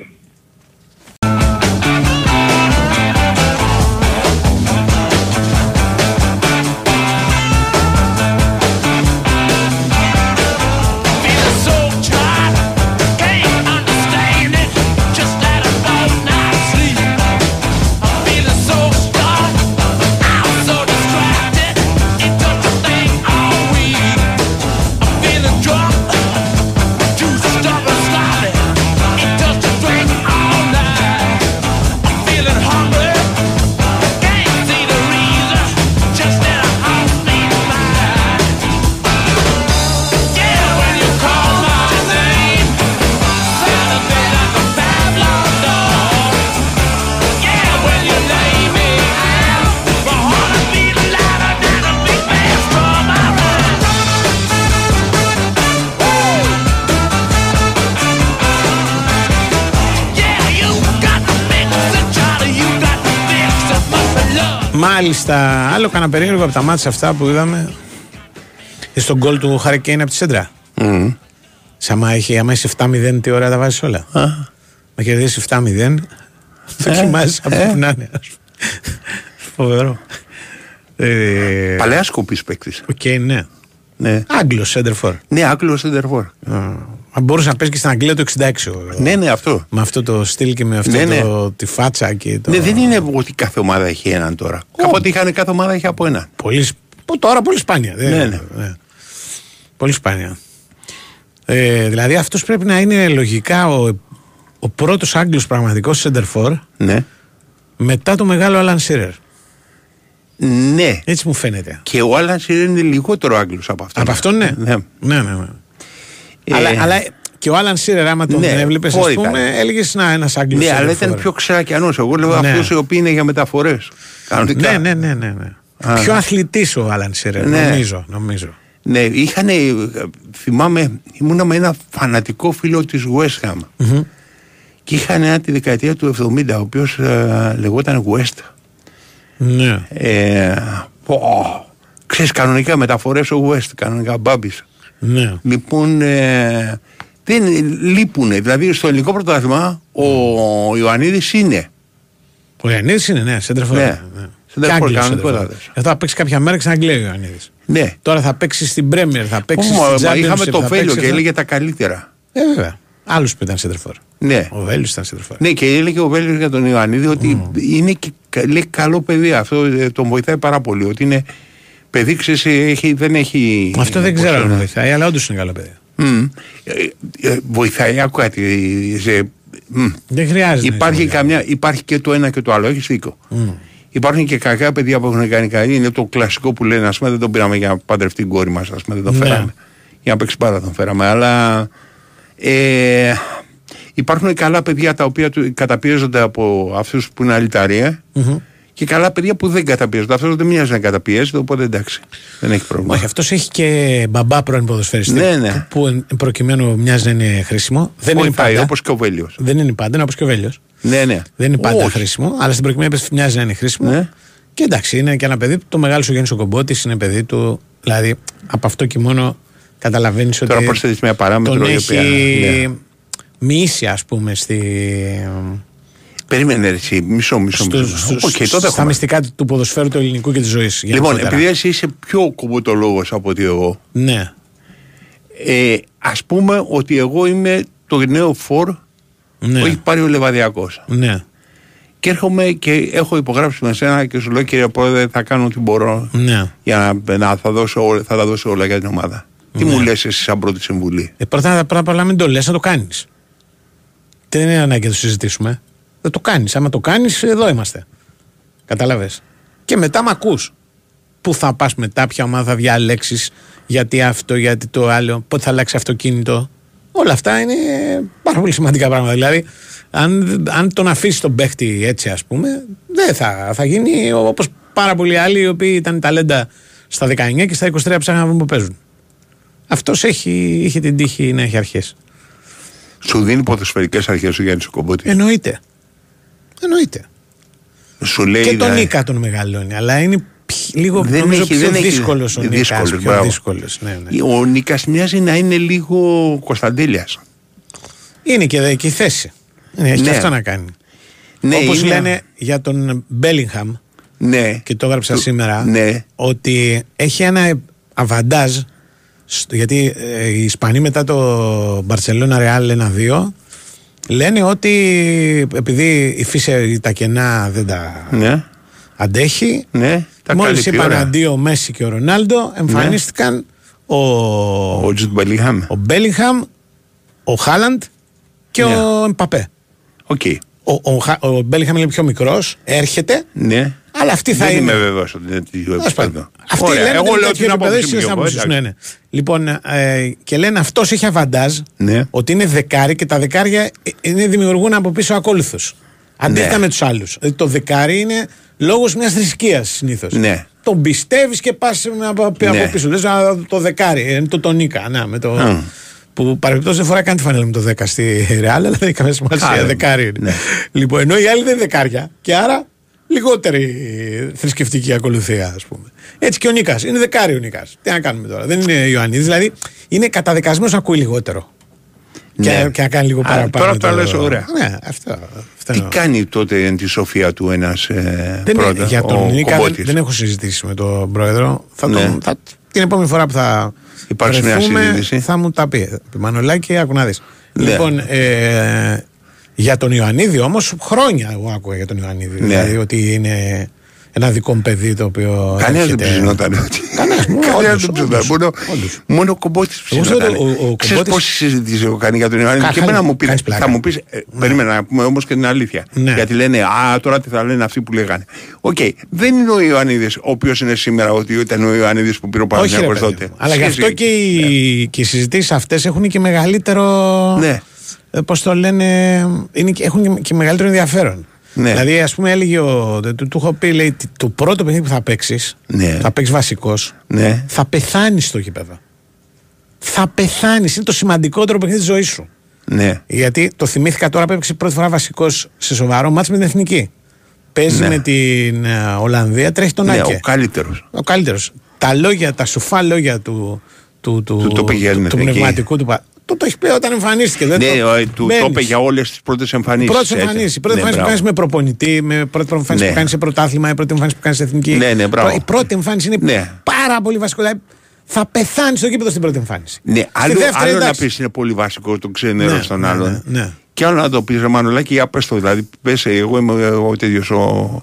Μάλιστα, άλλο κανένα περίεργο από τα μάτια αυτά που είδαμε. Ε, Στον γκολ του Χαρικέιν από τη Σέντρα. Μμμ. Σαν άμα έχει, άμα είσαι 7-0, τι ώρα τα βάζεις όλα; Α. Να κερδίσει 7-0, δοκιμάζει από ε. που να είναι. ας πούμε. Φοβερό. Ε, Παλαιά σκοπή παίκτης. Οκ, ναι. Ναι. Άγγλος Σέντερφορ. Ναι, Άγγλος Σεντερφόρ. Αν μπορούσες να παίζει και στην Αγγλία το 66. ο- Ναι, ναι, αυτό. Με αυτό το στυλ και με αυτό Ναι, ναι. το, τη φάτσα και το. Ναι, δεν είναι ότι κάθε ομάδα έχει έναν τώρα. Κάποτε είχαν κάθε ομάδα έχει από έναν. Πολύ, σπ- που τώρα πολύ σπάνια. δεν- Ναι, ναι. Πολύ σπάνια. Ε, δηλαδή αυτός πρέπει να είναι λογικά ο, ο πρώτος Άγγλος πραγματικός Σέντερφορ Ναι. μετά το μεγάλο Άλαν Σίρερ. Ναι. Έτσι μου φαίνεται. Και ο Άλαν Σίρερ είναι λιγότερο Άγγλος από αυτόν. Από αυτόν, ναι. Ναι. Ναι, ναι, ναι. Ε, αλλά, αλλά και ο Άλαν Σίρερ, άμα τον Ναι, έβλεπες, ας φόρη πούμε, ήταν. έλεγες να ένας Άγγλος. Ναι, αλλά ήταν πιο ξερακιανός. Εγώ λέω Ναι. αυτούς οι οποίοι είναι για μεταφορές. Κανονικά. Ναι, ναι, ναι. ναι, ναι. Α. Πιο αθλητής ο Άλαν Σίρερ, Ναι. νομίζω. νομίζω. Ναι, είχαν, θυμάμαι, ήμουνα με ένα φανατικό φίλο της West Ham Μμμ. και είχαν ένα τη δεκαετία του 70 ο οποίος ε, λεγόταν West. Ναι. Ε, πω, ξέρεις κανονικά μεταφορές ο West, κανονικά μπάμπης. Ναι. Λοιπόν, ε, δεν λείπουνε. Δηλαδή στο ελληνικό πρωτάθλημα ο Ιωαννίδης είναι. Ο Ιωαννίδης είναι, ναι, σέντερφορ. Ναι. ναι. Σέντερφορ, Και Άγγλος κανονικό σέντερφορ. θα δεις. Αυτό θα παίξει κάποια μέρα και στην Αγγλία ο Ιωαννίδης. Ναι. Τώρα θα παίξει στην Πρέμιερ, θα παίξει Μα- στην μα Championship, είχαμε το θα Βέλιο παίξει και αυτό. έλεγε τα καλύτερα. Ε, βέβαια. Άλλος που ήταν σέντερφορ. Ναι. Ο Βέλιος ήταν σέντερφορ. Ναι, και έλεγε ο Βέλγιος για τον Ιωαννίδη ότι είναι και κα- λέει, καλό παιδί. Αυτό ε, τον βοηθάει πάρα πολύ. Ότι είναι παιδί ξέρεις, έχει, δεν έχει. Αυτό δεν πώς ξέρω αν λένε. βοηθάει, αλλά όντως είναι καλό παιδί. Μμ. Ε, ε, βοηθάει, άκου κάτι. σε- μμ. Δεν χρειάζεται. να Υπάρχει, είσαι καμιά, υπάρχει και το ένα και το άλλο, έχεις δίκιο. Μμ. Υπάρχουν και κακά παιδιά που έχουν κάνει καλή. Είναι το κλασικό που λένε, ας πούμε, δεν τον πήραμε για να παντρευτεί την κόρη μας, ας πούμε, δεν τον Ναι. φέραμε. Για να παίξει πάρα τον φέραμε. Αλλά ε, υπάρχουν καλά παιδιά τα οποία του- καταπιέζονται από αυτούς που είναι αλυταρία Μμμ. Και καλά παιδιά που δεν καταπιέζονται. Αυτός δεν μοιάζει να καταπιέζεται, οπότε εντάξει. Δεν έχει πρόβλημα. Όχι, αυτός έχει και μπαμπά πρώην ποδοσφαιριστή. Ναι, ναι. Που εν- προκειμένου μοιάζει να είναι χρήσιμο. Δεν είναι Βοηθάει, πάντα. όπως και ο Βέλιος. Δεν είναι πάντα, είναι όπως και ο Βέλιος. Ναι, ναι. Δεν είναι πάντα Όχι. χρήσιμο, αλλά στην προκειμένη περίπτωση μοιάζει να είναι χρήσιμο. Ναι. Και εντάξει, είναι και ένα παιδί που το μεγάλο σου γέννη ο κομπότης, είναι παιδί του. Δηλαδή, από αυτό και μόνο καταλαβαίνεις ότι. Τώρα προσθέτεις μια παράμετρο Τον η έχει οποία- ναι. μοιήσει, ας πούμε, στη, Περίμενε ρε, εσύ, μισό, μισό. στο- μισό. στο- Οκ, τότε στα έχουμε. μυστικά του ποδοσφαίρου του ελληνικού και της ζωής. Λοιπόν, επειδή εσύ είσαι πιο κομποτολόγος από ότι εγώ, Ναι. ε, ας πούμε ότι εγώ είμαι το νέο φορ Ναι. που έχει πάρει ο Λεβαδιακός. Ναι. Και έρχομαι και έχω υπογράψει με σένα και σου λέω κύριε Πρόεδρε θα κάνω ό,τι μπορώ Ναι. για να, να θα, δώσω, όλα- θα τα δώσω όλα για την ομάδα. Τι μου λες εσύ σαν πρώτη συμβουλή; Ε, πρώτα πρώτα απ' όλα μην το λες, να το κάνεις. Δεν είναι ανάγκη να το συζητήσουμε. Δεν το κάνεις. Άμα το κάνεις, εδώ είμαστε. Κατάλαβες. Και μετά μ' ακούς. Πού θα πας μετά, ποια ομάδα θα διαλέξεις, γιατί αυτό, γιατί το άλλο, πότε θα αλλάξει αυτοκίνητο. Όλα αυτά είναι πάρα πολύ σημαντικά πράγματα. Δηλαδή, αν, αν τον αφήσεις τον παίχτη έτσι, ας πούμε, δεν θα, θα γίνει όπως πάρα πολλοί άλλοι οι οποίοι ήταν ταλέντα στα 19 και στα 23 ψάχναν να βρουν που παίζουν. Αυτός έχει, είχε την τύχη να έχει αρχές. Σου δίνει ποδοσφαιρικές αρχές ο Γιάννης ο Κομπότης. Εννοείται. Εννοείται. Σου λέει και τον δηλαδή- Νίκα τον μεγαλώνει, αλλά είναι πι- λίγο Δεν νομίζω έχει- πιο δεν έχει- δύσκολος ο Νίκας. δύσκολος, πιο μπράβο. δύσκολος, ναι, ναι. Ο Νίκας μοιάζει να είναι λίγο Κωνσταντέλιας. Είναι και, δε- και η θέση. Είναι, έχει Ναι. και αυτό να κάνει. Ναι, Όπως είναι- λένε για τον Μπέλιγχαμ Ναι. και το έγραψα Του- σήμερα ναι. ότι έχει ένα αβαντάζ στο- γιατί ε, οι Ισπανοί μετά το Μπαρσελόνα Ρεάλ 1-2 λένε ότι επειδή η φύση τα κενά δεν τα Ναι. αντέχει Ναι. Τα Μόλις καλύπτει, είπαν ωραία. αντίο ο Μέσι και ο Ρονάλντο, εμφανίστηκαν ο, Ο Τζουτ Μπέλιγχαμ. ο Μπέλιγχαμ, ο Χάλαντ και Ναι. ο Εμπαπέ. Οκ. Ο, ο, Χα- ο Μπέλιγχαμ είναι πιο μικρός, έρχεται, Ναι. Αλλά αυτή θα Δεν είναι. είμαι βέβαιος ότι είναι τέτοιο Τέλος πάντων. επίπεδο. Αυτοί Ωραία, λένε Εγώ ότι είναι λέω τέτοιο την επίπεδο, άποψη εσύ μου. λες την και εγώ, άποψη σου, εντάξει. ναι, ναι. Λοιπόν, ε, και λένε αυτός έχει αβαντάζ Ναι. ότι είναι δεκάρι και τα δεκάρια ε, είναι, δημιουργούν από πίσω ακόλουθους. Αντίθετα Ναι. με τους άλλους. Το δεκάρι είναι λόγος μιας θρησκείας συνήθως. Ναι. Τον πιστεύεις και πας από, από Ναι. πίσω. Λες, «Α, το δεκάρι, είναι το τονίκα. Να, με το, Μμ. που παρεμπιπτόντως δεν φοράει καν τη φανέλα με το 10 στη Ρεάλ, αλλά δεν έχει καμία σημασία. Καλά. Δεκάρι είναι. Ναι. Λοιπόν, ενώ οι άλλοι δεν είναι δεκάρια. Και άρα λιγότερη θρησκευτική ακολουθία, ας πούμε. Έτσι και ο Νίκας. Είναι δεκάρι ο Νίκας. Τι να κάνουμε τώρα. Δεν είναι Ιωαννίδης. Δηλαδή είναι καταδικασμένος να ακούει λιγότερο. Και, Ναι. και να κάνει λίγο Α, παραπάνω. τώρα το λες ωραία. Ναι, αυτό. αυτό Τι εννοώ. κάνει τότε εν τη σοφία του ένας ε, Δεν, πρώτα, για τον ο Νίκα δεν, Κομπότης. δεν έχω συζητήσει με τον πρόεδρο. Θα Ναι. τον, θα, την επόμενη φορά που θα Υπάρξει μια βρεθούμε, συζήτηση; θα μου τα πει. Μανολάκη, άκου να δεις. Ναι. Λοιπόν, ε, για τον Ιωαννίδη όμως χρόνια εγώ άκουγα για τον Ιωαννίδη. Ναι. Δηλαδή ότι είναι ένα δικό μου παιδί το οποίο. Κανένας δεν έρχεται- ψινόταν ότι. Κανένας, Κανένας όντως, δεν ψινόταν. όντως, Μόνο, όντως. μόνο ο κομπότης Εγώ ξέρω ψινόταν. ότι ο- ο Ξέρεις Κομπότης- πόση συζήτηση έχω κάνει για τον Ιωάννη. Κα- Και εμένα χάλια, μου πήρε. κάνεις πλάκα. Θα μου πει. Περίμενα να πούμε όμως και την αλήθεια. Ναι. Γιατί λένε Α, τώρα τι θα λένε αυτοί που λέγανε. Οκ, δεν είναι ο Ιωαννίδης ο οποίος είναι σήμερα ότι ήταν ο Ιωαννίδης που πήρε ο Όχι, ρε Παναγιώτο παιδί τότε. μου. Αλλά γι' αυτό Σχέση. και οι, και οι συζητήσεις αυτές έχουν και μεγαλύτερο. Ναι. Πώς το λένε. Είναι, και- έχουν και- και μεγαλύτερο ενδιαφέρον. Ναι. Δηλαδή, ας πούμε, έλεγε ο. Του, του έχω πει, λέει, «Τι- το πρώτο παιχνίδι που θα παίξεις, Ναι. θα παίξεις βασικός, Ναι. θα πεθάνεις στο γήπεδο. Θα πεθάνεις. Είναι το σημαντικότερο παιχνίδι της ζωής σου. Ναι. Γιατί το θυμήθηκα τώρα που έπαιξε πρώτη φορά βασικός σε σοβαρό μάτς με την εθνική. Παίζει Ναι. με την ε, Ολλανδία, τρέχει τον Ναι, Άκε. ο καλύτερος. Ο καλύτερος. Τα λόγια, τα σουφά λόγια του, του, του, Του το είπε για την του εθνική. πνευματικού του. Πα- Το, το έχεις πει όταν εμφανίστηκε. Δεν Ναι, το, ο- του το μπαίνεις. είπε για όλες τις πρώτες εμφανίσεις. Πρώτη εμφανίση. Η πρώτη εμφάνιση που κάνεις με προπονητή, με πρώτη εμφάνιση Ναι. που κάνεις σε πρωτάθλημα, η πρώτη εμφάνιση που κάνεις σε εθνική. Ναι, ναι, μπράβο. Η πρώτη εμφάνιση είναι Ναι. πάρα πολύ βασικό. Δηλαδή, θα πεθάνεις στο γήπεδο στην πρώτη εμφάνιση. Ναι, Στη άλλο, δεύτερη, άλλο να εντάξει. πεις είναι πολύ βασικό το ξενέρο Ναι, στον ναι, άλλον. ναι, ναι. Και άλλο να το πεις, ρε Μανολάκη, για πες το. Δηλαδή, πες, εγώ είμαι ο τέτοιος ο,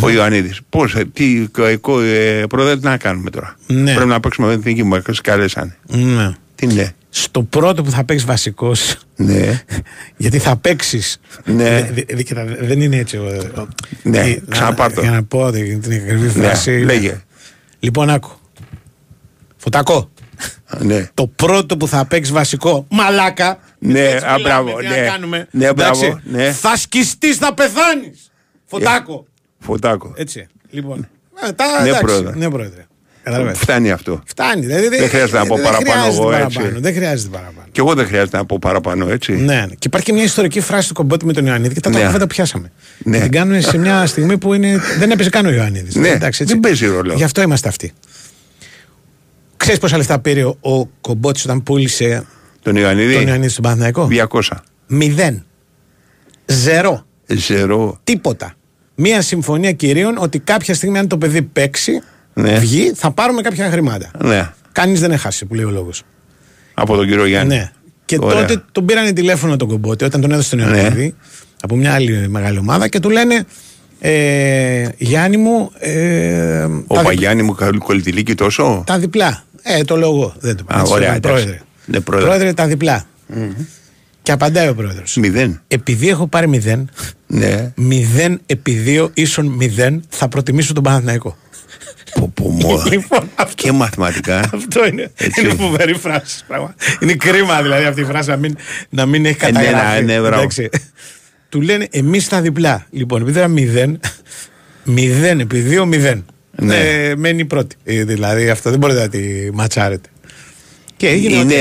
Ο Ιωαννίδης. Πώς, τι, ε, κο- ε, πρόεδρε, τι να κάνουμε τώρα; Ναι. Πρέπει να παίξουμε με την εθνική μου, έκανες καλέσανε. Ναι. Τι ναι. Στο πρώτο που θα παίξεις βασικός. Ναι. γιατί θα παίξεις. Ναι. δεν είναι έτσι. ο- ο- Ναι, ε, ξαναπάρ' το. Για να πω την την ακριβή Ναι, φράση. λέγε. Λοιπόν, άκου. Φωτακό. Ναι. Το πρώτο που θα παίξεις βασικό. Μαλάκα. Ναι, Έτσι α, μιλάμε, μπράβο, τι ναι. να κάνουμε. Ναι, μπράβο, Εντάξει. ναι. Θα σκιστείς, θα πεθάνεις. Φωτάκο. Φωτάκο. Έτσι. Λοιπόν. Μετά, Ναι, εντάξει. πρόεδρε. Ναι, πρόεδρε. Καταλαβαίνεις. Φτάνει αυτό. Φτάνει. Δηλαδή, Δεν χρειάζεται να πω δεν παραπάνω χρειάζεται εγώ, παραπάνω, έτσι. Δεν χρειάζεται παραπάνω. Και εγώ δεν χρειάζεται να πω παραπάνω, έτσι. Ναι, και υπάρχει και μια ιστορική φράση του κομπότη με τον Ιωαννίδη και τα Ναι. ναι. τα πιάσαμε. Ναι. Την κάνουν σε μια στιγμή που είναι, δεν έπαιζε καν ο Ιωαννίδης. Ναι, δεν παίζει ρόλο. Γι' αυτό είμαστε αυτοί. Ξέρεις πόσα λεφτά πήρε ο, ο κομπότης όταν πούλησε Τον Ιωαννίδη; τον Ιωαννίδη στον Παναθηναϊκό; 200. Μηδέν. Ζερό. Ζερό. Τίποτα. Μία συμφωνία κυρίων ότι κάποια στιγμή, αν το παιδί παίξει, Ναι. βγει, θα πάρουμε κάποια χρήματα. Ναι. Κανείς δεν έχασε, που λέει ο λόγος. Από τον κύριο Γιάννη. Ναι. Και Ωραία. Ναι. τότε τον πήρανε τηλέφωνο τον Κομπότη όταν τον έδωσε τον Ιωαννίδη από μια άλλη μεγάλη ομάδα και του λένε ε, Γιάννη μου. Ε, Ο τα, δι- Παγιάννη μου κολλητηλίκη τόσο; τα διπλά. Ε, το λέω εγώ. Δεν το Α, έτσι το ωραία, λέω, εντάξει. πρόεδρε. Ναι, πρόεδρε. πρόεδρε, τα διπλά. Και απαντάει ο πρόεδρος. Μηδέν. Επειδή έχω πάρει μηδέν, Ναι. μηδέν επί δύο ίσον μηδέν, θα προτιμήσω τον Παναθηναϊκό. Πω, πω, μου. Λοιπόν, και μαθηματικά. Αυτό είναι. Έτσι. Είναι φοβερή φράση. πράγμα. Είναι κρίμα δηλαδή αυτή η φράση να μην, να μην έχει Ε, ναι, καταγραφεί. ναι, μπράβο. Εντάξει. Του λένε εμείς τα διπλά. Λοιπόν, επειδή ήταν μηδέν, μηδέν επί δύο μηδέν. Ναι. Ε, μένει πρώτη. Ε, δηλαδή αυτό δεν μπορείτε να τη ματσάρετε. Και έγινε. Είναι,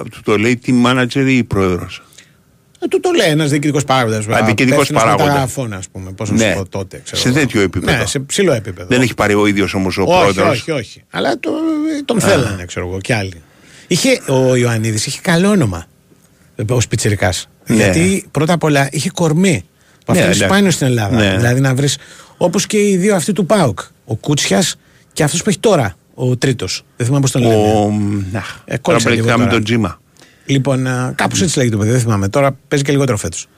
ό,τι- του το λέει team manager ή πρόεδρος. Ε, του το λέει ένας διοικητικός παράγοντας. Α, διοικητικός παράγοντα. Μεταγραφών, ας πούμε. Πώς να Ναι. σου πω τότε. Ξέρω Σε εγώ. τέτοιο επίπεδο. Ναι, σε ψηλό επίπεδο. Δεν έχει πάρει ο ίδιος όμως ο όχι, πρόεδρος. όχι, όχι. Αλλά το, τον θέλανε, ξέρω εγώ, κι άλλοι. Είχε, ο Ιωαννίδης είχε καλό όνομα ω πιτσυρικά. Ναι. Γιατί πρώτα απ' όλα είχε κορμί. Που αυτό Ναι, είναι ναι. σπάνιο στην Ελλάδα. Ναι. Δηλαδή να βρεις. Όπως και οι δύο αυτοί του Πάουκ. Ο Κούτσιας και αυτός που έχει τώρα. Ο τρίτος. Δεν θυμάμαι πώς τον λένε. Ο. Ε, Τώρα κόλλησα πρέπει λίγο να κάνουμε τώρα. τον Τζίμα. Λοιπόν, κάπως έτσι λέγεται το παιδί, δεν θυμάμαι. Τώρα παίζει και λιγότερο φέτος.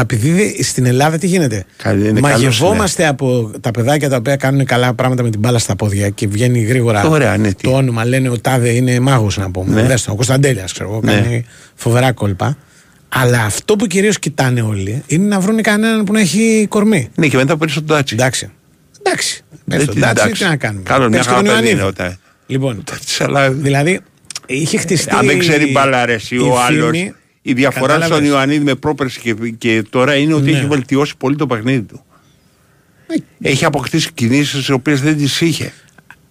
Επειδή δε- στην Ελλάδα τι γίνεται; Καλή- είναι Μαγευόμαστε από τα παιδάκια τα οποία κάνουν καλά πράγματα με την μπάλα στα πόδια και βγαίνει γρήγορα Ωραία, ναι, τι. το όνομα. Λένε ο Τάδε είναι μάγος να πούμε. Ναι. Δες τον, ο Κωνσταντέλιας, ξέρω εγώ, Ναι. κάνει φοβερά κόλπα. Αλλά αυτό που κυρίως κοιτάνε όλοι είναι να βρουν κανέναν που να έχει κορμί. Ναι, και μετά παίρνει τον Τάτσι. Εντάξει. Εντάξει. Πες Ε, τον τι, Τάτσι, εντάξει. τι να κάνουμε. Καλό, μια Παίζει και χαρά τον παιδί είναι Ιωαννίδη. ο Τάτσι. Λοιπόν, αλλά- δηλαδή είχε χτιστεί. Αν δεν ξέρει μπάλα ρε, εσύ, η ο άλλος. φήμη- Η διαφορά Κατάλαβες. στον Ιωαννίδη με πρόπερση και, και τώρα είναι ότι Ναι. έχει βελτιώσει πολύ το παιχνίδι του. Έχει αποκτήσει κινήσεις τι οποίες δεν τις είχε.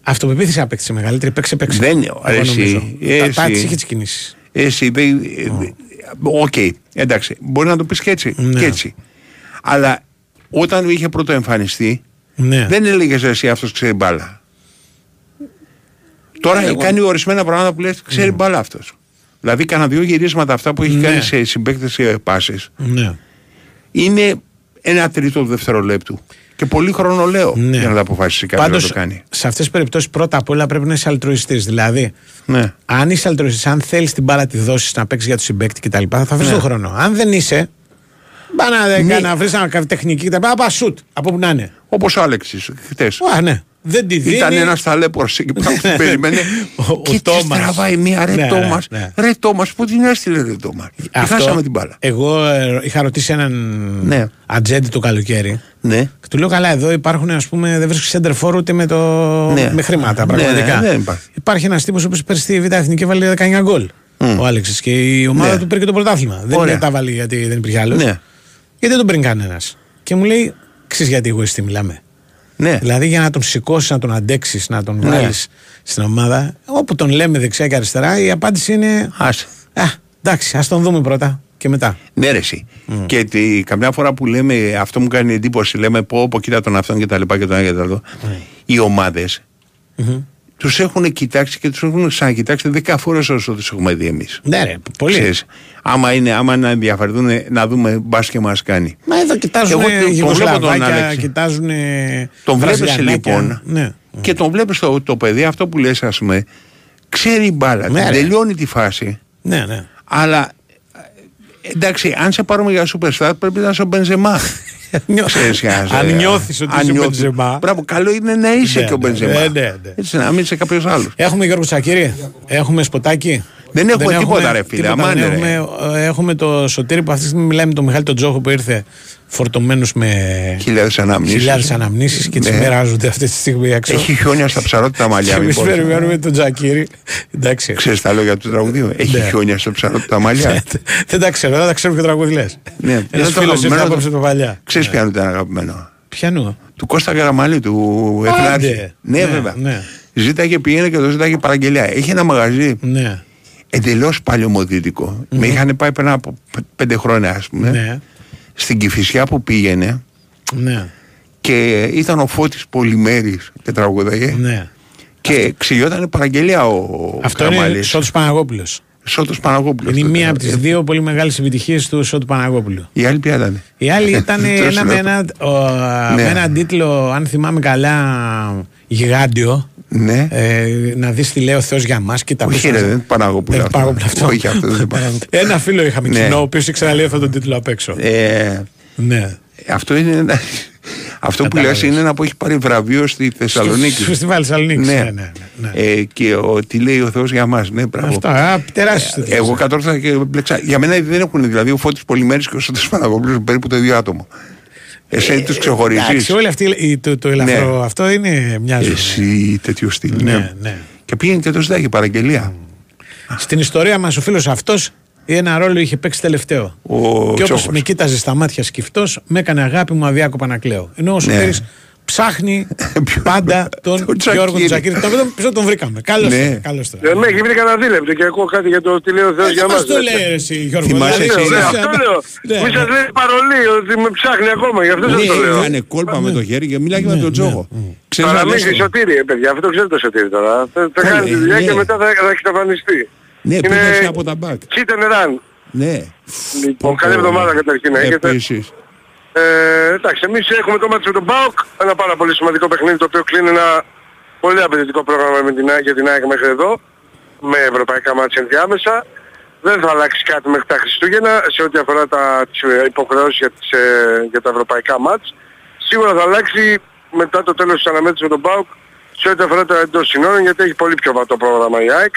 Αυτοπεποίθηση απέκτησε μεγαλύτερη. Παίξε, παίξε. Δεν Εγώ ρε, εσύ, νομίζω. εσύ. Τα τάτσι είχε τις κινήσεις. Εσύ δεν. ε, Οκ, εντάξει. Μπορεί να το πεις και έτσι. Ναι. Και έτσι. Αλλά όταν είχε πρώτο εμφανιστεί, Ναι. δεν έλεγες εσύ αυτός ξέρει μπάλα. Τώρα Εγώ- κάνει ορισμένα πράγματα που λες ξέρει μπάλα αυτός. Δηλαδή, κάνα δύο γυρίσματα αυτά που έχει Ναι. κάνει σε συμπαίκτες πάσες Ναι. είναι ένα τρίτο δευτερολέπτου. Και πολύ χρόνο λέω Ναι. για να τα αποφασίσει κάποιος να Πάντως, το κάνει. σε αυτές τις περιπτώσεις πρώτα απ' όλα πρέπει να είσαι αλτρουιστής. Δηλαδή, Ναι. αν είσαι αλτρουιστής, αν θέλεις την μπάλα τη δώσεις να παίξεις για τον συμπέκτη κτλ., θα βρει Ναι. τον χρόνο. Αν δεν είσαι, πά να, Ναι. να βρεις ένα τεχνική κτλ. Πά σουτ από που να είναι. Όπως ο Άλεξης χτε. Α, ναι. Δεν τη δίνει. Ήταν ένας ταλέπορο εκεί πέρα που την περιμένει. Ο- ο και της Τόμας. τραβάει μία ρε Ναι, Τόμας. ναι. Ρε Τόμας, πού την έστειλε ρε Τόμας. Και Αυτό, χάσαμε την μπάλα. Εγώ ε, είχα ρωτήσει έναν Ναι. ατζέντη το καλοκαίρι. Ναι. Και του λέω καλά, εδώ υπάρχουν ας πούμε, δεν βρίσκεις center for ούτε με, το... Ναι. με χρήματα. Ναι, Πραγματικά. ναι, δεν υπάρχει. υπάρχει ένας τύπος που πέρσι στη Β' Εθνική βάλει 19 γκολ. Ο Άλεξης. Και η ομάδα Ναι. του πήρε και το πρωτάθλημα. Δεν Ωραία. είναι τα βάλει γιατί δεν υπήρχε άλλος. Ναι. Γιατί δεν τον παίρνει κανένας. Και μου λέει, ξέρεις γιατί εγωιστή μιλάμε. Ναι. Δηλαδή για να τον σηκώσεις, να τον αντέξεις, να τον Ναι. βάλεις στην ομάδα, όπου τον λέμε δεξιά και αριστερά, η απάντηση είναι. Άσε. Α, εντάξει, ας τον δούμε πρώτα και μετά. Ναι, ρε, εσύ. Και τη, καμιά φορά που λέμε αυτό μου κάνει εντύπωση, λέμε πω, πω κοίτα τον αυτόν και τα λοιπά και τον ένα και το άλλο. Οι ομάδες τους έχουν κοιτάξει και τους έχουν ξανακοιτάξει 10 φορέ όσο τους έχουμε δει εμείς. Ναι, ρε, πολύ. άμα, είναι, άμα να ενδιαφερθούν να δούμε μπας και μας κάνει. Μα εδώ κοιτάζουν Εγώ τον- τον βλέπω τον Γιουγκοσλαβάκια, Άλεξη. κοιτάζουν. Τον βλέπεις Βραζιλιανάκια. λοιπόν Ναι. και τον βλέπεις το, το παιδί αυτό που λες ας πούμε ξέρει μπάλα, Ναι, την ρε. τελειώνει τη φάση Ναι, ναι. αλλά ε, εντάξει αν σε πάρουμε για superstar πρέπει να είσαι ο Μπενζεμά Ξέρεις, για- Αν νιώθεις ότι αν είσαι ο νιώθεις- Μπενζεμά. Μπράβο, καλό είναι να είσαι Ναι, και ο ναι, Μπενζεμά. ναι, ναι, ναι. Έτσι, να μην είσαι κάποιος άλλος. Έχουμε Γιώργο Τσακύρη, έχουμε σποτάκι. Δεν έχουμε τίποτα, ρε φίλε, τίποτα, αμάνε, δεν ρε. Έχουμε, ε, έχουμε το Σωτήρι που αυτή τη στιγμή μιλάει με τον Μιχάλη τον Τζόχο που ήρθε φορτωμένο με Χιλιάδες αναμνήσεις. χιλιάδες αναμνήσεις και τις Ναι. μοιράζονται αυτή τη στιγμή έξω. Έχει χιόνια στα ψαρότητα μαλλιά. Και εμείς μήπως. περιμένουμε τον Τζακύρη. Εντάξει. Ξέρεις τα λόγια του τραγουδίου; Έχει Ναι. χιόνια στα ψαρότητα μαλλιά. Δεν τα ξέρω, δεν τα ξέρω ποιο τραγούδι λες. Ναι, Ένας είναι το φίλος ήρθε αγαπημένο απόψε του- το παλιά. Ξέρεις ποιο ήταν αγαπημένο; Πιανού. Του Κώστα Καραμαλή, του Άντε. Εθνάρχη. Ναι, Ναι, βέβαια. ναι. Ζήταγε πήγαινε και το ζήταγε παραγγελιά. Έχει ένα μαγαζί Ναι. εντελώς παλαιομοδίτικο. Με είχαν πάει πριν από π- πέντε χρόνια, ας πούμε. Ναι. Στην Κηφισιά που πήγαινε Ναι. και ήταν ο Φώτης Πολυμέρης και τραγουδαγε. Ναι. Και ξυλιόταν παραγγελία ο Αυτό είναι Καραμαλής. Σώτος Παναγόπουλος. Σώτος Παναγόπουλος. Είναι τότε. μία από τις δύο πολύ μεγάλες επιτυχίες του Σώτου Παναγόπουλου. Η άλλη ποια ήταν. Η άλλη ήταν Τόσο ένα, με, λέω. ένα, ο, Ναι. με έναν τίτλο, αν θυμάμαι καλά, γιγάντιο. Ναι. Ε, να δεις τι λέει ο Θεός για μας και τα Όχι, ρε, δεν είναι Παναγόπουλο. Δεν αυτό. Παναγόπουλο αυτό. Όχι, αυτό δεν είναι Παναγόπουλο. Ένα φίλο είχαμε Ναι. κοινό, ο οποίος ήξερα να λέει αυτόν τον τίτλο απ' έξω. Ε, ναι. αυτό είναι ένα- Αυτό που Κατάλαβες. λες είναι ένα που έχει πάρει βραβείο στη Θεσσαλονίκη. Στο φεστιβάλ Θεσσαλονίκης. Ναι, ναι, ναι. ναι. Ε, και ο, τι λέει ο Θεός για μας. Ναι, μπράβο. Αυτό, α, τεράστιο. Ε, Εγώ κατόρθωνα και μπλεξα. Για μένα δεν έχουν δηλαδή ο Φώτης Πολυμέρης και ο Σώτος Παναγόπουλος περίπου το ίδιο άτομο. Εσύ τους ξεχωρίζεις. Εντάξει, όλη αυτή η- το, το ελαφρό Ναι. αυτό είναι μοιάζει. Εσύ τέτοιο στυλ. Ναι, ναι. Και πήγαινε και το ζητάει παραγγελία; Στην ιστορία μας ο φίλος αυτός ένα ρόλο είχε παίξει τελευταίο. Ο και όπως Τσόχος. με κοίταζε στα μάτια σκυφτός, με έκανε αγάπη μου αδιάκοπα να κλαίω. Ενώ ο Ναι. Σωτήρης ψάχνει πάντα τον Γιώργο Τζακύρη. Τον οποίο τον- τον βρήκαμε. Καλώ Ναι. ήρθατε. Καλώς ήρθατε. Δεν με έχει βρει κανένα δίλεπτο και ακούω κάτι για το τι λέει ο Θεός για Δεν μας. μας το λέει ρε, εσύ Γιώργο. Θυμάσαι Δηλαδή, εσύ, Ναι, ναι. εσύ- αυτό λέω. Ναι. Μη σας λέει παρολί ότι με ψάχνει ακόμα, γι' αυτό σας το λέω. Κάνει κόλπα με το χέρι και μιλάει και με τον Τζόχο. Ξέρεις να Παραμύθι λες- σωτήρι, ε, παιδιά, αυτό το ξέρετε το σωτήρι τώρα. Θα, θα Καλέ, κάνεις τη δουλειά ναι. και μετά θα, θα εξαφανιστεί. Ναι, Είναι πήγες από τα μπακ. Hit and run. Ναι. Λοιπόν, καλή εβδομάδα καταρχήν να έχετε. Επίσης. Ε, εντάξει, εμείς έχουμε το μάτι με τον ΠΑΟΚ, ένα πάρα πολύ σημαντικό παιχνίδι το οποίο κλείνει ένα πολύ απαιτητικό πρόγραμμα με την, ΑΕΚ- για την ΑΕΚ μέχρι εδώ, με ευρωπαϊκά μάτια ενδιάμεσα. Δεν θα αλλάξει κάτι μέχρι τα Χριστούγεννα σε ό,τι αφορά τα, τις ε, υποχρεώσεις για, τις, ε, για τα ευρωπαϊκά μάτς. Σίγουρα θα αλλάξει μετά το τέλος της αναμέτρησης με τον ΠΑΟΚ σε ό,τι αφορά τα εντός συνόρων γιατί έχει πολύ πιο βατό πρόγραμμα η ΑΕΚ,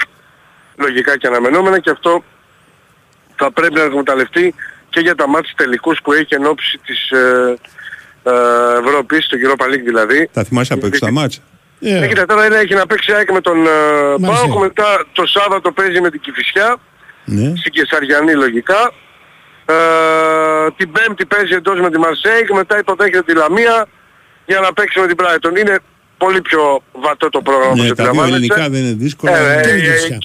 λογικά και αναμενόμενα και αυτό θα πρέπει να εκμεταλλευτεί και για τα μάτς τελικούς που έχει εν ώψη της ε, ε, Ευρώπης, το Europa League δηλαδή. Θα θυμάσαι από έξω τα μάτσα. Ε, κοίτα, τώρα είναι, έχει να παίξει ΑΕΚ με τον ε, Μαρσέη. ΠΑΟΚ, μετά το Σάββατο παίζει με την Κηφισιά, Ναι. στην Κεσαριανή λογικά. Ε, την Πέμπτη παίζει εντός με τη Μαρσέη και μετά υποδέχεται τη Λαμία για να παίξει με την Brighton. Είναι πολύ πιο βατό το πρόγραμμα Ναι, όπως τα δύο αντιλαμβάνεστε. ελληνικά δεν είναι δύσκολα. Ε, ε,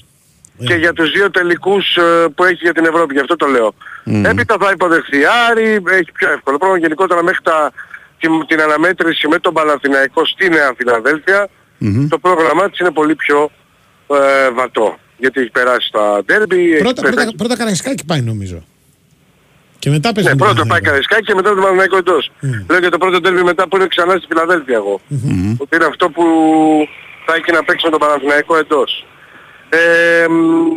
Και η ε, Κηφισιά. και για τους δύο τελικούς ε, που έχει για την Ευρώπη, γι' αυτό το λέω. Έπειτα θα υποδεχθεί Άρη, έχει πιο εύκολο πρόγραμμα γενικότερα μέχρι τα, την, την αναμέτρηση με τον Παναθηναϊκό στη Νέα Φιλαδέλφια. Το πρόγραμμά της είναι πολύ πιο ε, βατό. Γιατί έχει περάσει τα ντέρμπι, έχει Πρώτα, πέτα- πρώτα, πρώτα Καραϊσκάκη πάει νομίζω. Και μετά παίζει ναι, με τον πρώτο πάει Παναθηναϊκό. Καραϊσκάκη και μετά το Παναθηναϊκό εντός. Λέω και το πρώτο ντέρμπι μετά που είναι ξανά στη Φιλαδέλφια εγώ. Ότι είναι αυτό που θα έχει να παίξει με τον Παναθηναϊκό εντός. Ε, μ,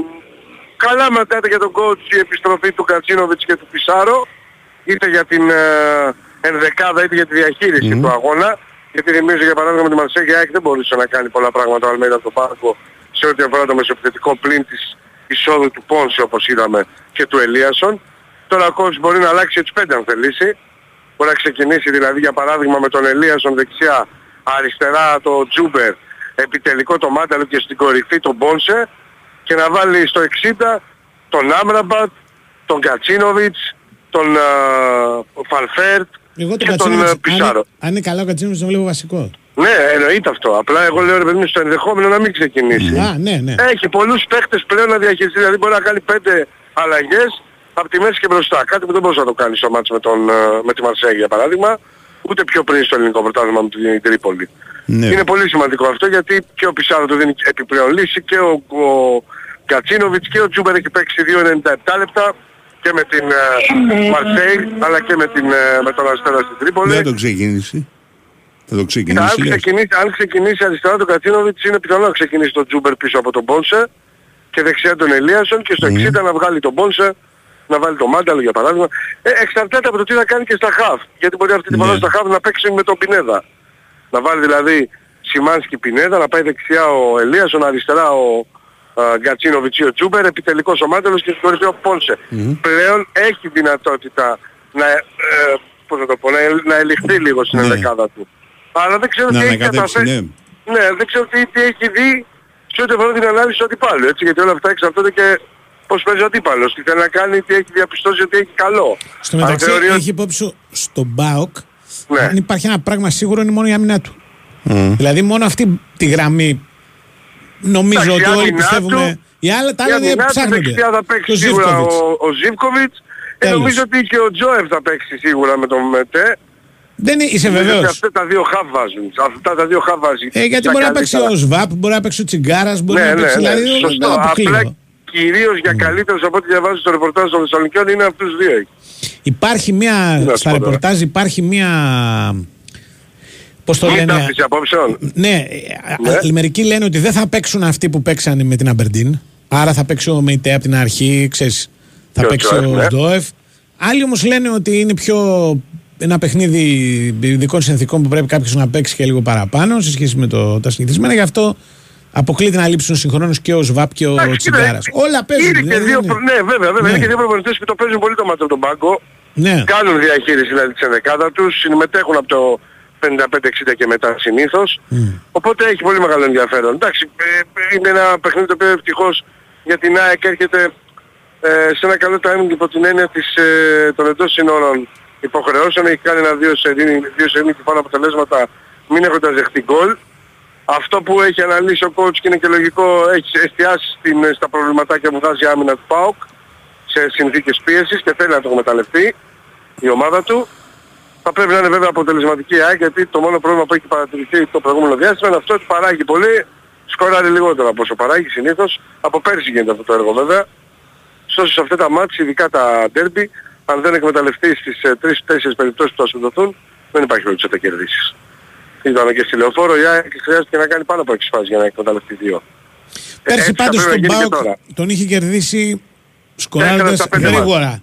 καλά μετά για τον coach η επιστροφή του Κατσίνοβιτς και του Πισάρο είτε για την ε, ενδεκάδα είτε για τη διαχείριση του αγώνα γιατί θυμίζω για παράδειγμα με τη Μαρσέγια η ΑΕΚ δεν μπορούσε να κάνει πολλά πράγματα ο Αλμέιδα στο πάρκο σε ό,τι αφορά το μεσοπιθετικό πλήν της εισόδου του Πόνσε όπως είδαμε και του Ελίασον. Τώρα ο coach μπορεί να αλλάξει τους πέντε αν θελήσει. Μπορεί να ξεκινήσει δηλαδή για παράδειγμα με τον Ελίασον δεξιά, αριστερά το Τζούμπερ, επιτελικό το Μάνταλο και στην κορυφή τον Πόνσε και να βάλει στο 60 τον Άμραμπατ, τον Κατσίνοβιτς, τον ε, Φαλφέρτ Εγώ τον και τον Κατσίνοβιτς, ε, αν, Πισάρο. αν είναι καλά ο Κατσίνοβιτς τον βλέπω βασικό. Ναι, εννοείται αυτό. Απλά εγώ λέω ρε παιδί μου στο ενδεχόμενο να μην ξεκινήσει. Α, ναι, ναι. Έχει πολλούς παίχτες πλέον να διαχειριστεί. Δηλαδή μπορεί να κάνει πέντε αλλαγές από τη μέση και μπροστά. Κάτι που δεν μπορούσε να το κάνεις στο μάτς με, τον, ε, με τη Μαρσέγια για παράδειγμα. Ούτε πιο πριν στο ελληνικό πρωτάθλημα με την Τρίπολη. Ναι. Είναι πολύ σημαντικό αυτό γιατί και ο Πισάρο του δίνει επιπλέον λύση και ο, ο Κατσίνοβιτς και ο Τζούμπερ έχει παίξει 2,97 λεπτά και με την ε, Μαρσέη αλλά και με, την, ε, με τον Αστέρα στην Τρίπολη. Δεν θα το ξεκινήσει. Θα το Αν ξεκινήσει. λες. ξεκινήσει, αν ξεκινήσει αριστερά τον Κατσίνοβιτς είναι πιθανό να ξεκινήσει τον Τζούμπερ πίσω από τον Πόνσε και δεξιά τον Ελίασον και στο 60 να βγάλει τον Πόνσε να βάλει το Μάνταλο για παράδειγμα. Ε, εξαρτάται από το τι θα κάνει και στα χαφ. Γιατί μπορεί αυτή τη φορά Ναι. στα χαφ να παίξει με τον Πινέδα. Να βάλει δηλαδή Σιμάνσκι Πινέδα, να πάει δεξιά ο Ελίασον, αριστερά ο α, Γκατσίνοβιτς ή ο Τζούμπερ, επιτελικός ο Μάνταλος και στην κορυφή ο Πόνσε. Πλέον έχει δυνατότητα να, ε, πώς να, το πω, να, ελ- να ελιχθεί λίγο στην Ναι. ενδεκάδα του. Αλλά δεν ξέρω Να τι έχει ανακατέψει, καταφέρει. ναι. Ναι, δεν ξέρω τι, τι έχει δει σε ό,τι αφορά την ανάλυση του αντιπάλου, έτσι, γιατί όλα αυτά εξαρτώνται και πώς παίζει ο αντίπαλος, τι θέλει να κάνει, τι έχει διαπιστώσει ότι έχει καλό. Στο Αν μεταξύ θεωρεί ότι- έχει υπόψη σου στον Μπάοκ Ναι. αν υπάρχει ένα πράγμα σίγουρο είναι μόνο η άμυνα του. Δηλαδή μόνο αυτή τη γραμμή νομίζω Εντάξει, ότι η όλοι άμυνά πιστεύουμε. του- Οι άλλοι τα η άλλα άμυνά δεν του ψάχνονται. δεξιά θα παίξει Το σίγουρα Ζίβκοβιτς. ο, ο Ζίβκοβιτς. Ε, Τέλος. νομίζω ότι και ο Τζόεφ θα παίξει σίγουρα με τον Μετέ. Δεν είναι- είσαι Νομίζω ότι βεβαίως. Αυτά τα δύο χαβ βάζουν. Αυτά τα δύο χαβ βάζει. Ε, γιατί τα μπορεί να παίξει καλύτερα. ο Σβάπ, μπορεί να παίξει ο Τσιγκάρας, μπορεί Ναι, να ναι, παίξει. ναι, Δηλαδή δεν σωστό. το αποκλείω. Απλά κυρίως για καλύτερους από ό,τι διαβάζω στο ρεπορτάζ των Θεσσαλονικιών είναι αυτούς τους δύο. Υπάρχει μια. να σου Στα πω τώρα. ρεπορτάζ υπάρχει μια. Πώς το Μην λένε. ταύτιση απόψεων. Ναι, ε, ε, μερικοί λένε ότι δεν θα παίξουν αυτοί που παίξαν με την Αμπερντίν. Άρα θα παίξει ο Μεϊτέ από την αρχή, ξέρεις, θα Και ο παίξει Τζόεφ, ο ναι. Ντόεφ. Άλλοι όμως λένε ότι είναι πιο ένα παιχνίδι ειδικών συνθήκων που πρέπει κάποιος να παίξει και λίγο παραπάνω σε σχέση με το, τα συνηθισμένα. Γι' αυτό αποκλείται να λείψουν συγχρόνως και ο Σβάπ και ο Τσιγκάρας. Όλα παίζουν. Είναι και δηλαδή δύο, είναι- προ- ναι, βέβαια, βέβαια. Ναι. Είναι και δύο προπονητές που το παίζουν πολύ το μάτι από τον πάγκο. Ναι. Κάνουν διαχείριση δηλαδή της ενδεκάδα τους, συμμετέχουν από το 55-60 και μετά συνήθως. Οπότε έχει πολύ μεγάλο ενδιαφέρον. Εντάξει, ε, ε, είναι ένα παιχνίδι το οποίο ευτυχώς για την ΑΕΚ έρχεται ε, σε ένα καλό timing υπό την έννοια της, ε, των εντός συνόρων υποχρεώσεων. Έχει κάνει ένα δύο σερί, δύο σερί και πάνω αποτελέσματα μην έχοντας δεχτεί γκολ. Αυτό που έχει αναλύσει ο coach και είναι και λογικό έχει εστιάσει στην, στα προβληματάκια που βγάζει η άμυνα του ΠΑΟΚ σε συνθήκες πίεσης και θέλει να το εκμεταλλευτεί η ομάδα του. Θα πρέπει να είναι βέβαια αποτελεσματική η ΑΕΚ γιατί το μόνο πρόβλημα που έχει παρατηρηθεί το προηγούμενο διάστημα είναι αυτό ότι παράγει πολύ, σκοράρει λιγότερο από όσο παράγει συνήθως. Από πέρσι γίνεται αυτό το έργο βέβαια. Ωστόσο σε αυτά τα μάτς, ειδικά τα derby, αν δεν εκμεταλλευτείς στις ε, 3-4 περιπτώσεις που θα σου δοθούν, δεν υπάρχει περίπτωση να τα κερδίσεις. Είδαμε και στη λεωφόρο η ΑΕΚ χρειάστηκε να κάνει πάνω από 6 φάσεις για να εκμεταλλευτεί δύο. Πέρσι Έτσι θα πάντως πρέπει να τον γίνει και Μπάουκ τώρα. τον είχε κερδίσει Τέσσερα σκοράροντας στα πέντε γρήγορα.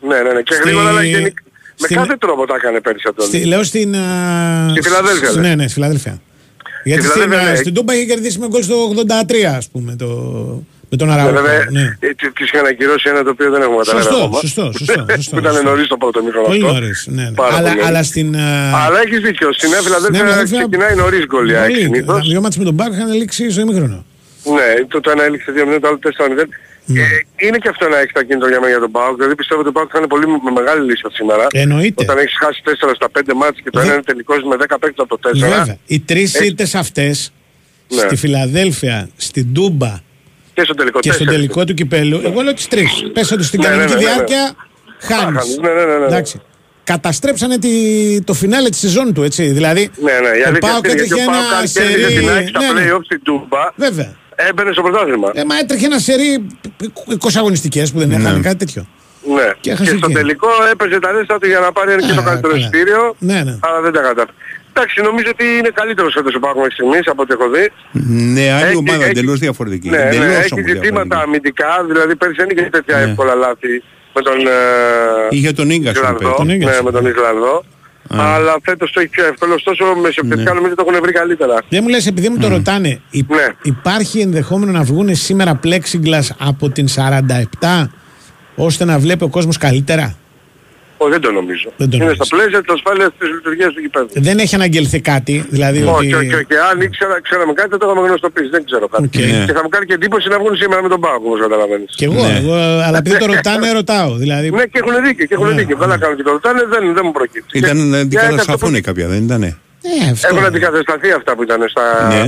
Ναι, ναι, ναι. Και Στη- γρήγορα αλλά γενικ- με στην- κάθε τρόπο τα έκανε πέρσι από τον. Στη, λέω στην. α, Στη Φιλαδέλφια, σ- λες. Ναι, ναι, στη Φιλαδέλφια. Γιατί στην, Φιλαδέλφια, α, ναι. στην Τούμπα είχε κερδίσει με γκολ στο 83, ας πούμε, το, με τον Ναι, Αραούχο. βέβαια, Ναι. ε, τι- τις είχαν ακυρώσει ένα το οποίο δεν έχουμε καταλάβει Σωστό, ακόμα. σωστό, σωστό, σωστό, Που ήταν σωστό. νωρίς το πρώτο μήχρονο Πολύ αυτό. νωρίς, ναι, ναι. Πάρα Αλλά, πολύ νωρίς. αλλά στην. α, Αλλά έχεις δίκιο. Στην Νέα Φιλαδέλφια Φιλαδέλφια- ξεκινάει νωρίς γκολ η ΑΕΚ πολύ. συνήθως. Τα Δύο μάτς με τον Μπάουκ είχαν λήξει στο ημίχρονο. Ναι, το, το ένα έληξε 2 0, το άλλο 4-0. Ναι. Ε, είναι και αυτό ένα έξτρα κίνητρο για μένα για τον Πάοκ. Δηλαδή πιστεύω ότι ο Πάοκ θα είναι πολύ με μεγάλη λύση από σήμερα. Εννοείται. Όταν έχεις χάσει 4 στα 5 μάτς και το Βε- ένα είναι τελικός με 10 παίκτες από το 4. Βέβαια. Οι τρεις Έχει- ήττες αυτές Ναι. στη Φιλαδέλφια, στην Τούμπα Και στο τελικό και στον τέσσερις. τελικό του κυπέλου, εγώ λέω τις τρεις. Πέσατε στην Ναι, ναι, κανονική ναι, ναι, ναι. διάρκεια, χάνεις. χάνεις. Ναι, ναι, ναι, ναι. Εντάξει. Καταστρέψανε τη, το φινάλε της σεζόν του, έτσι. Δηλαδή, Ναι, ναι, η ο αλήθεια Πάοκ αυτή είναι, έτρεχε γιατί ο ένα Πάοκ αν κέρδιζε σερί. την ΑΕΚ στα Ναι, ναι. play-off στην Τούμπα, Βέβαια. έμπαινε στο πρωτάθλημα. Ε, μα έτρεχε ένα σερί 20 αγωνιστικές που δεν έχανε κάτι τέτοιο. Ναι. Και Και, έχασε στο εκεί. τελικό έπαιζε τα ρέστα του για να πάρει και το καλύτερο καλά. εισιτήριο, Ναι, ναι. αλλά δεν τα κατάφερε. Εντάξει, νομίζω ότι είναι καλύτερος φέτος ο Πάοκ μέχρι στιγμής από ό,τι έχω δει. Ναι, άλλη Έχει- ομάδα έχει- εντελώς διαφορετική. Ναι, ναι, εντελώς έχει όμως ζητήματα διαφορετική. αμυντικά, δηλαδή πέρυσι δεν είχε τέτοια Ναι. εύκολα λάθη με τον ε, Είχε τον Ίγκασον Ισλανδό. πέρυσι. Τον Ναι, Ίγκασον. με τον Ισλανδό. Αλλά φέτος το έχει πιο εύκολο, ωστόσο μεσοπαιδευτικά νομίζω το έχουν βρει καλύτερα. Δεν μου λες, επειδή μου το ρωτάνε, υ- Ναι. υπάρχει ενδεχόμενο να βγουν σήμερα plexiglass από την 47 ώστε να βλέπει ο κόσμος καλύτερα; Ω, δεν το νομίζω. Δεν το είναι νομίζω. στα πλαίσια της ασφάλειας της λειτουργίας του γηπέδου. Δεν έχει αναγγελθεί κάτι, δηλαδή Όχι, ότι... όχι, όχι. Αν ήξερα, ξέραμε κάτι, θα το είχαμε γνωστοποιήσει. Δεν ξέρω κάτι. Οκ. Ναι. Και θα μου κάνει και εντύπωση να βγουν σήμερα με τον Πάοκ, όπως καταλαβαίνεις. Κι εγώ, εγώ, αλλά επειδή το ρωτάνε, ρωτάω. Δηλαδή, Ναι, και έχουν δίκιο, και έχουν Ναι, δίκιο. Καλά κάνουν και το ρωτάνε, δεν, δεν μου προκύπτει. Ήταν να Και- αντικατασταθούν κάποια, δεν ήτανε; Ε, αυτό. Έχουν αντικατασταθεί αυτά που ήταν στα, Ναι.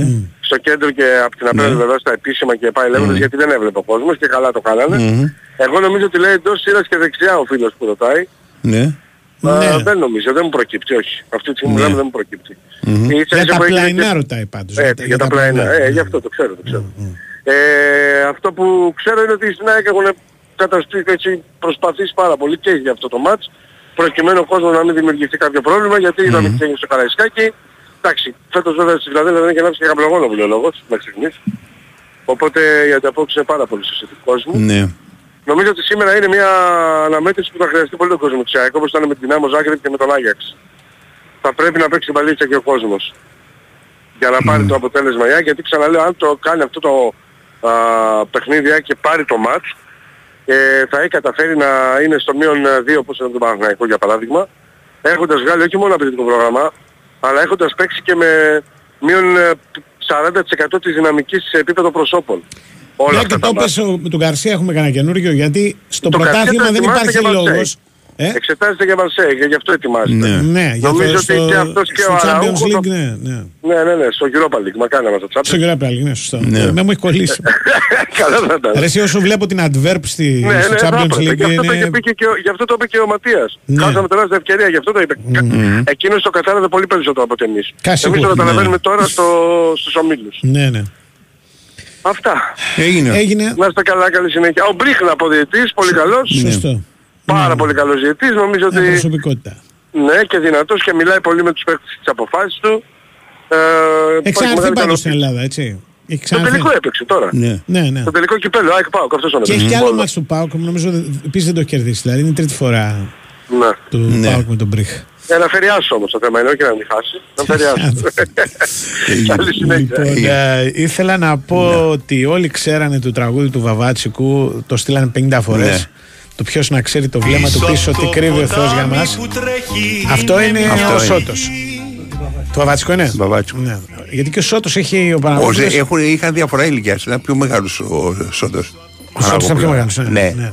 στο κέντρο και από την απέναντι βέβαια στα επίσημα και πάει λέγοντας γιατί δεν έβλεπε ο κόσμος και καλά το κάνανε. Μμμ. Εγώ νομίζω ότι λέει εντός σειράς και δεξιά ο φίλος που ρωτάει. Ναι. Α, Ναι. δεν νομίζω, δεν μου προκύπτει, όχι. Αυτή τη στιγμή Ναι. μιλάμε δεν μου προκύπτει. Μμμ. Ίσα Για ίσα τα που έγινε πλαϊνά και- ρωτάει πάντως. Ε, για, τα πλαϊνά. Ε, γι' αυτό το ξέρω, το ξέρω. Ε, αυτό που ξέρω είναι ότι στην ΑΕΚ έχουν καταστήσει έτσι προσπαθήσει πάρα πολύ και για αυτό το μάτς προκειμένου ο κόσμος να μην δημιουργηθεί κάποιο πρόβλημα γιατί είδαμε τι έγινε στο Καραϊσκάκι. Εντάξει, φέτος βέβαια στη Φιλαδέλφια δεν έχει ανάψει και καπλογόνο που λέει ο λόγος μέχρι στιγμής. Οπότε η ανταπόκριση είναι πάρα πολύ σωστή του κόσμου. Ναι. Νομίζω ότι σήμερα είναι μια αναμέτρηση που θα χρειαστεί πολύ τον κόσμο της ΑΕΚ, όπως ήταν με την Δυνάμο Ζάγκρεπ και με τον Άγιαξ. Θα πρέπει να παίξει μπαλίτσα και ο κόσμος για να πάρει το αποτέλεσμα η ΑΕΚ, γιατί ξαναλέω αν το κάνει αυτό το α, παιχνίδι η ΑΕΚ και πάρει το μάτς, ε, θα έχει καταφέρει να είναι στο μείον 2 όπως είναι το Παναθηναϊκό για παράδειγμα, έχοντας βγάλει όχι μόνο απαιτητικό πρόγραμμα, αλλά έχοντας παίξει και με μείον ε, 40% της δυναμικής σε επίπεδο προσώπων. Όλα Μια αυτά και τα το μάτς. πες, ο- με τον Καρσία έχουμε κανένα καινούργιο γιατί στο Το πρωτάθλημα Καρσία δεν ετοιμάζεται υπάρχει για Μαρσέη. λόγος. Ε; Εξετάζεται για Μαρσέη και γι' αυτό ετοιμάζεται. Ναι, ναι για Νομίζω το, ότι στο, και αυτός και στο ο Champions Αραούχο League, θα- ναι, ναι. Ναι, ναι, ναι, στο Europa League. Μακάρι να μας το Στο τσάπει. Europa League, ναι, σωστό. Ναι. Με μου έχει κολλήσει. Καλά θα ήταν. Ρε, εσύ όσο βλέπω την Adverb στη, Ναι, στο ναι, θα Champions έπρεπε. League Γι' αυτό, το είναι... είπε και ο- γι' αυτό το είπε και ο Ματίας. Ναι. Χάσαμε τεράστια ευκαιρία, γι' αυτό το είπε. Εκείνος το κατάλαβε πολύ περισσότερο από ότι εμείς. Κα, Εμείς σίγουρα, το καταλαβαίνουμε ναι. τώρα στο, στους ομίλους. Ναι, ναι. Αυτά. Έγινε. Έγινε. Να είστε καλά, καλή συνέχεια. Ο Μπρίχνα από διετής, πολύ καλός. Σωστό. Πάρα πολύ καλός διετής. Νομίζω Μια ότι προσωπικότητα. ναι και δυνατός και μιλάει πολύ με τους παίκτες της αποφάσεις του. Ε, υπάρχει Εξάρθει μεγάλη πάντως στην ικανοποίηση. Ελλάδα, έτσι. Έχει Το ξαναρθεί. τελικό έπαιξε τώρα. Ναι. Ναι, ναι. Το τελικό κυπέλο, ΑΕΚ πάω, αυτός ο Και έχει νόμος. και άλλο μάτς του ΠΑΟΚ, νομίζω επίσης δεν το έχει κερδίσει. Δηλαδή είναι η τρίτη φορά Ναι. του Ναι. ΠΑΟΚ με τον Μπριχ. Για να φεριάσω όμως το θέμα είναι, όχι να μην χάσει. Να φεριάσω. Καλή συνέχεια. Λοιπόν, ε, ήθελα να πω Ναι. ότι όλοι ξέρανε το τραγούδι του Βαβάτσικου, το στείλανε 50 φορές. Ναι. Το ποιος να ξέρει το βλέμμα του πίσω, τι κρύβει ο Θεός για μας. Αυτό είναι Αυτό ο είναι. Σότος. Το Βαβάτσικο είναι. Βαβάτσικο. Ναι. Γιατί και ο Σότος έχει ο Όχι, Παναγιώτης. έχουν, είχαν διαφορά ηλικίας. Ήταν πιο μεγάλος ο Σόντος. Ο Σότος ήταν πιο μεγάλος. Ναι. Ναι.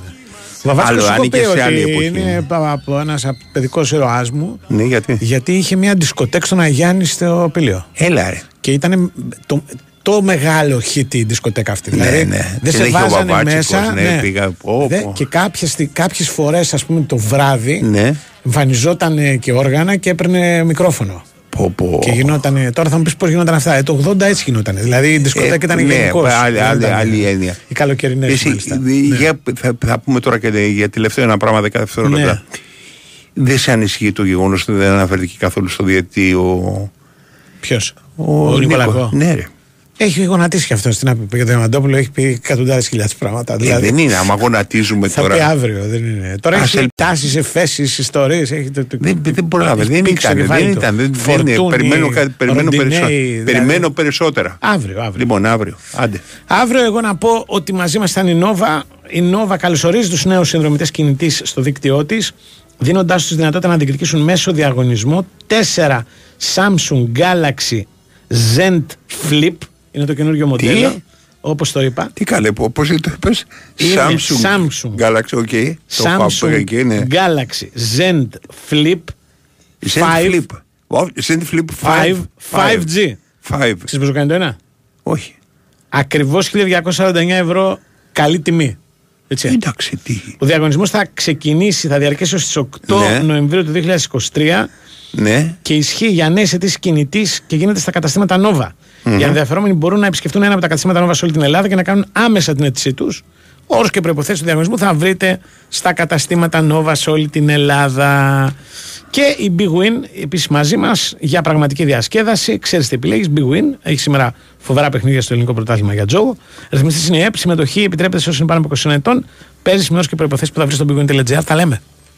Ναι. Ο Βαβάτσικος Άλλο, σου ανήκε πει σε άλλη ότι εποχή. είναι από ένας παιδικός ήρωάς μου. Ναι, γιατί; Γιατί είχε μια δισκοτέκ στον Αγιάννη στο Πηλίο. Έλα ρε. Και ήταν το, το μεγάλο hit η δισκοτέκα αυτή. Ναι, δηλαδή ναι. δεν Την σε είχε ο βάζανε Βαβάτσικος, μέσα. ναι, πήγα, πω, Δε- πω. και κάποιες, στι- κάποιες φορές ας πούμε το βράδυ Ναι. εμφανιζόταν και όργανα και έπαιρνε μικρόφωνο. Πω, πω. Και γινόταν, τώρα θα μου πεις πώς γινόταν αυτά. Ε, το 80 έτσι γινόταν. Δηλαδή η δισκοτέκα Ε, ήταν ναι, γενικώς. άλλη- Δεν άλλη- ήταν- άλλη έννοια. Οι καλοκαιρινές Εσύ, μάλιστα. δι- για- θα, θα πούμε τώρα και για τελευταίο ένα πράγμα 10 δευτερόλεπτα. Ναι. Δεν σε ανησυχεί το γεγονός ότι δεν αναφέρθηκε καθόλου στο διετή ο. Ποιος; Ο, Ο Νίκο. Νικολακό. Ναι, ρε. Έχει γονατίσει και αυτό στην ΑΠΠ. Για τον Διαμαντόπουλο έχει πει εκατοντάδες χιλιάδες πράγματα. Ε, δεν είναι, άμα γονατίζουμε Θα τώρα. πει αύριο, δεν είναι. Τώρα Ας έχει ελ- τάσεις, εφέσεις, ιστορίες. Δεν, Δεν, δεν προλάβε, έχει δεν πήξει το ήταν, κεφάλι δεν του. ήταν. Δεν, δεν, Φορτούνι, περιμένω, κάτι- περιμένω, Ροντινέι, περισσότερα. δηλαδή. περιμένω περισσότερα. Αύριο, αύριο. Λοιπόν, αύριο. Άντε. Αύριο εγώ να πω ότι μαζί μας ήταν η Nova. Η Nova καλωσορίζει τους νέους συνδρομητές κινητής στο δίκτυό της, δίνοντάς τους δυνατότητα να διεκδικήσουν μέσω διαγωνισμό 4 Samsung Galaxy Z Flip. Είναι το καινούργιο μοντέλο. Όπως το είπα. Τι καλέ, πώς το είπε. Είναι Samsung. Samsung. Galaxy, OK. Το έχω από Samsung εκεί, ναι. Galaxy Z Flip Zen 5 Flip. Wow, Zen Flip 5. 5G. 5. Ξέρεις πόσο κάνει το ένα; Όχι. Ακριβώς 1249 ευρώ καλή τιμή. Έτσι. Εντάξει, τι. Ο διαγωνισμός θα ξεκινήσει, θα διαρκέσει ως τις 8 Ναι. Νοεμβρίου του 2023 Ναι. και ισχύει για νέες αιτήσεις κινητής και γίνεται στα καταστήματα Nova. Οι ενδιαφερόμενοι μπορούν να επισκεφτούν ένα από τα καταστήματα Nova σε όλη την Ελλάδα και να κάνουν άμεσα την αίτησή τους. Όρους και προϋποθέσεις του διαγωνισμού θα βρείτε στα καταστήματα Nova σε όλη την Ελλάδα. Και η Big Win επίσης μαζί μας για πραγματική διασκέδαση. Ξέρεις τι επιλέγεις. Big Win έχεις σήμερα φοβερά παιχνίδια στο ελληνικό πρωτάθλημα για Τζόγο. Ρυθμιστής είναι η ΕΠ. Συμμετοχή επιτρέπεται σε όσους είναι πάνω από 21 ετών. Παίζεις με όρους και προποθέσει που θα βρεις στο bigwin.gr. Τα λέμε.